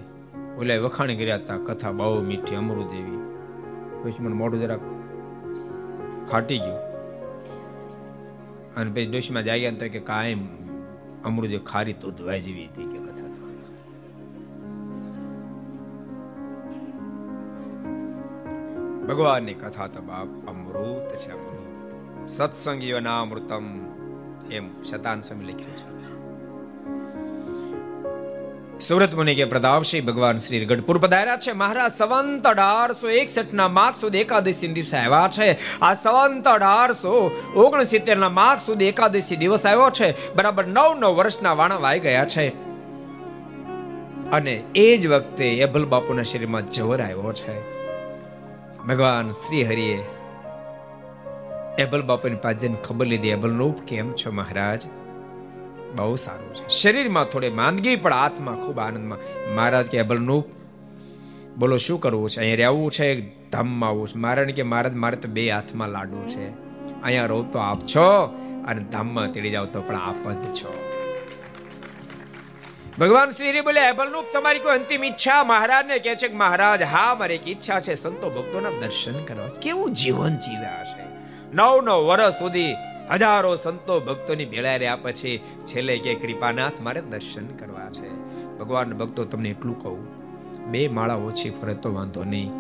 ઓલા વખાણ કર્યા હતા કથા બહુ મીઠી, અમૃત એવી પછી મને મોઢું જરાક ફાટી ગયું. અને પછી ડોશીમાં જાગ્યા તો કે કાયમ અમૃત ખારી તો ધોવાય જેવી હતી કે કથા તો. ભગવાનની કથા તો બાપ અમૃત છે અમૃત. સત્સંગીઓના અમૃતમ એમ શતાન સમી લખ્યું છે. સુરત મુનિ કે પ્રતાપશ્રી ભગવાન શ્રી ગઢપુર પધાર્યા છે. મહારાજ, સવંત અઢારસો એકસઠ ના માર્ગ સુધી એકાદશી દિવસે આવ્યા છે. આ સવંત અઢારસો ઓગણસિત્તેર ના માર્ગ સુધી એકાદશી દિવસ આવ્યો છે. બરાબર નવ નવ વર્ષના વાણા વાઈ ગયા છે. અને એ જ વખતે એભલ બાપુના શરીરમાં જવર આવ્યો છે. ભગવાન શ્રી હરિએ એબલ બાપુની પાસે ખબર લીધી એબલ રૂપ કેમ છો મહારાજ? બહુ સારું છે. શરીરમાં થોડી માંદગી, પણ આત્મા ખૂબ આનંદમાં. મહારાજ કે એબલનું બોલો, શું કરવું છે? અહીંયા રહેવું છે ધામમાં આવવું છે? મારે કે, મહારાજ, મારે તો બે હાથમાં લાડુ છે. અહીંયા રહો તો આપ છો અને ધામમાં તેડી જાવ તો પણ આપ જ છો. ભગવાન શ્રી બોલે એબલરૂપ તમારી કોઈ અંતિમ ઈચ્છા? મહારાજને કહે છે કે, મહારાજ, હા, મારી એક ઈચ્છા છે. સંતો ભક્તોના દર્શન કરવા. કેવું જીવન જીવ્યા છે નવ નવ વર્ષ સુધી હજારો સંતો ભક્તોની ભેળા રહ્યા પછી છેલ્લે કે કૃપાનાથ મારે દર્શન કરવા છે. ભગવાન ભક્તો તમને એટલું કહું, બે માળા ઓછી ફરે તો વાંધો નહીં,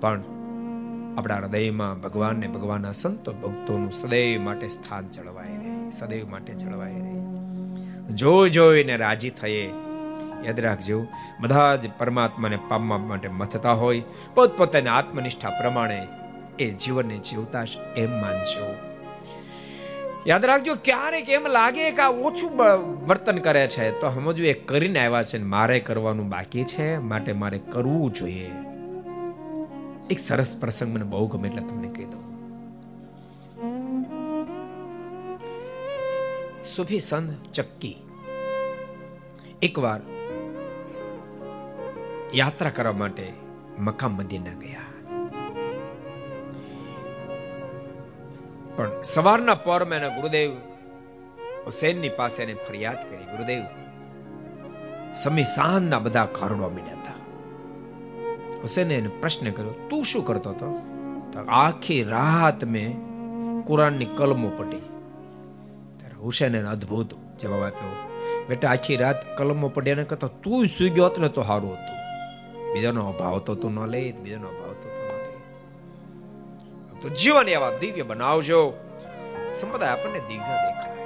પણ આપણા હૃદયમાં ભગવાનને ભગવાનના સંતો ભક્તોનું સદૈવ માટે સ્થાન જળવાય રહે, સદૈવ માટે જળવાય રહે. જોઈ જોઈને રાજી થયે, યાદ રાખજો, બધા જ પરમાત્માને પામવા માટે મથતા હોય, પોતપોતાની આત્મનિષ્ઠા પ્રમાણે એ જીવનને જીવતા એમ માનજો. યાદ રાખજો, ક્યારેક એમ લાગે કે આ ઓછું વર્તન કરે છે. તો સમજવું એ કરીને આવ્યા છે મારે કરવાનું બાકી છે, માટે મારે કરવું જોઈએ. એક સરસ પ્રસંગ મને બહુ ગમે એટલે તમને કહી દઉં. સુફી સંત ચક્કી એકવાર યાત્રા કરવા માટે મક્કા મદીના ગયા. પણ સવારના પોરમાં એના ગુરુદેવ હુસેનની પાસે એને ફરિયાદ કરી, ગુરુદેવ સમી સાંજના બધા કારણો મળ્યા હતા. હુસેને એને પ્રશ્ન કર્યો, તું શું કરતો હતો? આખી રાત મેં કુરાનની કલમો પડી ત્યારે હુસેને અદ્ભુત જવાબ આપ્યો, બેટા, આખી રાત કલમો પડી એને કહેતો તું સુઈ ગયો હતો ને તો સારું હતું. બીજાનો અભાવ તો તું ન લે, બીજાનો અભાવ તો જીવન એવા દિવ્ય બનાવજો. સંપ્રદાય આપણને દિવ્ય દેખાય.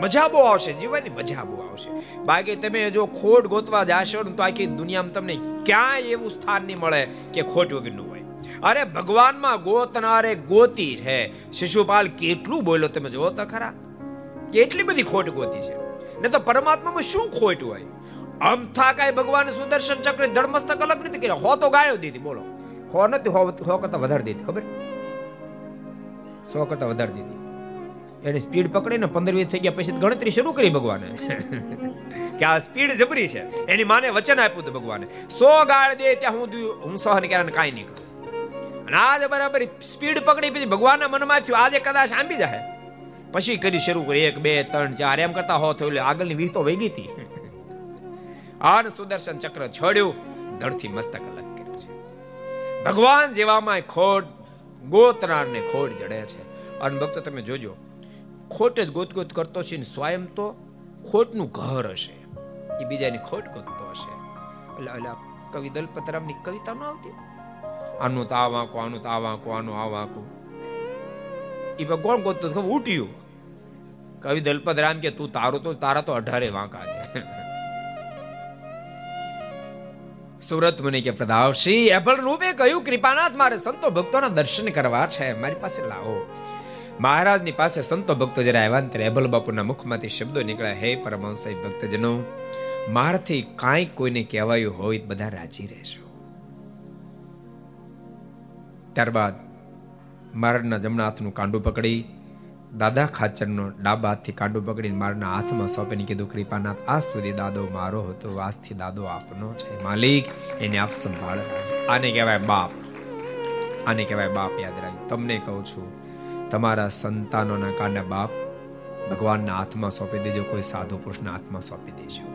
મજા બહુ આવશે, જીવનની મજા બહુ આવશે. બાકી તમે જો ખોટ ગોતવા જાશો ને તો આખી દુનિયામાં તમને ક્યાંય એવું સ્થાન નહીં મળે કે ખોટ વગરનું હોય. અરે ભગવાનમાં ગોતનારે ગોતી છે. શિશુપાલ કેટલું બોલ્યો તમે જોવો તો ખરા. કેટલી બધી ખોટ ગોતી છે. ને તો પરમાત્મામાં શું ખોટ હોય? અમથા કાય ભગવાન સુદર્શન ચક્ર ધર્મસ્તક અલગ નથી કર્યા. હો તો ગાયો દીધી, બોલો. હો નથી હો કરતા વધારે દીધી, ખબર? સો કરતા વધારી દીધી. એની સ્પીડ પકડીને પંદર વીસ થઈ ગયા, પછી ગણતરી શરૂ કરી ભગવાને. કે આ સ્પીડ જબરી છે. એની માને વચન આપ્યું હતું ભગવાને. સો ગાળ દે ત્યાં હું હું સહન કર્યા કાંઈ નહીં કરું. અને આજે બરાબર સ્પીડ પકડી પછી ભગવાનના મનમાં થયું, આજે કદાચ આંબી જાય પછી કરી શરૂ કરી, એક, બે, ત્રણ, ચાર, એમ કરતા હો થયું આગળની વીતો વહી ગઈ હતી. આન સુદર્શન ચક્ર છોડ્યું, ધડથી મસ્તક અલગ કર્યું છે. ભગવાન જેવામાં ખોટ ગોતનારને ખોટ જડે છે. અને ભક્તો, તમે જોજો, ખોટ જ ગોત ગોત કરતો છે ને સ્વયં તો ખોટનું ઘર હશે. એ બીજાની ખોટ ગોતતો હશે. એટલે એટલે કવિ દલપતરામની કવિતા ન આવતી? આનું તો આ વાંકો આનું તો આ વાંકો આનું આ વાંકો એ કોણ ગોતતો? ઉઠ્યું કવિ દલપત રામ કે, તું તારું તો, તારા તો અઢારે વાંકા છે. સુરત મુનિ કે પ્રદાવશી એપલ રૂપે કહ્યું, કૃપાનાથ મારે સંતો ભક્તોના દર્શન કરવા છે. મારી પાસે લાવો. મહારાજની પાસે સંતો ભક્તો જરા આવ્યા ત્યારે એબલ બાપુના મુખમાંથી શબ્દો નીકળ્યા, હે પરમહંસ ભક્તજનો, મારથી કાંઈ કોઈને કહેવાયું હોય બધા રાજી રહેશો. ત્યારબાદ મારના જમણા હાથનું કાંડું પકડી દાદા ખાચરનો ડાબા હાથથી કાંડું પકડીને મારના હાથમાં સોંપીને કીધું, કૃપાનાથ, આજ સુધી દાદો મારો હતો, આજથી દાદો આપનો છે. માલિક, એને આપ સંભાળ. આને કહેવાય બાપ. આને કહેવાય બાપ યાદ રાખ્યું તમને કહું છું, તમારા સંતાનોના કાંડા બાપ ભગવાનના હાથમાં સોંપી દેજો, કોઈ સાધુ પુરુષના હાથમાં સોંપી દેજો.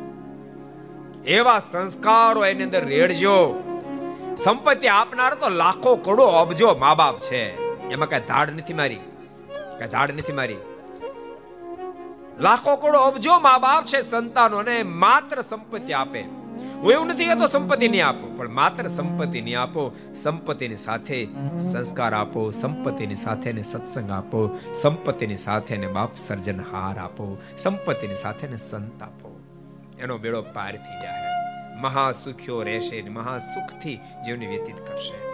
એવા સંસ્કારો એની અંદર રેડજો. સંપત્તિ આપનાર તો લાખો કરોડો અબજો મા બાપ છે. એમાં કઈ ધાડ નથી મારી. કઈ ઝાડ નથી મારી. લાખો કરોડો અબજો મા બાપ છે સંતાનોને માત્ર સંપત્તિ આપે. હું એવું નથી કહેતો સંપત્તિ નહીં આપો, પણ માત્ર સંપત્તિ નહીં આપો, સંપત્તિની સાથે સંસ્કાર આપો, સંપત્તિની સાથે ને સત્સંગ આપો, સંપત્તિની સાથે ને બાપ સર્જનહાર આપો, સંપત્તિની સાથે ને સંત આપો. એનો બેડો પાર થઈ જાય. મહા સુખ્યો રહેશે મહાસુખથી મહા સુખથી જીવની વ્યતીત કરશે.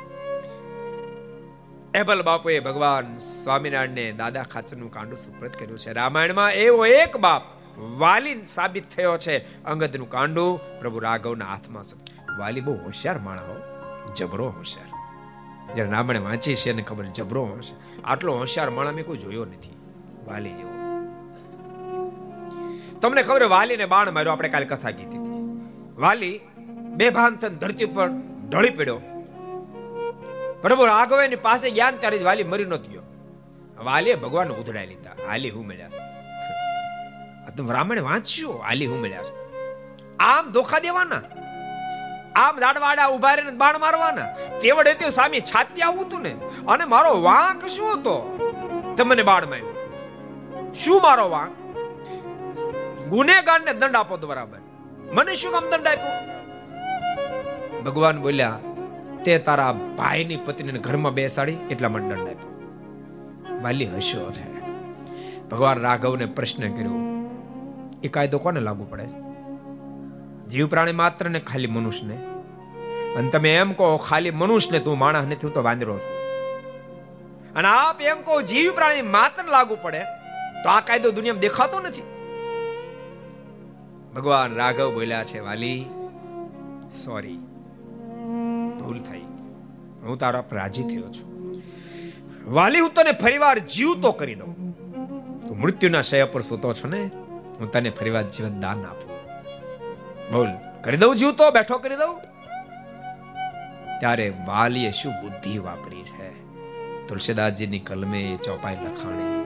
એબલ બાપુએ ભગવાન સ્વામિનારાયણને દાદા ખાચરનું કાંડું સુપ્રત કર્યું છે. રામાયણમાં એવો એક બાપ વાલી સાબિત થયો છે. અંગદનું કાંડું પ્રભુ રાઘવના હાથમાં છે. વાલી બહુ હોશિયાર માણસ જબરો હોશિયાર. જ્યારે રામાયણ વાંચી છે એને ખબર જબરો હશે આટલો હોશિયાર માણસ મેં કોઈ જોયો નથી. વાલી જેવો. તમને ખબર વાલીને બાણ માર્યો. આપણે કાલે કથા કીધી હતી. વાલી બે ભાન થઈને ધરતી ઉપર ઢળી પડ્યો. પ્રભુ રાઘવેની પાસે જ્ઞાન ત્યારે જ વાલી મરી નહોતી ગયો. વાલીએ ભગવાન ઉધડાઈ લીધા. હાલી હું મળ્યા? તો બ્રાહ્મણ વાંચ્યું હાલી હું મળ્યા? આમ ધોખા દેવાના? આમ દાડવાડા ઊભા રહીને બાણ મારવાના? તેવડે તે સામે છાતી આવું તું ને? અને મારો વાંક શું હતો? તમને બાણ માર્યું. શું મારો વાંક? ગુનેગારને દંડ આપો તો બરાબર. મને શું કામ દંડ આપ્યો? ભગવાન બોલ્યા તે તારા ભાઈની પત્નીને ઘરમાં બેસાડી એટલા માટે દંડ આપ્યો. વાલી હસ્યો છે. ભગવાન રાઘવને પ્રશ્ન કર્યો, એ કાયદો કોને લાગુ પડે જીવ પ્રાણી માત્ર ને ખાલી મનુષ્યને? અને તમે એમ કહો, ખાલી મનુષ્યને તું માણસ નથી તો વાંદરો છું. અને આપ એમ કહો, જીવ પ્રાણી માત્ર લાગુ પડે? તો આ કાયદો દુનિયામાં દેખાતો નથી. ભગવાન રાઘવ બોલ્યા છે, વાલી સોરી હું તારા પર રાજી થયો છું. વાલી હું તને ફરીવાર જીવતો કરી દઉં. તું મૃત્યુના શય પર સૂતો છો ને, હું તને ફરીવાર જીવન દાન આપું. બોલ, કરી દઉં જીવતો, બેઠો કરી દઉં? ત્યારે વાલીએ શું બુદ્ધિ વાપરી છે? તુલસીદાસજીની કલમે ચોપાઈ લખાણી.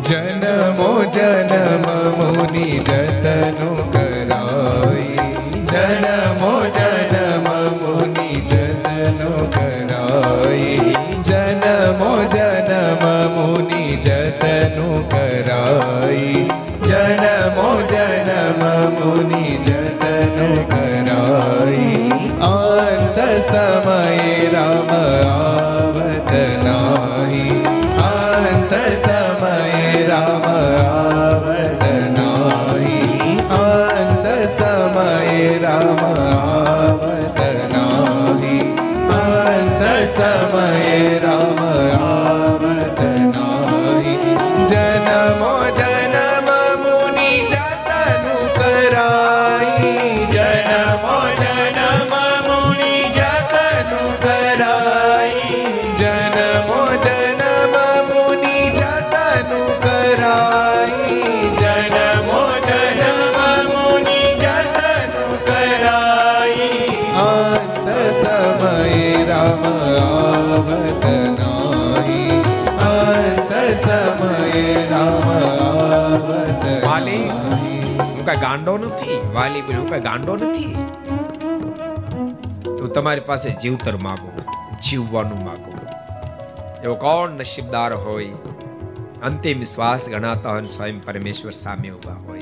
જનમો જનમ મુનિ જતનો કરાઈ જનમો, જનમ મુનિ જતનો કરાય જનમો, જનમ મુનિ જતનો કરાય જનમો, જનમ મુનિ જતનો કરાય અંત સમયે ગાંડો નથી? વાલી બોલ્યું કઈ ગાંડો નથી? તું તમારી પાસે જીવતર માગો, જીવવાનું માગો. એવો કોણ નસીબદાર હોય? અંતિમ શ્વાસ ગણાતા હોય સ્વયં પરમેશ્વર સામે ઊભા હોય.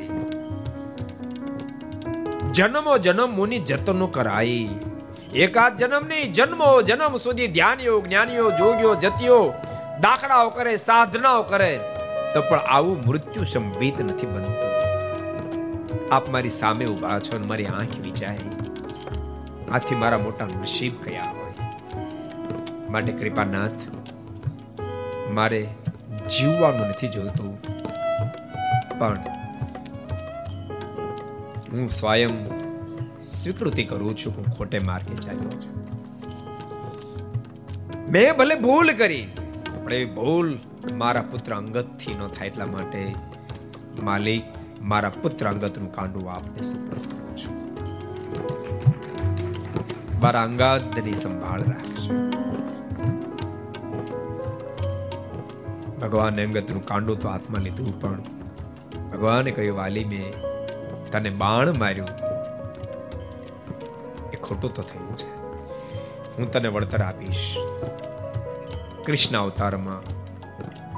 જન્મો જન્મ મુનિ જતનો કરાઈ. એકાદ જન્મ નહીં, જન્મો જન્મ સુધી ધ્યાનીઓ જ્ઞાનીઓ જોગ્યો જતીઓ દાખલાઓ કરે, સાધનાઓ કરે. તો પણ આવું મૃત્યુ સંવિત નથી બનતું. આપ મારી સામે ઊભા છો અને મારી આંખ વિચાય આથી મારા મોટા નસીબ કયા હોય. માટે કૃપાનાથ મારે જીવવાનું નથી જોઈતું પણ હું સ્વયં સ્વીકૃતિ કરું છું, હું ખોટે માર્ગે ચાલ્યો છું. મેં ભલે ભૂલ કરી, પણ એ ભૂલ મારા પુત્ર અંગતથી ન થાય એટલા માટે માલિક મારા પુત્ર અંગતનું કાંડું આપને સુપ્રત કરું છું. મારા અંગાતની સંભાળ રાખજો. ભગવાને અંગતનું કાંડું તો હાથમાં લીધું, પણ ભગવાને કહ્યું, વાલી, મેં તને બાણ માર્યું. એ ખોટું તો થયું છે. હું તને વળતર આપીશ. કૃષ્ણ અવતારમાં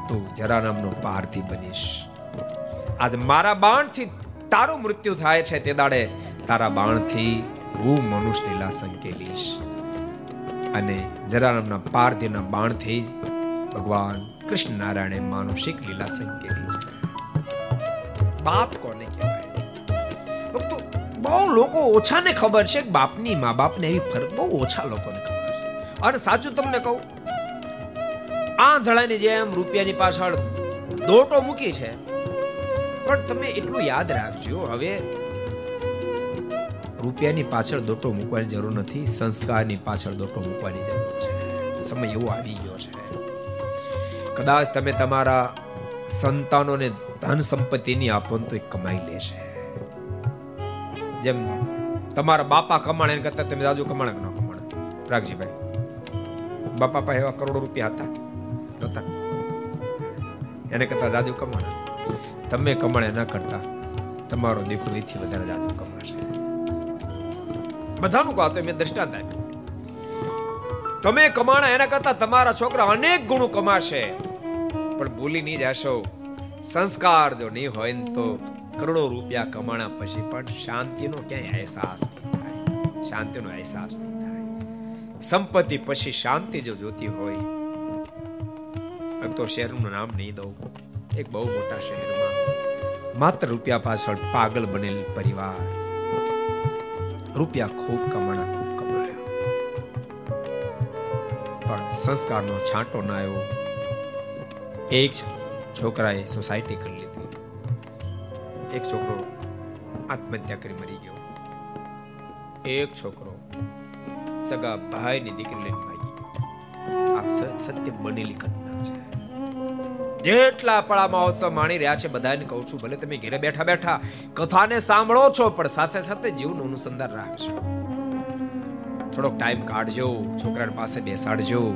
તું જરા નામનો પારથી બનીશ. આજ મારા બાણથી તારું મૃત્યુ થાય છે તે દાડે તારા બાણથી હું મનુષ્ય લીલા સંકેલીશ અને જરારામના પાર્થિવના બાણથી જ ભગવાન કૃષ્ણ નારાયણે માનુષિક લીલા સંકેલી છે બાપ કોને કહેવાય? ભક્તો, બહુ લોકો ઓછાને ખબર છે કે બાપની મા બાપને એવી ફરક બહુ ઓછા લોકોને ખબર છે. અને સાચું તમને કહું, આંધળાની જેમ રૂપિયાની પાછળ દોટો મૂકી છે પણ તમે એટલું યાદ રાખજો, હવે રૂપિયાની પાછળ દોટો મૂકવાની જરૂર નથી, સંસ્કારની પાછળ દોટો મૂકવાની જરૂર છે. સમય એવો આવી ગયો છે. કદાચ તમે તમારા સંતાનોને ધન સંપત્તિની આપો તો એ કમાઈ લેશે. જેમ તમારા બાપા કમાણે એને કરતા તમે દાદુ કમાણે ન કમાણે? રાખજીભાઈ બાપા પાસે એવા કરોડો રૂપિયા હતા નતા એને કરતા દાદુ કમાણા. તમે કમાણે ન કરતા, તમારો દીકરો એથી વધારે જાજુ કમાશે. બધાનું કહો તો મેં દ્રષ્ટાંત આપ્યું. તમે કમાણા એના કરતા તમારા છોકરા અનેક ગુણો કમાશે. પણ ભૂલી નહીં જશો, સંસ્કાર જો નહીં હોય ને તો કરોડો રૂપિયા કમાણા પછી પણ શાંતિનો ક્યાંય અહેસાસ નહીં થાય. શાંતિનો અહેસાસ નહીં થાય. સંપત્તિ પછી શાંતિ જો જોતી હોય તો શહેરનું નામ નહીં દઉં. એક બહુ મોટા શહેરમાં માત્ર રૂપિયા પાછળ પાગલ બનેલ પરિવાર. રૂપિયા ખૂબ કમાણા ખૂબ કમાયા. પણ સંસ્કારનો છાંટો ના આવ્યો. એક છોકરાએ સોસાયટી કરી લીધી. એક છોકરો આત્મહત્યા કરી મરી ગયો. એક છોકરો સગા ભાઈની દીકરી લઈને ભાગી ગયો. આ સત્ય બનેલી ઘટના. જેટલા પળામાં મહોત્સવ માણી રહ્યા છે, બધાને કહું છું, ભલે તમે ઘરે બેઠા બેઠા કથાને સાંભળો છો, પણ સાથે સાથે જીવનું અનુસંધાન રાખજો. થોડોક ટાઈમ કાઢજો, છોકરાની પાસે બેસાડજો,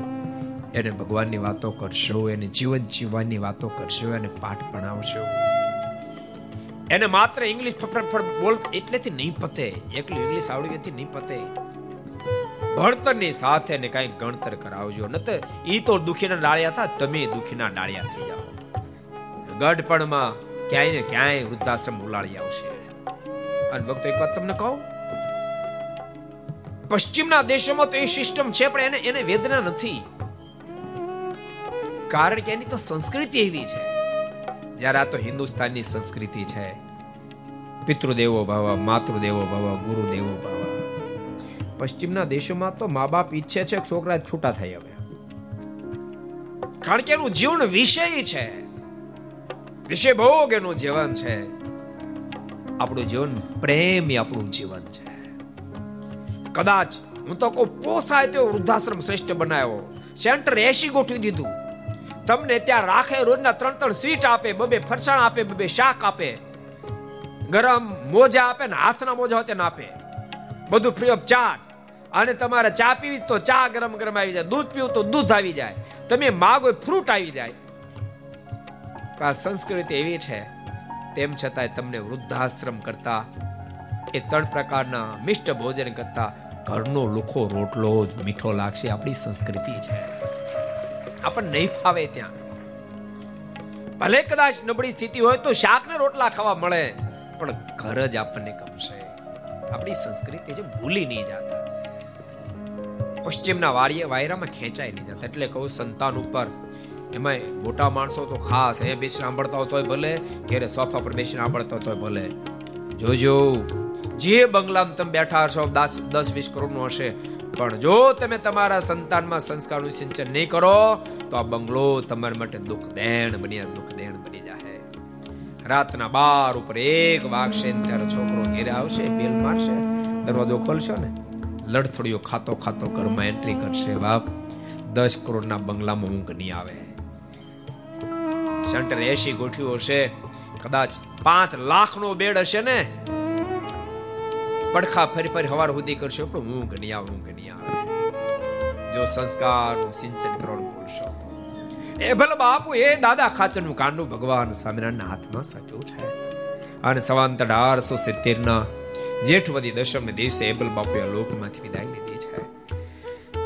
એને ભગવાનની વાતો કરશો, એને જીવન જીવવાની વાતો કરશો, એને પાઠ ભણાવશો. એને માત્ર ઇંગ્લિશ ફફડ બોલ એટલેથી નહીં પતે, એકલું ઇંગ્લિશ આવડી ગયેથી નહીં પતે. ભણતરની સાથે ને કાંઈક ગણતર કરાવજો. ન તો ઈ તો દુખીના ડાળિયા થા, તમે દુખીના ડાળિયા થઈ જાઓ. ગઢપણમાં ક્યાંય ને ક્યાંય વૃદ્ધાશ્રમ ઉલાળી આવશે. અને ભક્તો, એક વાત તમને કહું? પશ્ચિમના દેશોમાં તો એ સિસ્ટમ છે, પણ એને એને વેદના નથી. કારણ કે એની તો સંસ્કૃતિ એવી છે. જ્યારે આ તો હિન્દુસ્તાનની સંસ્કૃતિ છે. પિતૃદેવો ભાવ, માતૃદેવો ભાવ, ગુરુદેવો ભવ. પશ્ચિમના દેશોમાં તો મા બાપ ઈચ્છે છે કે છોકરા છૂટા થાય હવે. કારણ કે એનું જીવન વિષય છે. વિષય ભોગ એનું જીવન છે. આપણું જીવન પ્રેમ એ આપણું જીવન છે. કદાચ હું તો કોઈ પોસાય તેવો વૃદ્ધાશ્રમ શ્રેષ્ઠ બનાવ્યો. સેન્ટર એસી ગોઠવી દીધું. તમને ત્યાં રાખે રોજના ત્રણ ત્રણ સ્વીટ આપે, બબે ફરસાણ આપે, બબે શાક આપે. ગરમ મોજા આપે ને હાથના મોજા તેને આપે. બધું ફ્રી ઓફ ચાર્જ અને તમારે ચા પીવી તો ચા ગરમ ગરમ આવી જાય. દૂધ પીવું તો દૂધ આવી જાય. તમે માગો ફ્રૂટ આવી જાય. આ સંસ્કૃતિ એવી છે, તેમ છતાંય તમને વૃદ્ધાશ્રમ કરતા, એ ત્રણ પ્રકારના મિષ્ટ ભોજન કરતા, ઘરનો લુખો રોટલો જ મીઠો લાગશે. આપણી સંસ્કૃતિ છે. આપણને નહીં ફાવે ત્યાં. ભલે કદાચ નબળી સ્થિતિ હોય તો શાક ને રોટલા ખાવા મળે, પણ ઘર જ આપણને ગમશે. આપણી સંસ્કૃતિ છે ભૂલી નહીં જતા. પશ્ચિમના વાર્ય વાયરામાં ખેંચાઈ નહીં જતા એટલે કહું સંતાન ઉપર. એમાંય મોટા માણસો તો ખાસ એ બેસી સાંભળતા હોય તોય ભલે, ઘેરે સોફા પર બેસી સાંભળતા તોય ભલે. જોજો, જે બંગલામાં તમે બેઠા હશો, દસ દસ, વીસ કરોડનું હશે. પણ જો તમે તમારા સંતાનમાં સંસ્કારનું સિંચન નહીં કરો, તો આ બંગલો તમારા માટે દુઃખ દેણ બની દુઃખ દેણ બની રાતના બાર ઉપર એક વાગશે ત્યારે છોકરો ઘેરે આવશે, બેલ મારશે, દરવાજો ખોલશો ને લડથડીઓ ખાતો ખાતો ઘરમાં એન્ટ્રી કરશે, બાપ, દસ કરોડના બંગલામાં ઊંઘ નહીં આવે. સેન્ટર એસી ગોઠ્યું હશે. કદાચ પાંચ લાખનો બેડ હશે ને? પડખા ફરી ફરી હવાર સુધી કરશો, પણ ઊંઘ નહીં આવે, ઊંઘ નહીં આવે. જો સંસ્કારનું સિંચન કરવાનું ભૂલશો. એ ભલે બાપુ, એ દાદા ખાચરનું કાંડું ભગવાન સ્વામિનારાયણના હાથમાં સટ્યું છે. અને સવાંત અઢારસો સિત્તેરના જેઠવદી દશમ દિવસે એબલ બાપુએ આ લોકમાંથી વિદાય લીધી છે.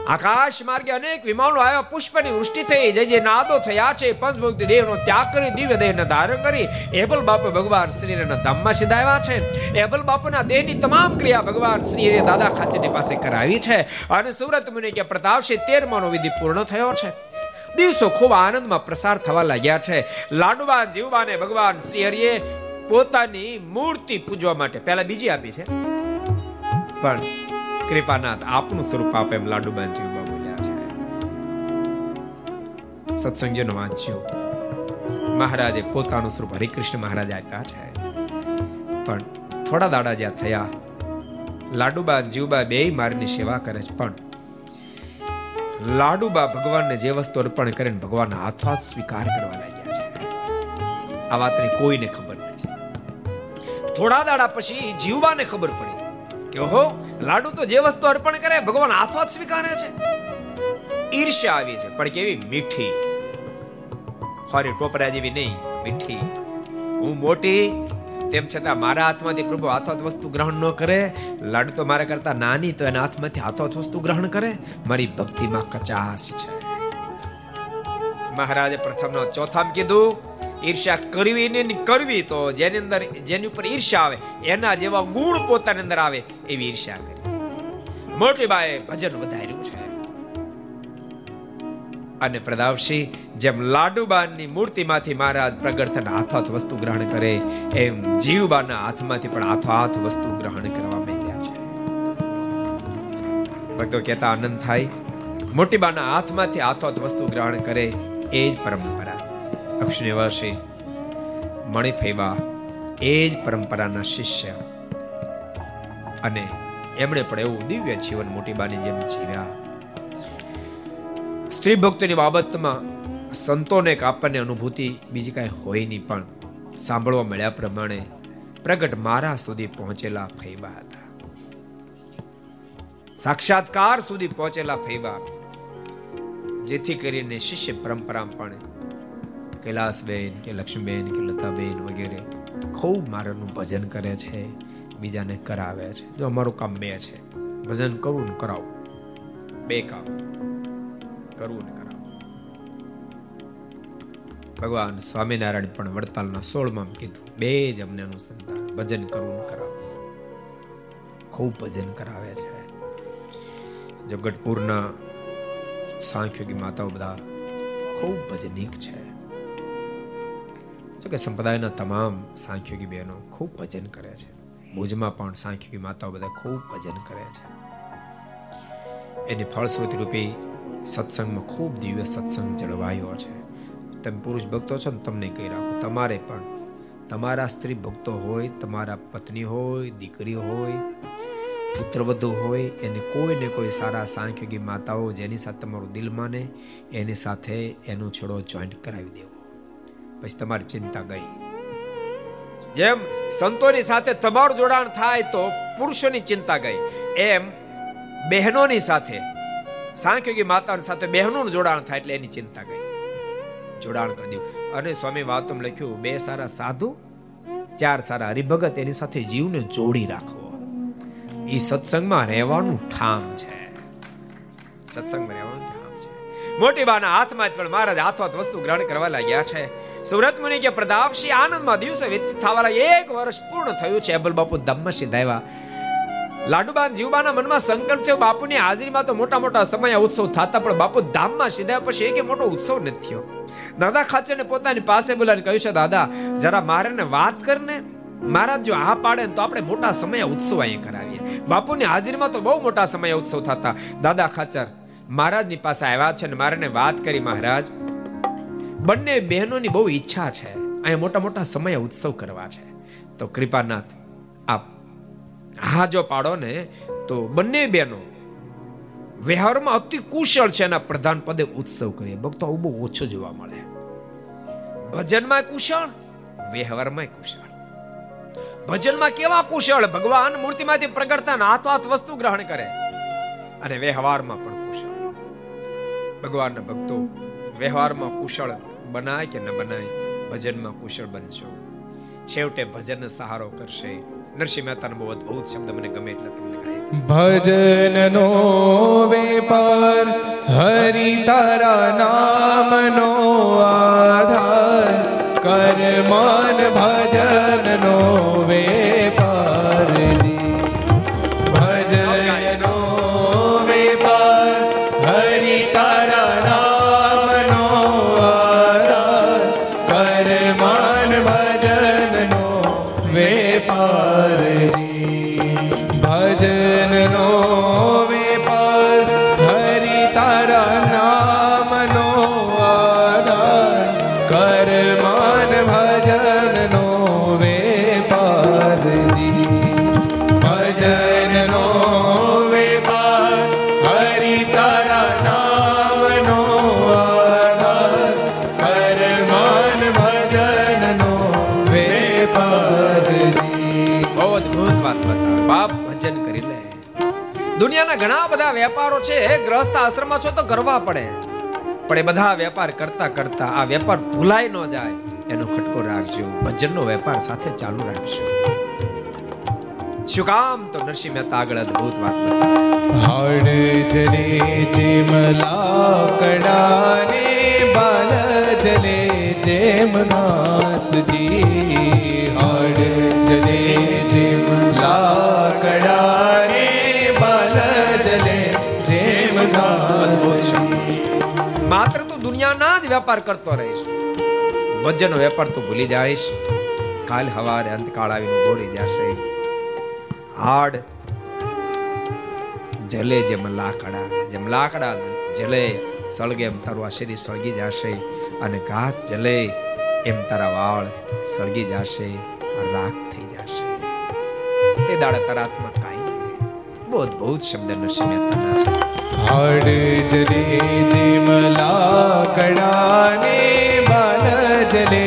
આકાશ માર્ગે અનેક વિમાનો આવ્યા, પુષ્પની વૃષ્ટિ થઈ જય જે નાદો થયા છે પંચભક્તિ દેહનો ત્યાગ કરી, દિવ્ય દેહને ધારણ કરી એબલ બાપુ ભગવાન શ્રીના ધામમાં સીધાવ્યા છે. એબલ બાપુના દેહની તમામ ક્રિયા ભગવાન શ્રીએ દાદા ખાચરની પાસે કરાવી છે. અને સુરત મુનિ કે પ્રતાપસિંહ તેરમાનો વિધિ પૂર્ણ થયો છે. દિવસો ખૂબ આનંદમાં પ્રસાર થવા લાગ્યા છે. લાડવા જીવવાને ભગવાન શ્રી હરિએ પોતાની મૂર્તિ પૂજવા માટે પહેલા બીજી આપી છે. પણ કૃપાનાથ આપનું સ્વરૂપ આપે એમ લાડુબાન જીવવા બોલ્યા છે. સત્સંગીનો વાંચ્યો. મહારાજે પોતાનું સ્વરૂપ હરિકૃષ્ણ મહારાજ આપ્યા છે. પણ થોડા દાડા જ્યાં થયા લાડુબા જીવબા બે મારની સેવા કરે છે. પણ લાડુબા ભગવાનને જે વસ્તુ અર્પણ કરે ભગવાન ભગવાનના હાથો હાથ સ્વીકાર કરવા લાગ્યા છે. આ વાતની કોઈને ખબર નથી. થોડા દાડા પછી જીવવાને ખબર પડી કે ઓહો, લાડુ તો જે વસ્તુ અર્પણ કરે ભગવાન હાથો હાથ સ્વીકારે છે. ઈર્ષ્યા આવી છે, પણ કેવી મીઠી. ખોરી ટોપરા જેવી નહીં, મીઠી. હું મોટી તેમ છતાં મારા હાથમાંથી પ્રભુ હાથોથ વસ્તુ ગ્રહણ ન કરે. લાડુ તો મારા કરતા નાની, તો એના હાથમાંથી હાથોથ વસ્તુ ગ્રહણ કરે. મારી ભક્તિમાં કચાશ છે. મહારાજે પ્રથમનો ચોથામ કીધું, ઈર્ષ્યા કરવી ને કરવી તો જેની અંદર, જેની ઉપર ઈર્ષ્યા આવે, એના જેવા ગુણ પોતાની અંદર આવે એવી ઈર્ષ્યા કરી. મોટી બાએ ભજન વધાર્યું છે. અને પ્રદાવશી, જેમ લાડુબાની મૂર્તિમાંથી મહારાજ પ્રગટ થઈને હાથોહાથ વસ્તુ ગ્રહણ કરે, એમ જીવબાના હાથમાંથી પણ હાથોહાથ વસ્તુ ગ્રહણ કરવા માંડ્યા છે. ભક્તો કહેતા આનંદ થાય, મોટીબાના હાથમાંથી હાથોહાથ વસ્તુ ગ્રહણ કરે, એ જ પરંપરા. અક્ષનિવાસી મણિફેવા એ જ પરંપરાના શિષ્ય. અને એમણે પણ એવું દિવ્ય જીવન મોટીબાની જેમ જીવ્યા. સ્ત્રી ભક્તોની બાબતમાં સંતોને એક આપણને અનુભૂતિ બીજી કાંઈ હોય નહીં, પણ સાંભળવા મળ્યા પ્રમાણે પ્રગટ મારા સુધી પહોંચેલા ફૈબા હતા. સાક્ષાત્કાર સુધી પહોંચેલા ફૈબા જેથી કરીને શિષ્ય પરંપરા પણ કૈલાસબેન કે લક્ષ્મીબેન કે લતાબેન વગેરે ખૂબ મારાનું ભજન કરે છે, બીજાને કરાવે છે. જો અમારું કામ બે છે, ભજન કરવું ને કરાવવું બે કામ. કરવું ને કરાવવું ભગવાન સ્વામિનારાયણ પણ વડતાલના સોળમાં કીધું, બે જ અમને અનુસંધાન, ભજન કરવું કરાવવું ખૂબ ભજન કરાવે છે. જગતપુરના સાંખ્યોગી માતાઓ બધા ખૂબ ભજનિક છે. જો કે સંપ્રદાયના તમામ સાંખ્યોગી બહેનો ખૂબ ભજન કરે છે. ભુજમાં પણ સાંખ્યોગી માતાઓ બધા ખૂબ ભજન કરે છે. એની ફળશ્રુતિ રૂપી સત્સંગમાં ખૂબ દિવ્ય સત્સંગ જળવાયો છે. તમે પુરુષ ભક્તો છો ને તમને કહી રાખો, તમારે પણ. તમારા સ્ત્રી ભક્તો હોય, તમારા પત્ની હોય દીકરી હોય, પુત્રવધુ હોય, એને કોઈ ને કોઈ સારા સાંખ્યોગી માતાઓ જેની સાથે તમારું દિલ માને, એની સાથે એનો છોડો જોઈન્ટ કરાવી દેવો. પછી તમારી ચિંતા ગઈ. જેમ સંતોની સાથે તમારું જોડાણ થાય તો પુરુષોની ચિંતા ગઈ. એમ બહેનોની સાથે સાંખ્યોગી માતાની સાથે બહેનોનું જોડાણ થાય એટલે એની ચિંતા ગઈ. જોડાણ કરી દીધું. અને સ્વામી વાતમ લખ્યું, બે સારા સાધુ, ચાર સારા હરિભગત એની સાથે જીવને જોડી રાખવો. એ સત્સંગમાં રહેવાનું ઠામ છે. સત્સંગમાં રહેવાનું ઠામ છે. મોટી બાના હાથમાં પણ મહારાજ હાથોહાથ વસ્તુ ગ્રહણ કરવા લાગ્યા છે. સુરત મુનિ કે પ્રતાપસિંહ આનંદમાં દિવસે વ્યતીત થવા એક વર્ષ પૂર્ણ થયું છે. અબલ બાપુ ધમ્મ સીધાવ્યા લાડુબા જીવબાના મનમાં સંકલ્પ થયો. બાપુની હાજરીમાં તો મોટા મોટા સમય ઉત્સવ થતા, પણ બાપુ ધામમાં સીધા પછી એક મોટો ઉત્સવ નથી થયો. દાદા ખાચરને પોતાની પાસે બોલાવીને કહ્યું છે, દાદા, જરા મારે ને વાત કરને. મહારાજ જો આ પાડે તો આપણે મોટા સમય ઉત્સવ અહીં કરાવીએ. બાપુની હાજરીમાં તો બહુ મોટા સમય ઉત્સવ થતા. દાદા ખાચર, મહારાજની પાસે આવ્યા છે ને મારે વાત કરી, મહારાજ. બંને બહેનોની બહુ ઈચ્છા છે. અહીંયા મોટા મોટા સમય ઉત્સવ કરવા છે. તો કૃપાનાથ, આપ હા જો પાડો ને તો બંને બહેનો વ્યવહારમાં અતિ કુશળ છે એના પ્રધાન પદે ઉત્સવ કરીએ. ભક્તો, આવું બહુ ઓછો જોવા મળે. ભજનમાં કુશળ, વ્યવહારમાં કુશળ. ભજનમાં કેવા કુશળ? ભગવાન મૂર્તિમાંથી પ્રગટતા થાય હાથ હાથ વસ્તુ ગ્રહણ કરે. અને વ્યવહારમાં પણ કુશળ. ભગવાનના ભક્તો, વ્યવહારમાં કુશળ બનાય કે ન બનાય, ભજનમાં કુશળ બનશો. છેવટે ભજન સહારો કરશે. નરસિંહ મહેતાનો બહુ અદભુત શબ્દ મને ગમે એટલે તમને ભજન નો વેપાર હરિ તારા નામનો આધાર કર્મન ભજન ભજનનો વેપારો છે ગ્રસ્ત આશ્રમમાં છો તો કરવા પડે. પણ એ બધા વેપાર કરતા કરતા આ વેપાર ભૂલાઈ ન જાય. એનો ખટકો રાખજો, ભજનનો વેપાર સાથે ચાલુ રાખજો. શું કામ તો નરસિંહ મહેતા આગળ અદભુત વાત બતાવે. હાડ જલે જેમ લાકડાને બાલ જલે જેમ ઘાસજી. હાડ જલે જેમ માત્ર તું દુનિયાના જ વેપાર કરતો રહીશ. ભજનનો વેપાર તું ભૂલી જઈશ. કાલ હવારે અંતકાળ આવીને બોરી જશે. હાડ જલે જેમ લાકડા જેમ લાકડા જલે, સળગે એમ તારું આ શરીર સળગી જશે. અને ઘાસ જલે એમ તારા વાળ સળગી જશે. રાખ થઈ જશે. તે દાડે તારા રહે. બહુ અદભુત શબ્દ નરસિંહ છે. હાડ જલે જેમ લાકડાને બાલ જલે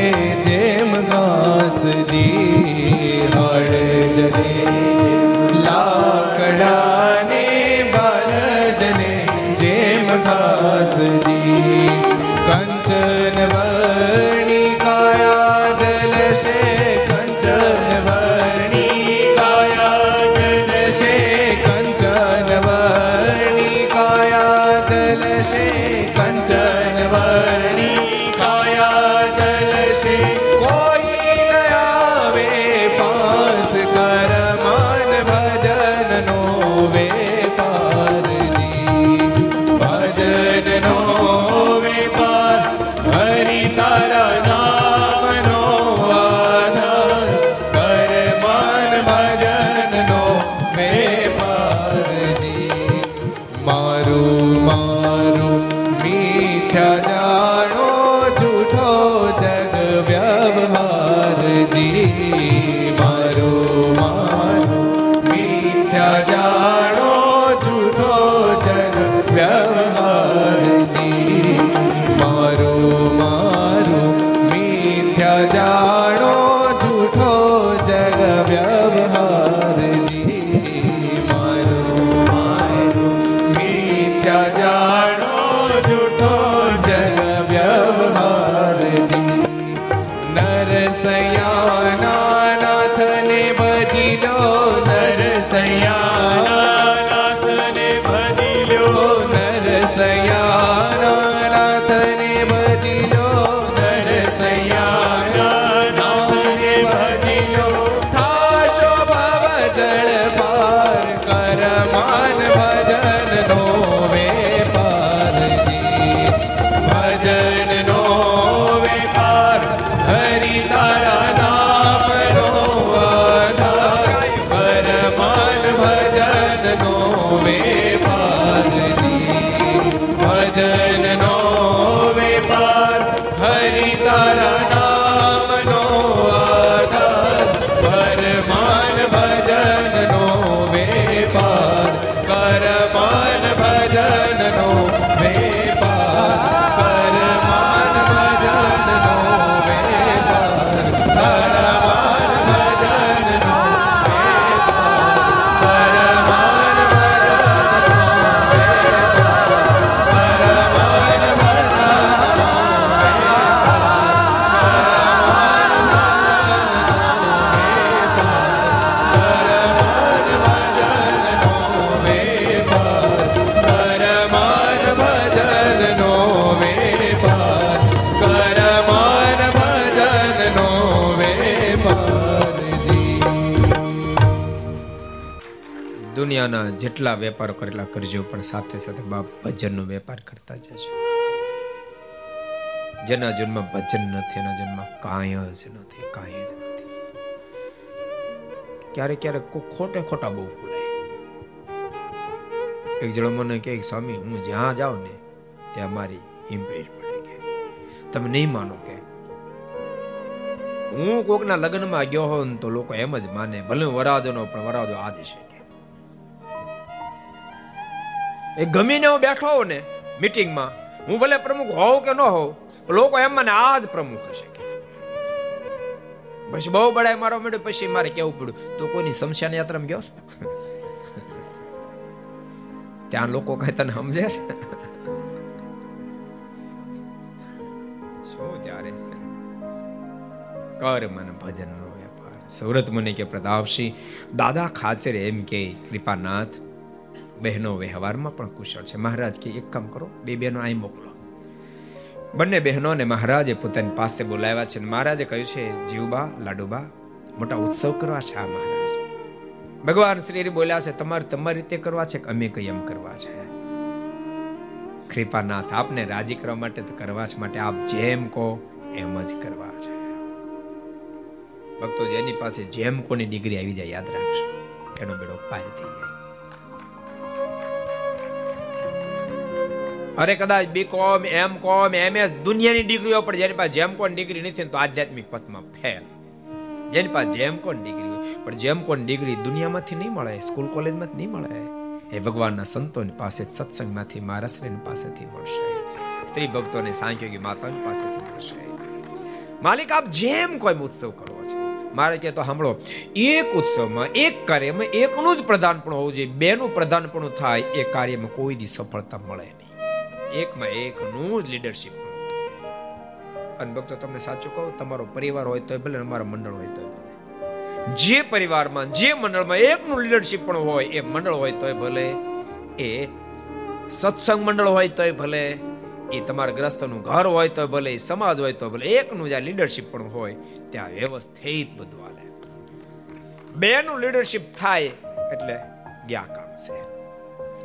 દુનિયાના જેટલા વેપારો કરેલા કરજો, પણ સાથે સાથે બાપ ભજનનો વેપાર કરતા જજો. જેના જન્મ ભજન નથી એના જન્મ કાંઈ જ નથી કાંઈ જ નથી ક્યારેક ક્યારેક ખોટે ખોટા બહુ બોલે. એક જણો મને કહે, સ્વામી, હું જ્યાં જાઉં ને, ત્યાં મારી ઇમ્પ્રેસ પડે કે તમે નહીં માનો કે? હું કોકના લગ્નમાં ગયો હોઉં તો લોકો એમ જ માને, ભલે હું વરાજોનો પણ વરાજો આજ છે. એ ગમીને હું બેઠો હોઉં ને મીટિંગમાં, હું ભલે પ્રમુખ હોઉં કે ન હોઉં લોકો એમ મને આ જ પ્રમુખ હશે પછી બહુ બડાય મારો મળ્યો પછી મારે કેવું પડ્યું? તો કોઈની શમશાન યાત્રામાં ગયો ત્યાં લોકો કઈ તને સમજે છે? શું ત્યારે? કર મને ભજનનો વેપાર. સુરત મુનિ કે પ્રતાપસિંહ, દાદા ખાચર એમ કે, કૃપાનાથ બહેનો વ્યવહારમાં પણ કુશળ છે. મહારાજ કે એક કામ કરો, બે બહેનો અહીં મોકલો. બંને બહેનોને મહારાજે પોતાની પાસે બોલાવ્યા છે મહારાજે કહ્યું છે, જીવબા, લાડુબા, મોટા ઉત્સવ કરવા છે આ મહારાજ. ભગવાન શ્રી બોલ્યા છે, તમારે તમારી રીતે કરવા છે કે અમે કઈ એમ કરવા છે? કૃપાનાથ, આપને રાજી કરવા માટે તો કરવા જ માટે આપ જેમ કહો એમ જ કરવા છે. ભક્તો, જેની પાસે જેમ કોની ડિગ્રી આવી જાય, યાદ રાખજો. એનો બેડો પાર થઈ જાય. અરે કદાચ બી કોમ એમ કોમ એમએસ દુનિયાની ડિગ્રીઓ પણ જેની પાસે જેમ કોણ ડિગ્રી નથી તો આધ્યાત્મિક પથમાં ફેલ. જેની પાસે જેમ કોણ ડિગ્રી હોય, પણ જેમ કોણ ડિગ્રી દુનિયામાંથી નહીં મળે, સ્કૂલ કોલેજમાંથી નહીં મળે, એ ભગવાનના સંતોની પાસે, સત્સંગમાંથી મહારાષ્ટ્રની પાસેથી મળશે. સ્ત્રી ભક્તોને સાંખ્યોગી માતાની પાસેથી મળશે. માલિક, આપ જેમ કોઈ ઉત્સવ કરવો છે, મારે કે તો સાંભળો, એક ઉત્સવમાં, એક કાર્યમાં એકનું જ પ્રધાનપણું હોવું જોઈએ, બેનું પ્રધાનપણું થાય, એ કાર્યમાં કોઈ દી સફળતા મળે નહીં. એકમાં એકનું જ લીડરશિપ અને ભક્તો, તમને સાચું કહું, તમારો પરિવાર હોય તોય ભલે અમારા મંડળ હોય તોય ભલે. જે પરિવારમાં, જે મંડળમાં એકનું લીડરશિપ પણ હોય, એ મંડળ હોય તોય ભલે, એ સત્સંગ મંડળ હોય તોય ભલે, એ તમારા ગ્રસ્તનું ઘર હોય તો ભલે સમાજ હોય તો ભલે, એકનું જ્યાં લીડરશિપ પણ હોય, ત્યાં વ્યવસ્થિત બધું હાલે. બેનું લીડરશિપ થાય એટલે ગયા કામ છે.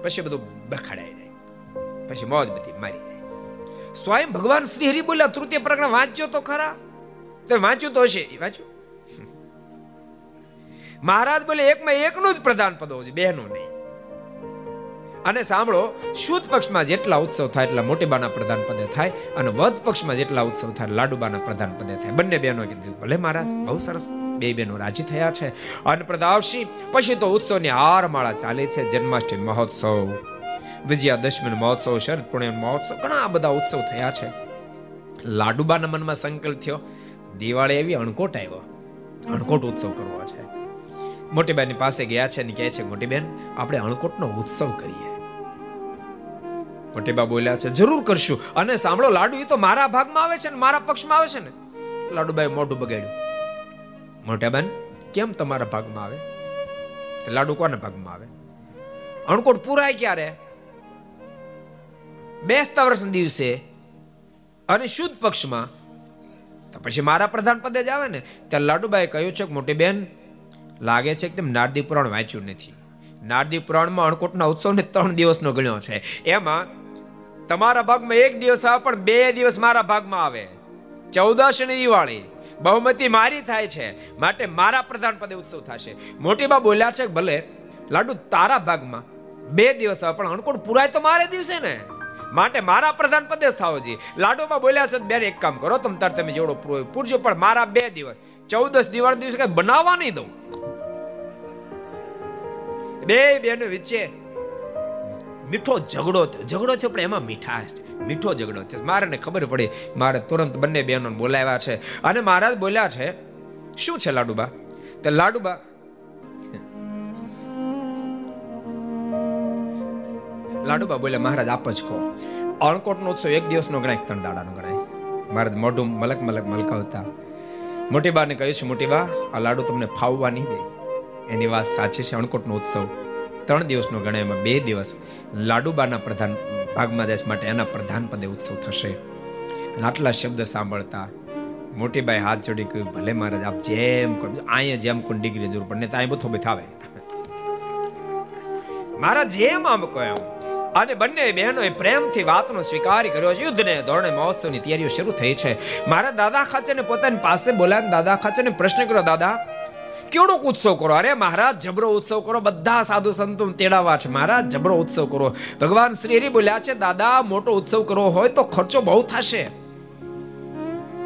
પછી બધું બખાડાઈ જાય પછી મોજ બધી મારી જાય. સ્વયં ભગવાન શ્રી હરિ બોલ્યા, તૃતીય પ્રકરણ વાંચ્યો તો ખરા? તો વાંચ્યું તો હશે. વાંચ્યું? મહારાજ બોલે, એકમાં એકનું જ પ્રધાન પદ હોવું બેનું નહીં. અને સાંભળો, શુદ્ધ પક્ષમાં જેટલા ઉત્સવ થાય, એટલા મોટીબાના પ્રધાન પદે થાય અને વધ પક્ષમાં જેટલા ઉત્સવ થાય, લાડુબાના પ્રધાન પદે થાય. બંને બહેનો કીધું ભલે મહારાજ, બહુ સરસ. બે બહેનો રાજી થયા છે. અન્નપ્રદાવશી, પછી તો ઉત્સવની હાર માળા ચાલે છે, જન્માષ્ટમી મહોત્સવ. વિજયાદશમી મહોત્સવ શરદ પૂર્ણિમા મહોત્સવ. ઘણા બધા ઉત્સવ થયા છે. લાડુબાના મનમાં સંકલ્પ થયો. દિવાળી આવી અણકોટ આવ્યો. અણકોટ ઉત્સવ કરવો છે. મોટી બેનની પાસે ગયા છે અને કહે છે મોટી બેન આપણે અણકોટનો ઉત્સવ કરીએ. મોટીબા બોલ્યા છે, જરૂર કરશું. અને સાંભળો, લાડુ એ તો મારા ભાગમાં આવે છે ને મારા પક્ષમાં આવે છે ને. લાડુબાઈ મોઢું બગાડ્યું. મોટા બેન કેમ તમારા ભાગમાં આવે? લાડુ કોના ભાગમાં આવે? અણકોટ પૂરાય ક્યારે? બેસતા વર્ષના દિવસે અને શુદ્ધ પક્ષમાં, તો પછી મારા પ્રધાન પદે જ આવે ને ત્યાં લાડુબાઈ કહ્યું છે કે, મોટી બેન, લાગે છે કે તેમ નારદી પુરાણ વાંચ્યું નથી. નારદી પુરાણમાં અણકોટના ઉત્સવને ત્રણ દિવસનો ગણ્યો છે. એમાં તમારા ભાગમાં એક દિવસ આવે, પણ બે દિવસ મારા ભાગમાં આવે. ચૌદશ અને દિવાળી, બહુમતી મારી થાય છે. માટે મારા પ્રધાન પદે ઉત્સવ થશે. મોટી બા બોલ્યા છે ભલે, લાડુ તારા ભાગમાં બે દિવસ આવે, પણ અણકોટ પુરાય તો મારે દિવસે ને. માટે મારા પ્રધાન પદે જ થાવો જોઈએ લાડુબા બોલ્યા છે, બેન, એક કામ કરો, તમે તાર તમે જેવડો પૂરજો, પણ મારા બે દિવસ, ચૌદસ દિવાળી દિવસે કઈ બનાવવા નહીં દઉં. બે બેનો વચ્ચે મીઠો ઝઘડો ઝઘડો થયો, પણ એમાં મીઠાશ મીઠો ઝઘડો થયો. મારે ખબર પડી, મારે તુરંત બંને બહેનોને બોલાવ્યા છે. અને મહારાજ બોલ્યા છે, શું છે લાડુબા? તે લાડુબા લાડુબા બોલે, મહારાજ, આપ જ કહો. અણકોટનો ઉત્સવ એક દિવસનો ગણાય ત્રણ દાડાનો ગણાય. મહારાજ મોઢું મલક મલક મલકાવતા. મોટી બાને કહ્યું છે, મોટી બા, આ લાડુ તમને ફાવવા નહીં દે. એની વાત સાચી છે, અણકોટનો ઉત્સવ ત્રણ દિવસનો ગણાય, એમાં બે દિવસ લાડુબાના પ્રધાન ભાગમાં જાય માટે એના પ્રધાન પદે ઉત્સવ થશે. અને આટલા શબ્દ સાંભળતા મોટીબાઈ હાથ જોડી કહ્યું, ભલે મહારાજ, આપ જેમ કરો અહીંયા જેમ કોઈ ડિગ્રી જરૂર પડે તો અહીં બધો બેઠાવે મારા જેમ આમ કહો એમ અને બંને બહેનોએ પ્રેમથી વાતનો સ્વીકાર કર્યો છે. યુદ્ધને ધોરણે મહોત્સવની તૈયારીઓ શરૂ થઈ છે. મારા દાદા ખાચરને પોતાની પાસે બોલાવીને દાદા ખાચરને પ્રશ્ન કર્યો, દાદા કેવડોક ઉત્સવ કરો? અરે મહારાજ, જબરો ઉત્સવ કરો. બધા સાધુ સંતો તેડાવા છે. મહારાજ, જબરો ઉત્સવ કરો. ભગવાન શ્રી હરિ બોલ્યા છે, દાદા, મોટો ઉત્સવ કરવો હોય તો ખર્ચો બહુ થશે.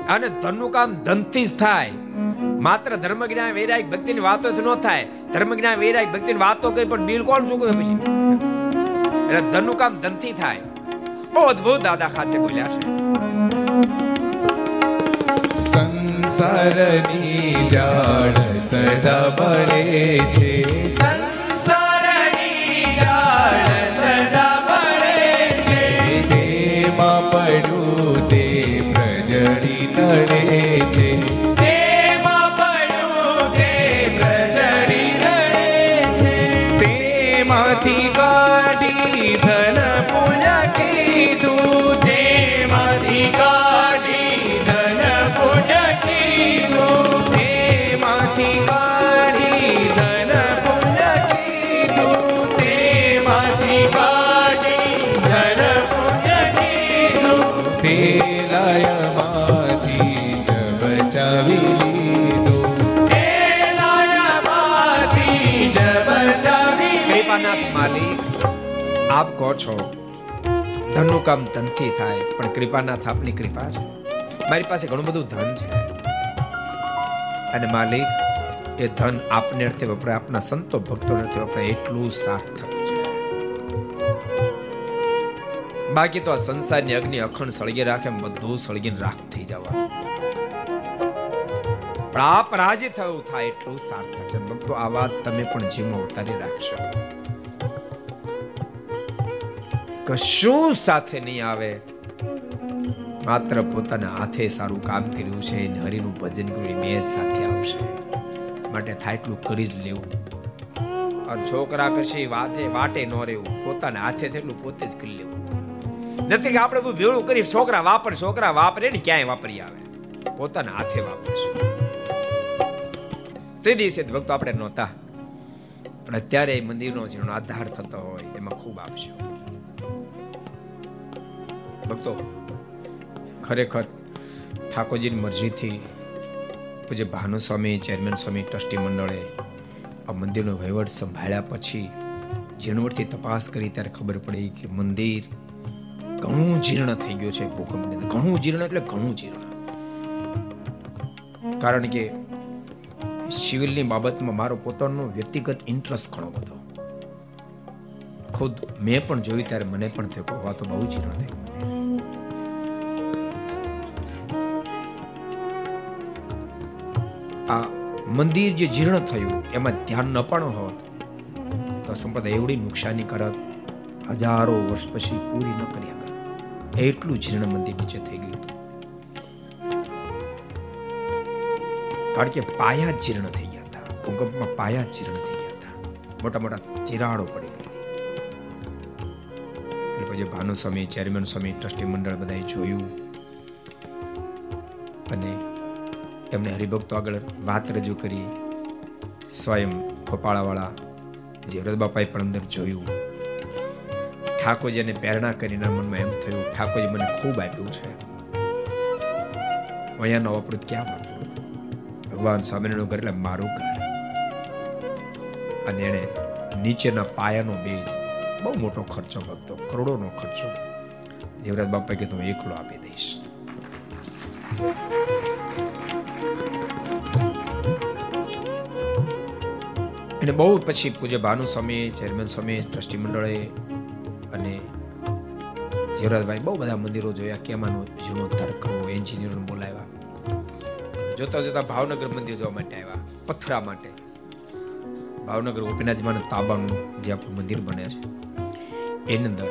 અને ધનનું કામ ધનથી જ થાય. માત્ર ધર્મ જ્ઞાન વૈરાગ ભક્તિની વાતો જ ન થાય. ધર્મ જ્ઞાન વૈરાગ ભક્તિની વાતો કરી પણ બિલ કોણ કહે પછી? એટલે ધનનું કામ ધનથી થાય. બહુ અદભુત દાદા ખાચે બોલ્યા છે. સંસારની જાળ સદા બળે છે. સંસારની આપ કહો છો, ધનનું કામ ધનથી થાય, પણ કૃપાનાથ આપની કૃપા છે. મારી પાસે ઘણું બધું ધન છે. અને માલિક, એ ધન આપને અર્થે વપરાય, આપના સંતો ભક્તો અર્થે વપરાય, એટલું સાર્થક છે. બાકી તો આ સંસારની અગ્નિ અખંડ સળગી રાખે બધું સળગીને રાખ થઈ જવા. પણ આપ રાજી થયું થાય, એટલું સાર્થક છે. ભક્તો, આ વાત તમે પણ જીવમાં ઉતારી રાખશો. કશું સાથે નહીં આવે. માત્ર પોતાના હાથે સારું કામ કર્યું છે અને હરિનું ભજન કર્યું બે જ સાથે આવશે. માટે થાય એટલું કરી જ લેવું. અને છોકરા કરશે વાતે વાટે ન રહેવું. પોતાના હાથે થયેલું પોતે જ કરી લેવું. નથી કે આપણે ભેળું કરી છોકરા વાપર, છોકરા વાપરે ને ક્યાંય વાપરી આવે. પોતાના હાથે વાપરશું. તે દિવસે ભક્તો આપણે નહોતા. પણ અત્યારે એ મંદિરનો જેનો આધાર થતો હોય, એમાં ખૂબ આપશો. ભક્તો, ખરેખર ઠાકોરજીની મરજીથી પૂજ્ય ભાનુ સ્વામી ચેરમેન સ્વામી, ટ્રસ્ટી મંડળે આ મંદિરનો વહીવટ સંભાળ્યા પછી ઝીણવટથી તપાસ કરી, ત્યારે ખબર પડી કે મંદિર ઘણું જીર્ણ થઈ ગયું છે ભૂકંપને ઘણું જીર્ણ એટલે ઘણું જીર્ણ કારણ કે સિવિલની બાબતમાં મારો પોતાનો વ્યક્તિગત ઇન્ટરેસ્ટ ઘણો બધો. ખુદ મેં પણ જોયું, ત્યારે મને પણ થયું કે તો બહુ જીર્ણ થયું મંદિર. આ મંદિર જે જીર્ણ થયું, એમાં ધ્યાન ન પણ હોત, તો સંપ્રદાય એવડી નુકસાની કરત, હજારો વર્ષ પછી પૂરી ન કરી આગળ એટલું જીર્ણ મંદિર નીચે થઈ ગયું હતું. કારણ કે પાયા જીર્ણ થઈ ગયા હતા. ભૂકંપમાં પાયા જીર્ણ થઈ ગયા હતા. મોટા મોટા તિરાડો પડી ગઈ હતી. પછી ભાનુ સ્વામી ચેરમેન સ્વામી ટ્રસ્ટી મંડળ બધાએ જોયું. અને એમણે હરિભક્તો આગળ વાત રજૂ કરી. સ્વયં ખોપાળાવાળા જે વ્રતબાપાએ પણ અંદર જોયું. ઠાકોરજીને પ્રેરણા કરીને મનમાં એમ થયું, ઠાકોરજી, મને ખૂબ આપ્યું છે. અહીંયા નવો વાપરું ક્યાં વાપરું? ભગવાન સ્વામિનારાયણ ઘર એટલે મારું ઘર. અને એણે નીચેના પાયાનો બેજ બહુ મોટો ખર્ચો ભક્તો કરોડોનો ખર્ચો જીવરાજ બાપા કે હું એકલો આપી દઈશ. એને બહુ પછી પૂજ્ય ભાનુ ચેરમેન સ્વામી ટ્રસ્ટી મંડળે અને જીવરાજભાઈ બહુ બધા મંદિરો જોયા, કેમાંનો જીર્ણોદ્ધાર કરવો, એન્જિનિયરોને બોલાવ્યા. જોતા જોતા ભાવનગર મંદિર જોવા માટે આવ્યા, પથરા માટે. ભાવનગર ગોપીનાથજીમાના તાબાનું જે આપણું મંદિર બને છે, એની અંદર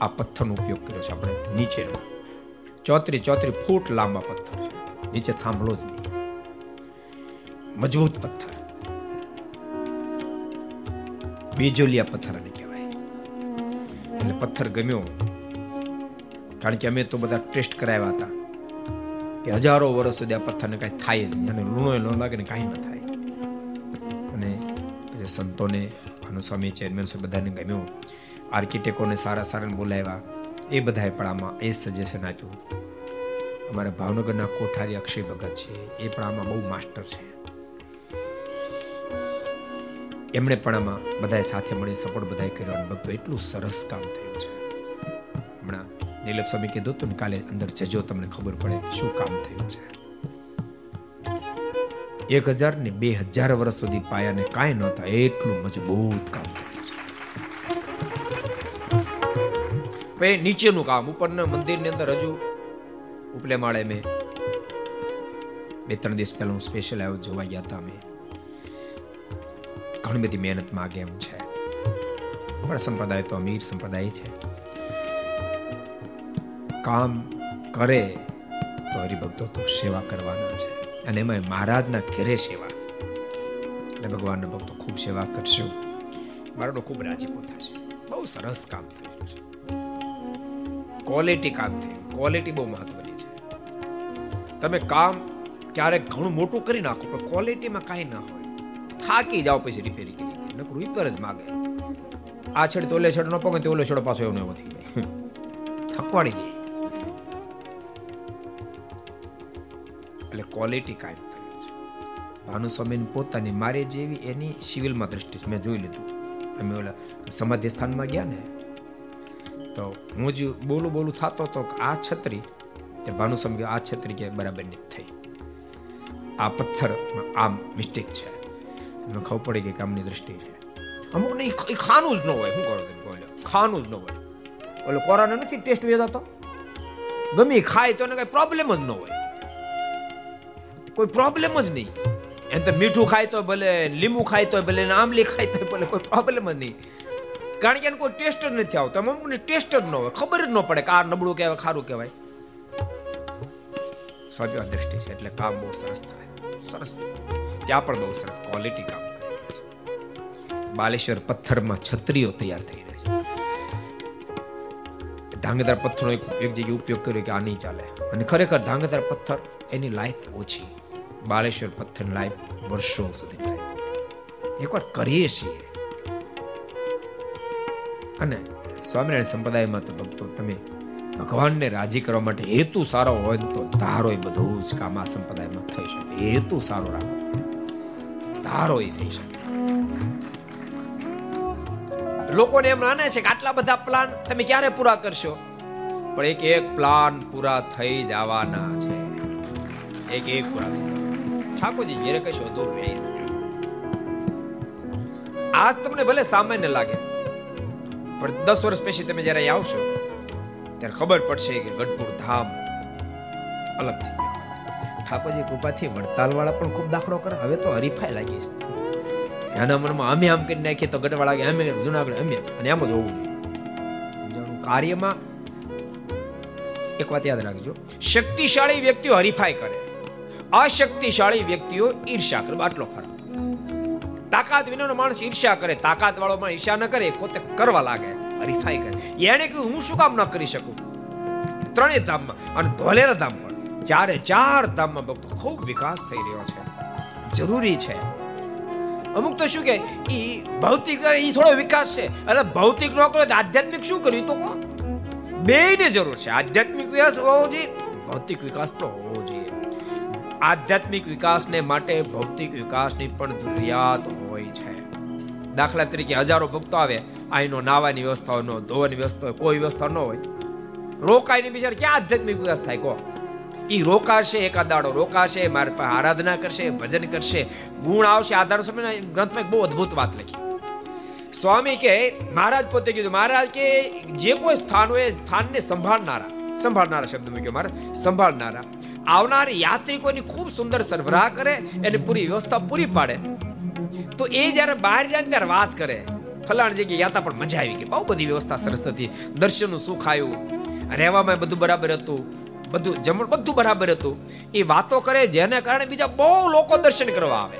આ પથ્થરનો ઉપયોગ કર્યો છે આપણે નીચેનો. ચોત્રી ચોત્રી ફૂટ લાંબા પથ્થર છે, નીચે થાંભલો જ નહીં. મજબૂત પથ્થર. બેજોલિયા પથ્થર એને કહેવાય. એટલે પથ્થર ગમ્યો. કારણ કે અમે તો બધા ટેસ્ટ કરાવ્યા હતા કે હજારો વર્ષ સુધી આ પથ્થરને કાંઈ થાય જ નહીં. અને લૂણો ન લાગે ને કાંઈ ન થાય. અને પછી સંતોને ભાનુસ્વામી ચેરમેન છે બધાને ગમ્યું. આર્કિટેક્ટોને સારા સારાને બોલાવ્યા. એ બધાએ પણ આમાં એ સજેશન આપ્યું. અમારા ભાવનગરના કોઠારી અક્ષય ભગત છે. એ પણ આમાં બહુ માસ્ટર છે. એમણે પણ આમાં બધાએ સાથે મળી સપોર્ટ બધાએ કર્યો અને ભક્તો એટલું સરસ કામ થયું છે. હમણાં નીલપ સ્વામી કીધું હતું ને, કાલે અંદર જજો, તમને ખબર પડે શું કામ થયું છે. એક હજાર ને બે હજાર વર્ષ સુધી પાયાને કાંઈ ન થાય, એટલું મજબૂત કામ થયું છે. નીચેનું કામ, ઉપરના મંદિરની અંદર હજુ ઉપલે માળે મેં બે ત્રણ દિવસ પહેલા હું સ્પેશિયલ આવ્યો જોવા ગયા હતા અમે. ઘણી બધી મહેનત માગે એમ છે. પણ સંપ્રદાય તો અમીર સંપ્રદાય છે. કામ કરે તો હરિભક્તો તો સેવા કરવાના છે. અને એમાં મહારાજના ઘેરે સેવા. એટલે ભગવાનના ભક્તો ખૂબ સેવા કરશું. મારાનો ખૂબ રાજીપો થશે. બહુ સરસ કામ થયું છે. ક્વોલિટી કામ થયું. ક્વોલિટી બહુ મહત્વની છે. તમે કામ ક્યારેક ઘણું મોટું કરી નાખો, પણ ક્વોલિટીમાં કાંઈ ના હોય. થાકી જાઓ પછી રિપેરિંગ કરી નકરું રિપેર જ માગે. આ છેડ તો ઓલે ન પગે તો ઓલે છેડો પાછો એવો નથી થકવાડી દે એટલે ક્વોલિટી કાયમ ભાનુસ્વામીની પોતાની મારે જેવી એની સિવિલમાં દ્રષ્ટિ મેં જોઈ લીધું. અમે ઓલા સમાધિ સ્થાનમાં ગયા ને, તો હું જ બોલું બોલું થતો તો આ છત્રી, તે ભાનુસ્વામી આ છત્રી કે બરાબર નથી થઈ. આ પથ્થર આમ મિસ્ટેક છે. મને ખબર પડે કે આમની દ્રષ્ટિ છે. અમુક ને ઈ ખાનું જ ન હોય, શું કરો તમે બોલો ખાનું જ ન હોય. ઓલો કોરોના નથી ટેસ્ટ વેચાતો ગમે ખાય તો એને કઈ પ્રોબ્લેમ જ ન હોય. કોઈ પ્રોબ્લેમ જ નહીં. એમ તો મીઠું ખાય તો ભલે, લીંબુ ખાય તો ભલે આમલી ખાય તો ભલે, કોઈ પ્રોબ્લેમ જ નહીં. કારણ કે એને કોઈ ટેસ્ટ જ નથી આવતો. અમુકને ટેસ્ટ જ ન હોય. ખબર જ ન પડે કે આ નબળું કહેવાય, ખારું કહેવાય. સજવા દ્રષ્ટિ છે, એટલે કામ બહુ સરસ થાય. સરસ. ત્યાં પણ બહુ સરસ ક્વોલિટી કામ બાલેશ્વર પથ્થરમાં છત્રીઓ તૈયાર થઈ રહી છે. ધાંગધ્રા પથ્થરનો એક જગ્યાએ ઉપયોગ કર્યો કે આ નહીં ચાલે. અને ખરેખર ધાંગધ્રા પથ્થર એની લાઈફ ઓછી. બાલેશ્વર પથ્થરની લાઈફ વર્ષો સુધી થાય. એકવાર કરીએ છીએ. અને સ્વામિનારાયણ સંપ્રદાયમાં તો ભક્તો તમે ભગવાનને રાજી કરવા માટે હેતુ સારો હોય તો ધારો એ બધું જ કામ આ સંપ્રદાયમાં થઈ શકે. હેતુ સારો રાખવો ધારો એ થઈ શકે. લોકોને એમ માને છે કે આટલા બધા પ્લાન તમે ક્યારે પૂરા કરશો? પણ એક એક પ્લાન પૂરા થઈ જવાના છે. એક એક પૂરા. ઠાકોરજી, ઘેરે કશો દૂર આજ તમને ભલે સામાન્ય લાગે, પણ દસ વર્ષ પછી તમે જ્યારે આવશો, ત્યારે ખબર પડશે કે ગઢપુર ધામ અલગ થઈ ગયું. ઠાકોરજી કૃપાથી વડતાલવાળા પણ ખૂબ દાખલો કરે. હવે તો હરીફાઈ લાગી છે. એના મનમાં અમે આમ કરી નાખીએ તો ગઢવાળા અમે જુનાગઢ, અમે. અને એમ જ હોવું. કાર્યમાં એક વાત યાદ રાખજો. શક્તિશાળી વ્યક્તિઓ હરીફાઈ કરે. અશક્તિશાળી વ્યક્તિઓ ઈર્ષા કરે. આટલો ફરક તાકાત વિનાનો માણસ ઈર્ષા કરે. તાકાત વાળો માણસ ઈર્ષા ન કરે. પોતે કરવા લાગે. હરીફાઈ કરે. એને કહ્યું, હું શું કામ ન કરી શકું? ત્રણેય ધામમાં. અને ધોલેરા ધામ પણ ચારે ચાર ધામમાં ભક્તો ખૂબ વિકાસ થઈ રહ્યો છે. જરૂરી છે. અમુક તો શું કે એ ભૌતિક એ થોડો વિકાસ છે. એટલે ભૌતિક નો કરો તો આધ્યાત્મિક શું કર્યું તો કો બેયને જરૂર છે. આધ્યાત્મિક વિકાસ હોવો જોઈએ. ભૌતિક વિકાસ પણ હોવો જોઈએ. આધ્યાત્મિક વિકાસને માટે ભૌતિક વિકાસની પણ જરૂરિયાત હોય છે. દાખલા તરીકે હજારો ભક્તો આવે અહીંનો નાવાની વ્યવસ્થા ન ધોવાની વ્યવસ્થા હોય કોઈ વ્યવસ્થા ન હોય. રોકાઈને બિચાર ક્યાં આધ્યાત્મિક વિકાસ થાય, કહો? ઈ રોકાશે, એકાદ દાડો રોકાશે, મારા પાસે આરાધના કરશે, ભજન કરશે, ગુણ આવશે. આધાર સમય ગ્રંથમાં એક બહુ અદ્ભુત વાત લખી. સ્વામી કે મહારાજ પોતે કીધું, મહારાજ કે જે કોઈ સ્થાન હોય સ્થાનને સંભાળનારા. સંભાળનારા શબ્દ મૂક્યો મહારાજ સંભાળનારા. આવનાર યાત્રિકોની ખૂબ સુંદર સરભરા કરે, એને પૂરી વ્યવસ્થા પૂરી પાડે. તો એ જ્યારે બહાર જાય ત્યારે વાત કરે. ફલાણ જગ્યાએ યાતા પણ મજા આવી ગઈ. બહુ બધી વ્યવસ્થા સરસ હતી. દર્શનનું સુખ આવ્યું. રહેવામાં બધું બરાબર હતું. બધું જમણ બધું બરાબર હતું. એ વાતો કરે જેને કારણે બીજા બહુ લોકો દર્શન કરવા આવે.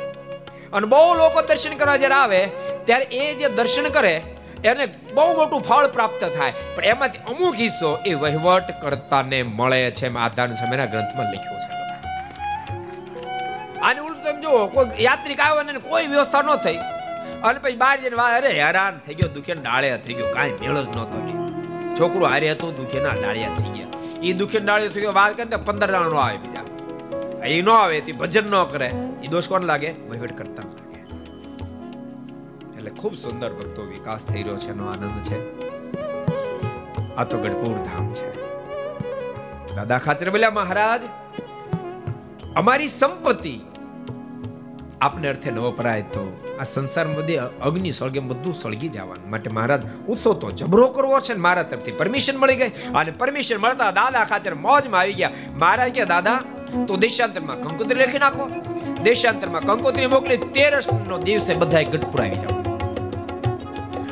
અને બહુ લોકો દર્શન કરવા જ્યારે આવે, ત્યારે એ જે દર્શન કરે, એને બહુ મોટું ફળ પ્રાપ્ત થાય. પણ એમાંથી અમુક હિસ્સો એ વહીવટ કરતાને મળે છે એમ આધાર સમયના ગ્રંથમાં લખ્યું છે. આને ઉલટું તમે જુઓ, કોઈ યાત્રિક આવ્યો અને કોઈ વ્યવસ્થા ન થઈ. અને પછી બહાર જઈને વા અરે હેરાન થઈ ગયો, દુખે ડાળે થઈ ગયો, કાંઈ મેળ જ નહોતો કે છોકરું હારે હતું, દુખે ના ડાળિયા થઈ ગયા. એ દુખી ડાળિયો થયો વાત કરે પંદર જણા આવે બીજા. એ ન આવે તે ભજન ન કરે. એ દોષ કોણ લાગે? વહીવટ કરતા લાગે. એટલે ખૂબ સુંદર ભક્તો વિકાસ થઈ રહ્યો છે, એનો આનંદ છે. આ તો ગઢપુર ધામ છે. દાદા ખાચર બોલ્યા, મહારાજ, અમારી સંપત્તિ આપને અર્થે ન વપરાય તો આ સંસારમાં બધી અગ્નિ સળગે, બધું સળગી જવાનું. માટે મહારાજ, ઉત્સવ તો જબરો કરવો છે ને મારા તરફથી. પરમિશન મળી ગઈ અને પરમિશન મળતા દાદા ખાતર મોજમાં આવી ગયા. મહારાજ કે, દાદા, તો દેશાંતરમાં કંકોત્રી લખી નાખો. દેશાંતરમાં કંકોત્રી મોકલી, તેરસ નો દિવસે બધાય ગઢપુર આવી જાવ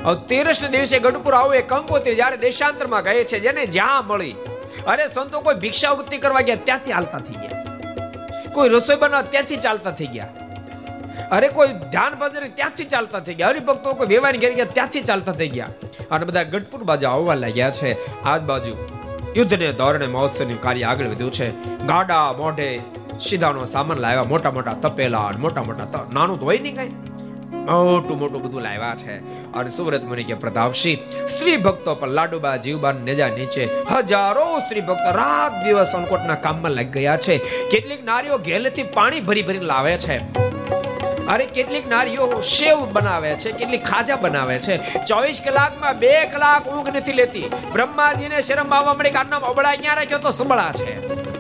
હવે તેરસ દિવસે ગઢપુર આવું એ કંકોત્રી જ્યારે દેશાંતરમાં ગયે છે, જેને જ્યાં મળી. અરે, સંતો કોઈ ભિક્ષાવૃત્તિ કરવા ગયા, ત્યાંથી હાલતા થઈ ગયા. કોઈ રસોઈ બનાવવા ત્યાંથી ચાલતા થઈ ગયા. અરે કોઈ ધ્યાન ભજન ત્યાંથી ચાલતા થઈ ગયા. હરિભક્તો કોઈ વ્યવહાર ઘેર ગયા, ત્યાંથી ચાલતા થઈ ગયા. અને બધા ગઢપુર બાજુ આવવા લાગ્યા છે. આજ બાજુ યુદ્ધને ધોરણે મહોત્સવનું કાર્ય આગળ વધ્યું છે. ગાડા મોઢે સીધાનો સામાન લાવ્યા, મોટા મોટા તપેલા મોટા મોટા નાનું તો હોય નહીં કઈ. મોટું મોટું બધું લાવ્યા છે. અને સુરત મુનિ કે પ્રતાપસિંહ, સ્ત્રી ભક્તો પર લાડુબા જીવબા નેજા નીચે હજારો સ્ત્રી ભક્તો રાત દિવસ અનકોટના કામમાં લાગી ગયા છે. કેટલીક નારીઓ ઘેલેથી પાણી ભરી ભરીને લાવે છે. અરે કેટલીક નારીઓ શેવ બનાવે છે, કેટલીક ખાજા બનાવે છે. ચોવીસ કલાકમાં બે કલાક ઊંઘ નથી લેતી. બ્રહ્માજીને શરમ આવવા મળી કે આના અબળા ક્યાં રાખ્યો તો સંભળા છે.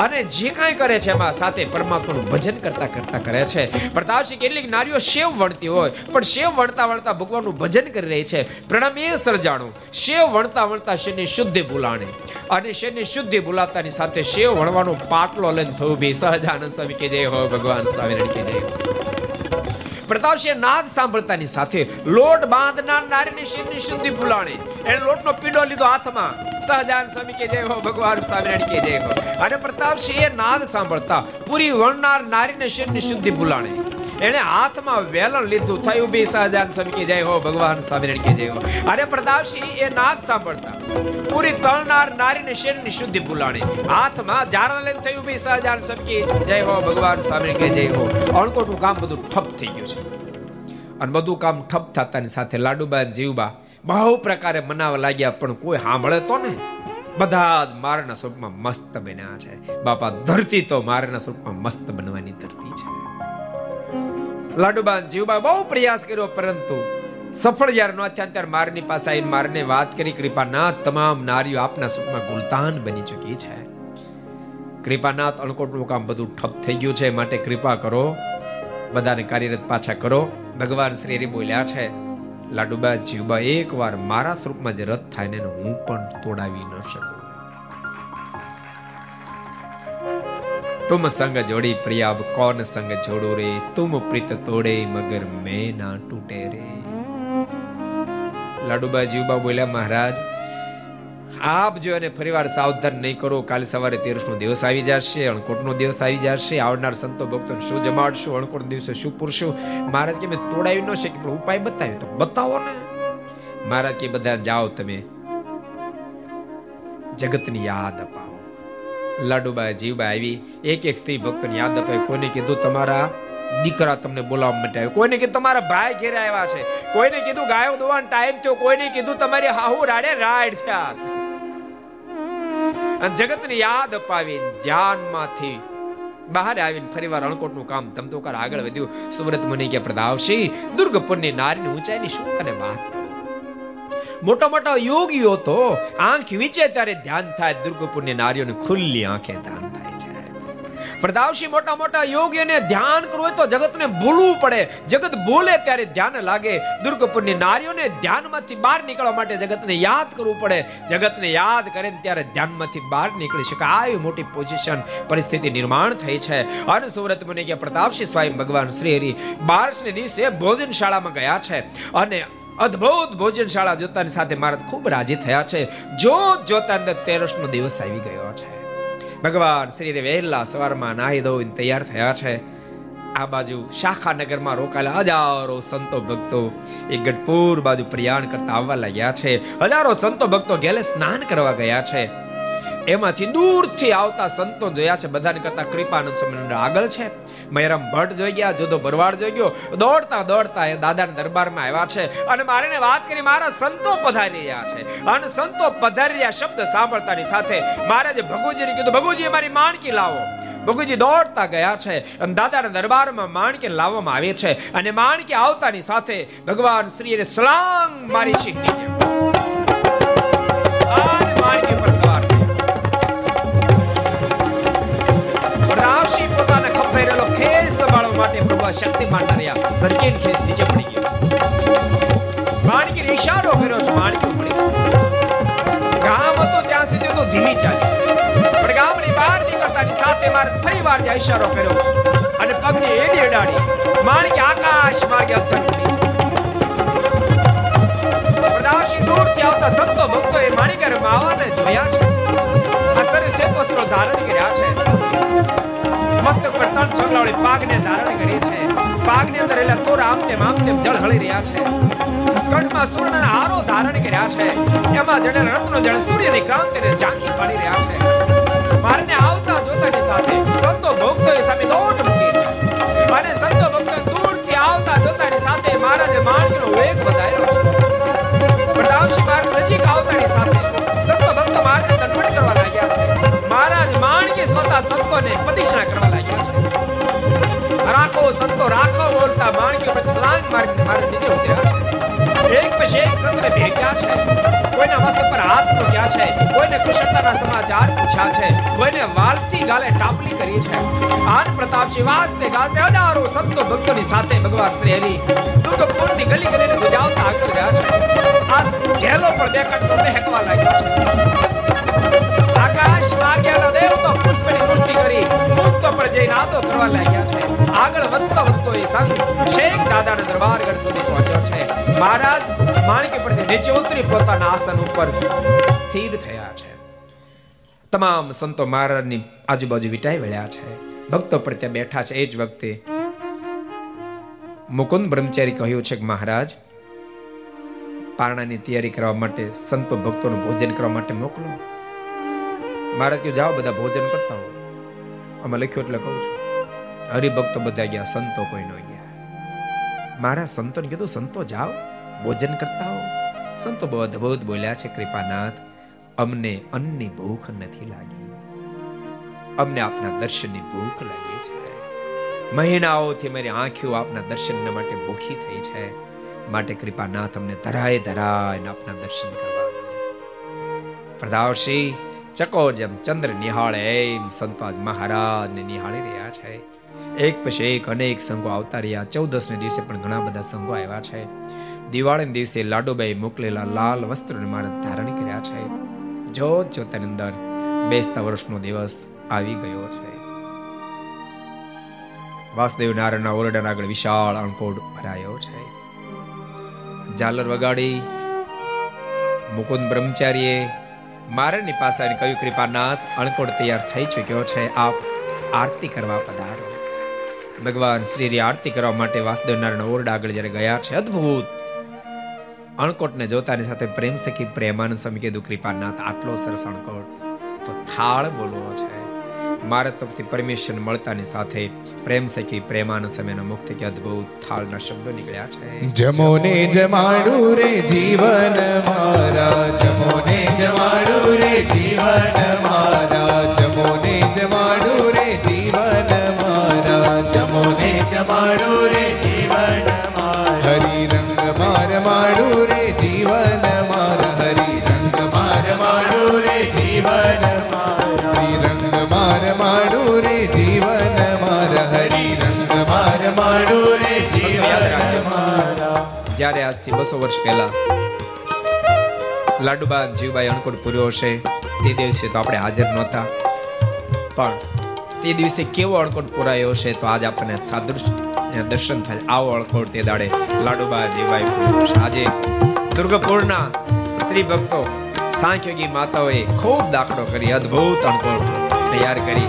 અને જે કાંઈ કરે છે એમાં સાથે પરમાત્માનું ભજન કરતા કરતા કરે છે. પ્રતાપસિંહ કેટલીક નારીઓ શેવ વણતી હોય, પણ શેવ વણતા વણતા ભગવાનનું ભજન કરી રહી છે. પ્રણામ એ સર્જાણું. શેવ વણતા વણતા શેની શુદ્ધિ ભૂલાણે. અને શેની શુદ્ધિ ભૂલાતાની સાથે શેવ વણવાનો પાટલો લઈને થયું બી સહજાનંદ સ્વામી કે જય હો ભગવાન, સ્વામિનારાયણ કે જય પ્રતાપસિંહ નાદ સાંભળતાની સાથે લોટ બાંધનાર નારીની શિવની શુદ્ધિ ભૂલાણી એને લોટનો પીડો લીધો હાથમાં. સહજાન સ્વામી કે જય હો, ભગવાન સ્વામિનારાયણ કે જય હો. અને પ્રતાપસિંહ નાદ સાંભળતા પૂરી વણનાર નારીને શિવની શુદ્ધિ ભૂલાણે એને હાથમાં વેલણ લીધું. થયું બી સહજાન સ્વામી જય હો, ભગવાન સ્વામિનારાયણ કે જય હો. અરે પ્રતાપસિંહ એ નાદ સાંભળતા. પૂરી તળનાર નારીને શરીરની શુદ્ધિ ભૂલાણી. હાથમાં જારણ લઈને થયું બી સહજાન સ્વામી જય હો, ભગવાન સ્વામિનારાયણ કે જય હો. અણકોટનું કામ બધું ઠપ થઈ ગયું છે. અને બધું કામ ઠપ થતાની સાથે લાડુબા જીવબા બહુ પ્રકારે મનાવા લાગ્યા, પણ કોઈ સાંભળે તો ને બધા જ મારના સ્વરૂપમાં મસ્ત બન્યા છે. બાપા ધરતી તો મારના સ્વરૂપમાં મસ્ત બનવાની ધરતી છે. લાડુબા જીવબા બહુ પ્રયાસ કર્યો, પરંતુ સફળ જ્યારે ન થયા ત્યારે મારની પાસે આવીને મારને વાત કરી, કૃપાનાથ, તમામ નારીઓ આપના સુખમાં ગુલતાન બની ચૂકી છે. કૃપાનાથ, અણકોટનું કામ બધું ઠપ થઈ ગયું છે માટે કૃપા કરો. બધાને કાર્યરત પાછા કરો. ભગવાન શ્રી બોલ્યા છે, લાડુબા, જીવબા એકવાર મારા સ્વરૂપમાં જે રથ થાય ને હું પણ તોડાવી ન શકું. तुम संग जोड़ी प्रिया अब कौन संग जोड़ो रे तुम प्रीत तोड़े मगर मैं ना टूटे रे લાડુબા જીવબા બોલ્યા મહારાજ આપ જો એને ફરીવાર સાવધાન નહીં કરો કાલે સવારે તેરસ નો દિવસ આવી જશે અણકોટ નો દિવસ આવી જશે આવનાર સંતો ભક્તો શું જમાડશું અણકોટ દિવસે શું પૂરશું મહારાજ કે મેં તોડાવી ન શકે પણ ઉપાય બતાવ્યો તો બતાવો ને મહારાજ કે બધા જાઓ તમે જગતની યાદ અપાવો લાડુબા જીવબા આવી. એક એક સ્ત્રી ભક્તોને યાદ અપાય. કોઈને કીધું, તમારા દીકરા તમને બોલાવવા માટે આવ્યો. કોઈને કીધું, તમારા ભાઈ ઘેરે આવ્યા છે. કોઈને કીધું, ગાયો દોવાનો ટાઈમ થયો. કોઈને કીધું, તમારી હાહુ રાડે રાડ થયા અને જગતને યાદ અપાવી ધ્યાનમાંથી બહાર આવીને ફરીવાર અણકોટનું કામ ધમધોકાર આગળ વધ્યું. સુરત મુનિ કે પ્રદાવશી દુર્ગપુરની નારીની ઊંચાઈની શું તને વાત મોટા મોટો યોગીઓ તો આંખ વીચે ત્યારે ધ્યાન થાય દુર્ગપુરની નારીઓને ખુલ્લી આંખે ધ્યાન થાય છે. પ્રદાવશી મોટા મોટા યોગીઓને ધ્યાન કરવું હોય તો જગતને ભૂલવું પડે. જગત ભૂલે ત્યારે ધ્યાન લાગે. દુર્ગપુરની નારીઓને ધ્યાનમાંથી બહાર નીકળવા માટે જગતને યાદ કરવું પડે. જગતને યાદ કરે ત્યારે ધ્યાનમાંથી બહાર નીકળી શકે. આવી મોટી પોઝિશન પરિસ્થિતિ નિર્માણ થઈ છે. અને સુરત મુનિ કે પ્રતાપસિંહ સ્વાય ભગવાન શ્રી હરિ બારસને દિવસે ભોજન શાળામાં ગયા છે. અને અદ્ભુત ભોજનશાળા જોતાની સાથે મહારાજ ખૂબ રાજી થયા છે. જોત જોતા અંદર તેરસનો દિવસ આવી ગયો છે. ભગવાન શ્રી વહેલા સવારમાં નાહી ધોઈને તૈયાર થયા છે. આ બાજુ શાખા નગરમાં રોકાયેલા હજારો સંતો ભક્તો એ ગઢપુર બાજુ પ્રયાણ કરતા આવવા લાગ્યા છે. હજારો સંતો ભક્તો ગેલે સ્નાન કરવા ગયા છે. એમાંથી દૂરથી આવતા સંતો જોયા છે. બધાને કરતા કૃપાનંદ સ્વામી આગળ છે. મયરામ ભટ્ટ જોઈ ગયા જોધો ભરવાડ જોઈ ગયો. દોડતા દોડતા એ દાદાના દરબારમાં આવ્યા છે. અને મારીને વાત કરી, મારા સંતો પધારી રહ્યા છે. અને સંતો પધારી રહ્યા શબ્દ સાંભળતાની સાથે મહારાજે ભગુજીને કીધું, ભગુજી, મારી માણકી લાવો. ભગુજી દોડતા ગયા છે અને દાદાના દરબારમાં માણકી લાવવામાં આવે છે. અને માણકી આવતાની સાથે ભગવાન શ્રીએ સલાંગ મારી છે માણકી પર સવાર પોતાને રહેલો ખેસ સંભાળવા માટે પ્રભુ શક્તિમાન રહ્યા સરકીન ખેસ નીચે પડી ગયો. માણકી ઈશારો કર્યો છે માણકી પડી ગામ હતો, ત્યાં સુધી તો ધીમી ચાલી. પણ ગામની બહાર નીકળતાની સાથે મારે ફરી વાર ત્યાં ઈશારો કર્યો. અને પગની એડી અડાડી. માણકી આકાશ માર્ગે અધરતી પ્રદાશી દૂરથી આવતા સંતો ભક્તો એ માણિકર માવાને જોયા છે. આ સરે શ્વેત વસ્ત્રો ધારણ કર્યા છે. મસ્તક પર ત્રણ છગલાવાળી પાગને ધારણ કરી છે. પાગની અંદર એટલે તોર આમ તેમ આમ તેમ જળ હળી રહ્યા છે. કંઠમાં સૂર્યના હારો ધારણ કર્યા છે. એમાં જડેલ રત્નો જળ સૂર્યની ક્રાંતિને ઝાંખી પાડી રહ્યા છે. મારને આવતા જોતાની સાથે સંતો ભક્તો એ સામે દોટ મૂકી છે. અને સંતો ભક્તો દૂરથી આવતા જોતાની સાથે મહારાજે માણકીનો વેગ વધાર્યો છે. પ્રતાપસિંહ માર્ગ નજીક આવતાની સાથે સંતો ભક્તો માર્ગને દંડવટ કરવા લાગ્યા છે. મહારાજ માણકી સ્વતા સંતોને પ્રદક્ષિણા કરવા લાગ્યા છે. રાખો સંતો, રાખો બોલતા માણકી પર સ્લાંગ મારીને મારે નીચે ઉતર્યા છે. એક પછી એક સંતને ભેટ્યા છે. કોઈના મસ્તક પર હાથ મૂક્યા છે. કોઈને કુશળતાના સમાચાર પૂછ્યા છે. કોઈને વાલથી ગાલે ટાપલી કરી છે. આન પ્રતાપસિંહ વાજતે ગાતે હજારો સંતો ભક્તોની સાથે ભગવાન શ્રી હરિ દુર્ગપુરની ગલી ગલીને ગુજાવતા આગળ ગયા છે. આ ઘેલો પણ દેખાડતો મહેકવા લાગ્યો છે. આકાશ માર્યાના દેવ તો પુષ્પની વૃષ્ટિ કરી મુક્ત પર જઈને આદો કરવા લાગ્યા છે. આગળ વધતો વધતો એ સંઘ શેખ દાદાના દરબારગઢ સુધી પહોંચ્યો છે. મહારાજ માણકી પરથી નીચે ઉતરી પોતાના આસન ઉપર સ્થિર થયા છે. તમામ સંતો મહારાજની આજુબાજુ વિટાઈ વળ્યા છે. ભક્તો પર ત્યાં બેઠા છે. એ જ વખતે મુકુંદ બ્રહ્મચારી કહ્યું છે કે મહારાજ, પારણાની તૈયારી કરવા માટે સંતો ભક્તોનું ભોજન કરવા માટે મોકલો. મહારાજ કહ્યું જાઓ બધા ભોજન કરતા હો. અમે લખ્યું એટલે કહું છું, હરિભક્તો બધા ગયા, સંતો કોઈ ન ગયા. મારા સંતોને કીધું, સંતો જાઓ, ભોજન કરતા હો. સંતો બહુ અદભુત બોલ્યા છે, કૃપાનાથ, અમને અન્નની ભૂખ નથી લાગી. અમને આપના દર્શનની ભૂખ લાગી છે. મહિનાઓથી મારી આંખો આપના દર્શન માટે ભૂખી થઈ છે. માટે કૃપાનાથ અમને ધરાય ધરાય આપના દર્શન કરવા દો પ્રદાવશી ચકો જેમ ચંદ્ર નિહાળે એમ સંતપાદ મહારાજને નિહાળી રહ્યા છે. એક પછી એક અનેક સંઘો આવતા રહ્યા. ચૌદસ ને દિવસે પણ ઘણા બધા સંઘો આવ્યા છે. દિવાળીના દિવસે લાડુબાઈ મોકલેલા લાલ વસ્ત્રોને માણસ ધારણ કર્યા છે. જોત જોતાની અંદર બેસતા વર્ષનો દિવસ આવી ગયો છે. વાસુદેવ નારાયણના ઓરડાના આગળ વિશાળ અણકોડ ભરાયો છે. ઝાલર વગાડી મુકુંદ બ્રહ્મચારીએ મારણની પાસે આવીને કહ્યું, કૃપાનાથ અણકોડ તૈયાર થઈ ચૂક્યો છે. આપ આરતી કરવા પધારો. ભગવાન શ્રી આરતી કરવા માટે વાસુદેવ નારાયણ ઓરડા આગળ જ્યારે ગયા, છે અદ્ભુત! અણકોટને જોતાની સાથે પ્રેમ સખી પ્રેમાનંદ સ્વામી કીધું, કૃપાનાથ, આટલો સરસ અણકોટ. તો થાળ બોલવો છે. મારા તરફથી પરમિશન મળતાની સાથે પ્રેમ સખી પ્રેમાનંદ સમયના મુક્ત કે અદ્ભુત થાળના શબ્દો નીકળ્યા છે. જમોને જમાડું રે જીવન મારા, જમોને જમાડું રે જીવન મારા, જમોને જમાડું રે જીવન મારા, જમોને જમાડું રે આજથી બસો વર્ષ પહેલા લાડુબા જીવભાઈ અણકોટ પૂર્યો હશે. તે દિવસે તો આપણે હાજર નહોતા. પણ તે દિવસે કેવો અણકોટ પુરાયો હશે તો આજ આપણને સાદૃશ્ય દર્શન થાય. આવો અણકોટ તે દાડે લાડુબા જીવભાઈ પૂર્યો હશે. આજે દુર્ગપુરના સ્ત્રી ભક્તો સાંખ્યોગી માતાઓએ ખૂબ દાખલો કરી, અદ્ભુત અણકોટ તૈયાર કરી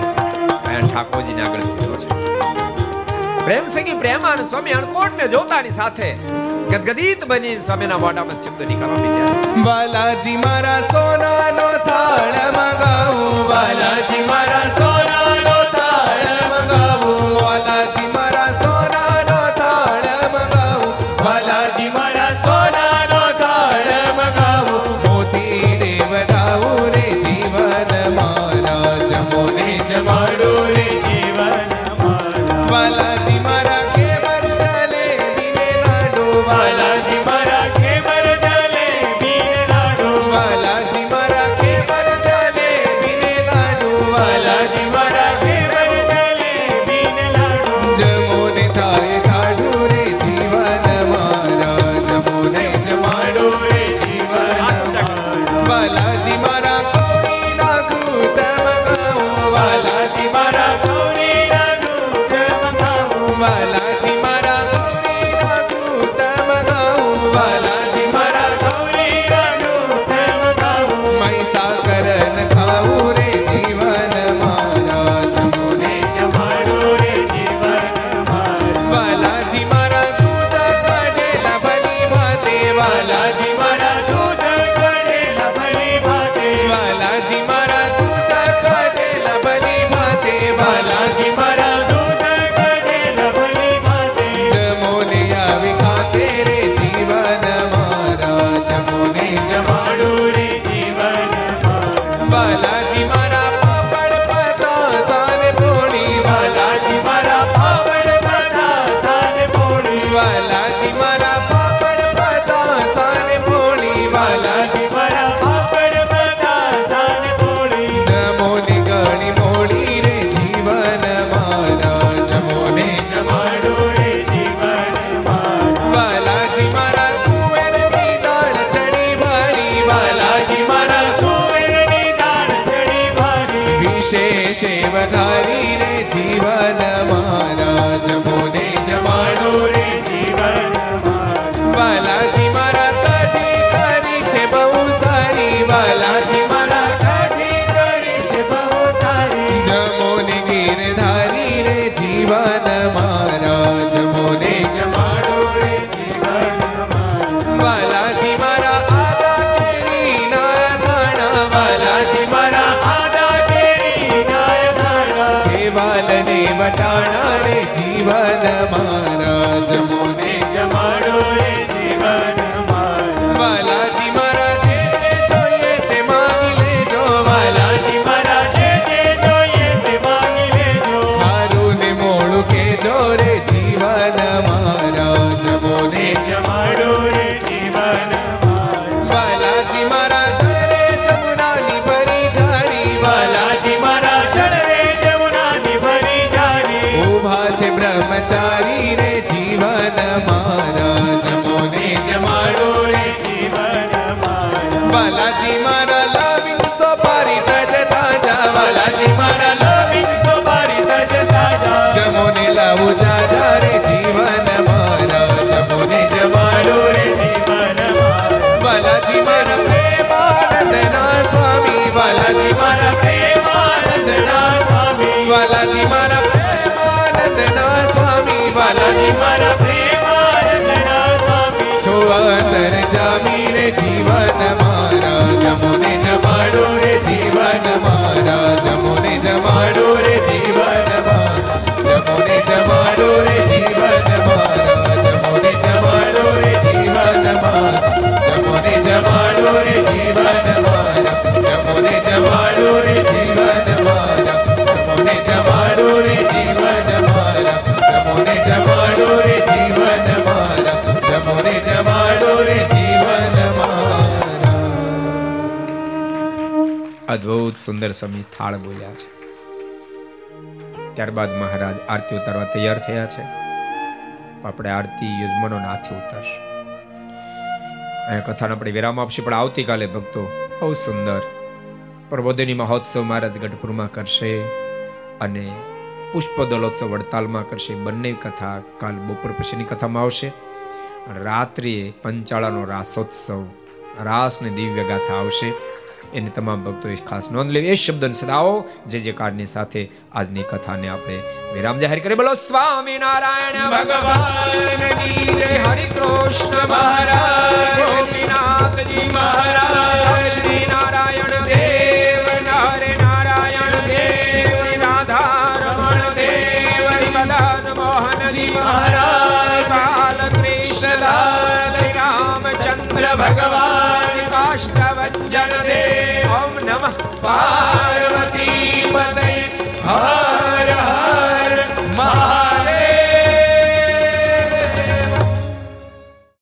ઠાકોરજીને આગળ પૂર્યો છે. પ્રેમ સંગી પ્રેમાન સ્વામી અણકોટ ને જોતાની સાથે ગદગદિત બની સ્વામીના મોઢામાં શબ્દ નીકળવા મીડ્યા બાલાજી મારા સોનાનો થાળ મગાવું બાલાજી સુંદર સમી થાળ બોલ્યા છે. ત્યારબાદ મહારાજ આરતી ઉતારવા તૈયાર થયા છે. આપણે આરતી યજમાનો હાથે ઉતારશે. અહીંયા કથાને આપણે વિરામ આપશે, પણ આવતીકાલે ભક્તો બહુ સુંદર પ્રબોધિની મહોત્સવ મહારાજ ગઢપુરમાં કરશે અને પુષ્પ દલોત્સવ વડતાલમાં કરશે. બંને કથા કાલ બપોર પછીની કથામાં આવશે. રાત્રિએ પંચાળાનો રાસોત્સવ, રાસને દિવ્ય ગાથા આવશે. એની તમામ ભક્તોએ ખાસ નોંધ લેવી. એ શબ્દને સદાઓ જે જે કાર્ડની સાથે આજની કથાને આપણે વિરામ જાહેર કરી બોલો, સ્વામી નારાયણ ભગવાન હરિ કૃષ્ણ મહારાજ, ગોપીનાથજી મહારાજ, શ્રી નારાયણ પાર્વતી પતય હર